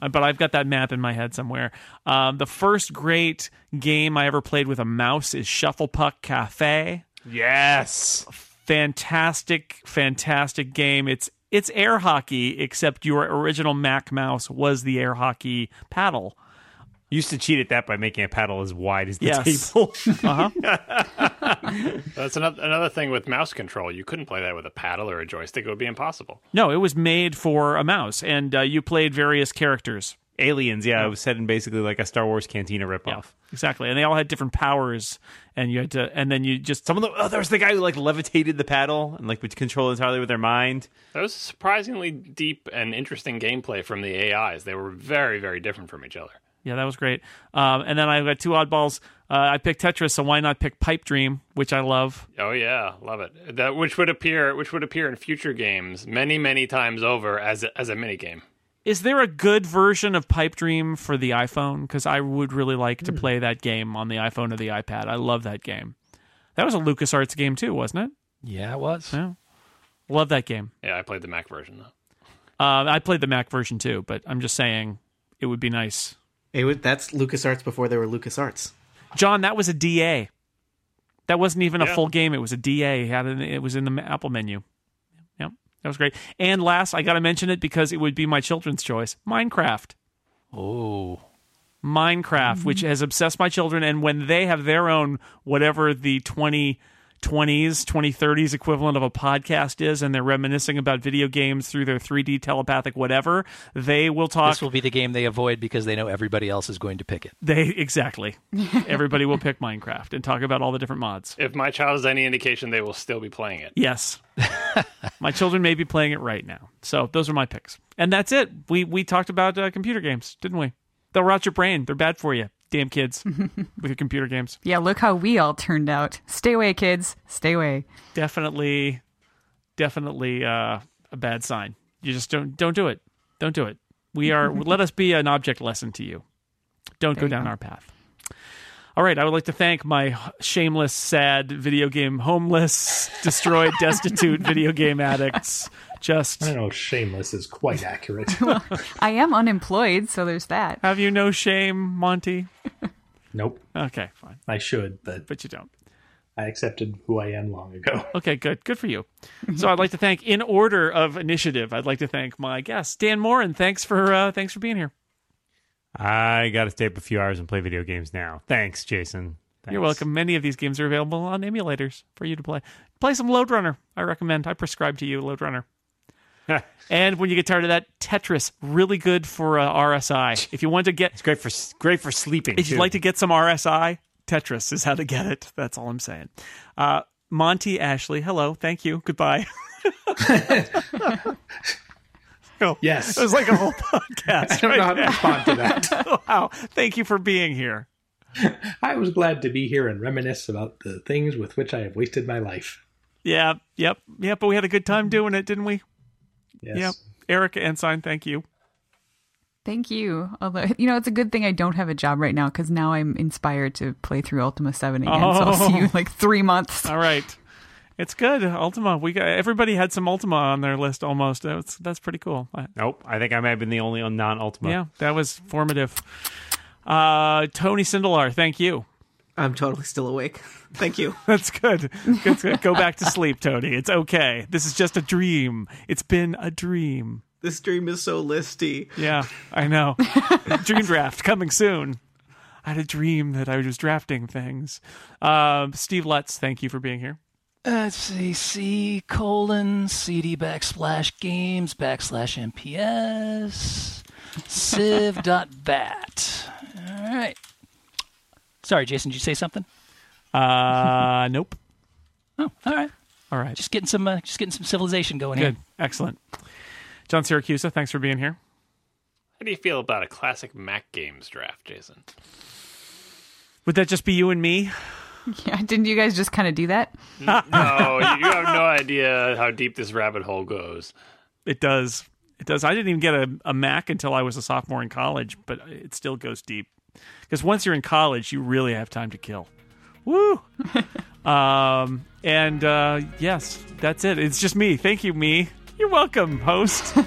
Uh, But I've got that map in my head somewhere. Um, the first great game I ever played with a mouse is Shufflepuck Cafe. yes. fantastic fantastic game it's it's air hockey except your original mac mouse was the air hockey paddle Used to cheat at that by making a paddle as wide as the Yes. table. That's another another thing with mouse control. You couldn't play that with a paddle or a joystick. It would be impossible. no it was made for a mouse and uh, you played various characters Aliens, yeah, it was set in basically like a Star Wars Cantina ripoff. exactly and they all had different powers and you had to and then you just Some of the oh, there was the guy who like levitated the paddle and like would control entirely with their mind. That was surprisingly deep and interesting gameplay from the AIs. They were very, very different from each other. Yeah that was great um, and then i got two oddballs uh, i picked tetris so why not pick pipe dream which i love Oh yeah, love it. That which would appear which would appear in future games many, many times over as a, as a mini game. Is there a good version of Pipe Dream for the iPhone? Because I would really like to play that game on the iPhone or the iPad. I love that game. That was a LucasArts game too, wasn't it? Yeah, it was. Yeah. Love that game. Yeah, I played the Mac version though. Uh, I played the Mac version too, but I'm just saying it would be nice. It was, that's LucasArts before they were LucasArts. John, that was a DA. That wasn't even a full game. It was a DA. It had an, it was in the Apple menu. Yep, that was great. And last, I got to mention it because it would be my children's choice. Minecraft. Oh, Minecraft, which has obsessed my children. And when they have their own, whatever the 20s, 2030s equivalent of a podcast is, and they're reminiscing about video games through their 3D telepathic whatever, they will talk. This will be the game they avoid because they know everybody else is going to pick it. They exactly. Everybody will pick Minecraft and talk about all the different mods. If my child is any indication, they will still be playing it. Yes. my children may be playing it right now. So those are my picks. And that's it. We we talked about uh, computer games, didn't we? They'll rot your brain. They're bad for you. Damn kids with your computer games. Yeah, look how we all turned out. Stay away, kids. Stay away. Definitely definitely uh, a bad sign. You just don't don't do it. Don't do it. We are let us be an object lesson to you. Don't go down go. our path. All right, I would like to thank my shameless, sad video game homeless, destroyed, destitute video game addicts. Just I don't know. Shameless is quite accurate. I am unemployed, so there's that. have you no shame, Monty? nope. Okay, fine, I should, but but you don't. I accepted who I am long ago. Okay, good. Good for you. So I'd like to thank, in order of initiative, I'd like to thank my guest, Dan Moren. Thanks for uh, thanks for being here. I got to stay up a few hours and play video games now. Thanks, Jason. Thanks. You're welcome. Many of these games are available on emulators for you to play. Play some Lode Runner. I recommend. I prescribe to you Lode Runner. and when you get tired of that, Tetris really good for uh, RSI. If you want to get, It's great for great for sleeping. if you'd too. like to get some RSI, Tetris is how to get it. That's all I'm saying. Uh, Monty Ashley, hello, thank you, goodbye. Oh, Yes. it was like a whole podcast. I don't know how to respond to that. wow, thank you for being here. I was glad to be here and reminisce about the things with which I have wasted my life. Yeah, yep, yep. But we had a good time doing it, didn't we? Yes. Yep. Erica Ensign, thank you. Thank you. Although, you know, it's a good thing I don't have a job right now because now I'm inspired to play through Ultima 7 again. So I'll see you in like three months. All right. It's good. Ultima. We got everybody had some Ultima on their list almost. That's that's pretty cool. I- Nope. I think I may have been the only non Ultima. yeah, that was formative. Uh, Tony Sindelar, thank you. I'm totally still awake. Thank you. That's good. Good, good. Go back to sleep, Tony. It's okay. This is just a dream. It's been a dream. This dream is so listy. Yeah, I know. dream draft coming soon. I had a dream that I was drafting things. Um, Steve Lutz, thank you for being here. Let's see, C colon CD backslash games backslash MPS civ dot bat. All right. Sorry, Jason, did you say something? Uh, nope. Oh, all right. All right. Just getting some, uh, just getting some civilization going Good. here. Excellent. John Siracusa, thanks for being here. How do you feel about a classic Mac games draft, Jason? Would that just be you and me? Yeah, didn't you guys just kind of do that? No, you have no idea how deep this rabbit hole goes. It does. It does. I didn't even get a, a Mac until I was a sophomore in college, but it still goes deep. Because once you're in college, you really have time to kill. Woo! um, and uh, yes, that's it. It's just me. Thank you, me. You're welcome, host.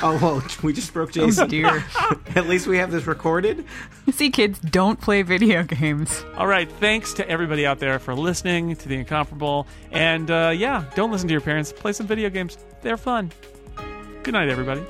Oh, well, we just broke Oh Jason. dear. At least we have this recorded. See, kids, don't play video games. All right. Thanks to everybody out there for listening to The Incomparable. And uh, yeah, don't listen to your parents. Play some video games. They're fun. Good night, everybody.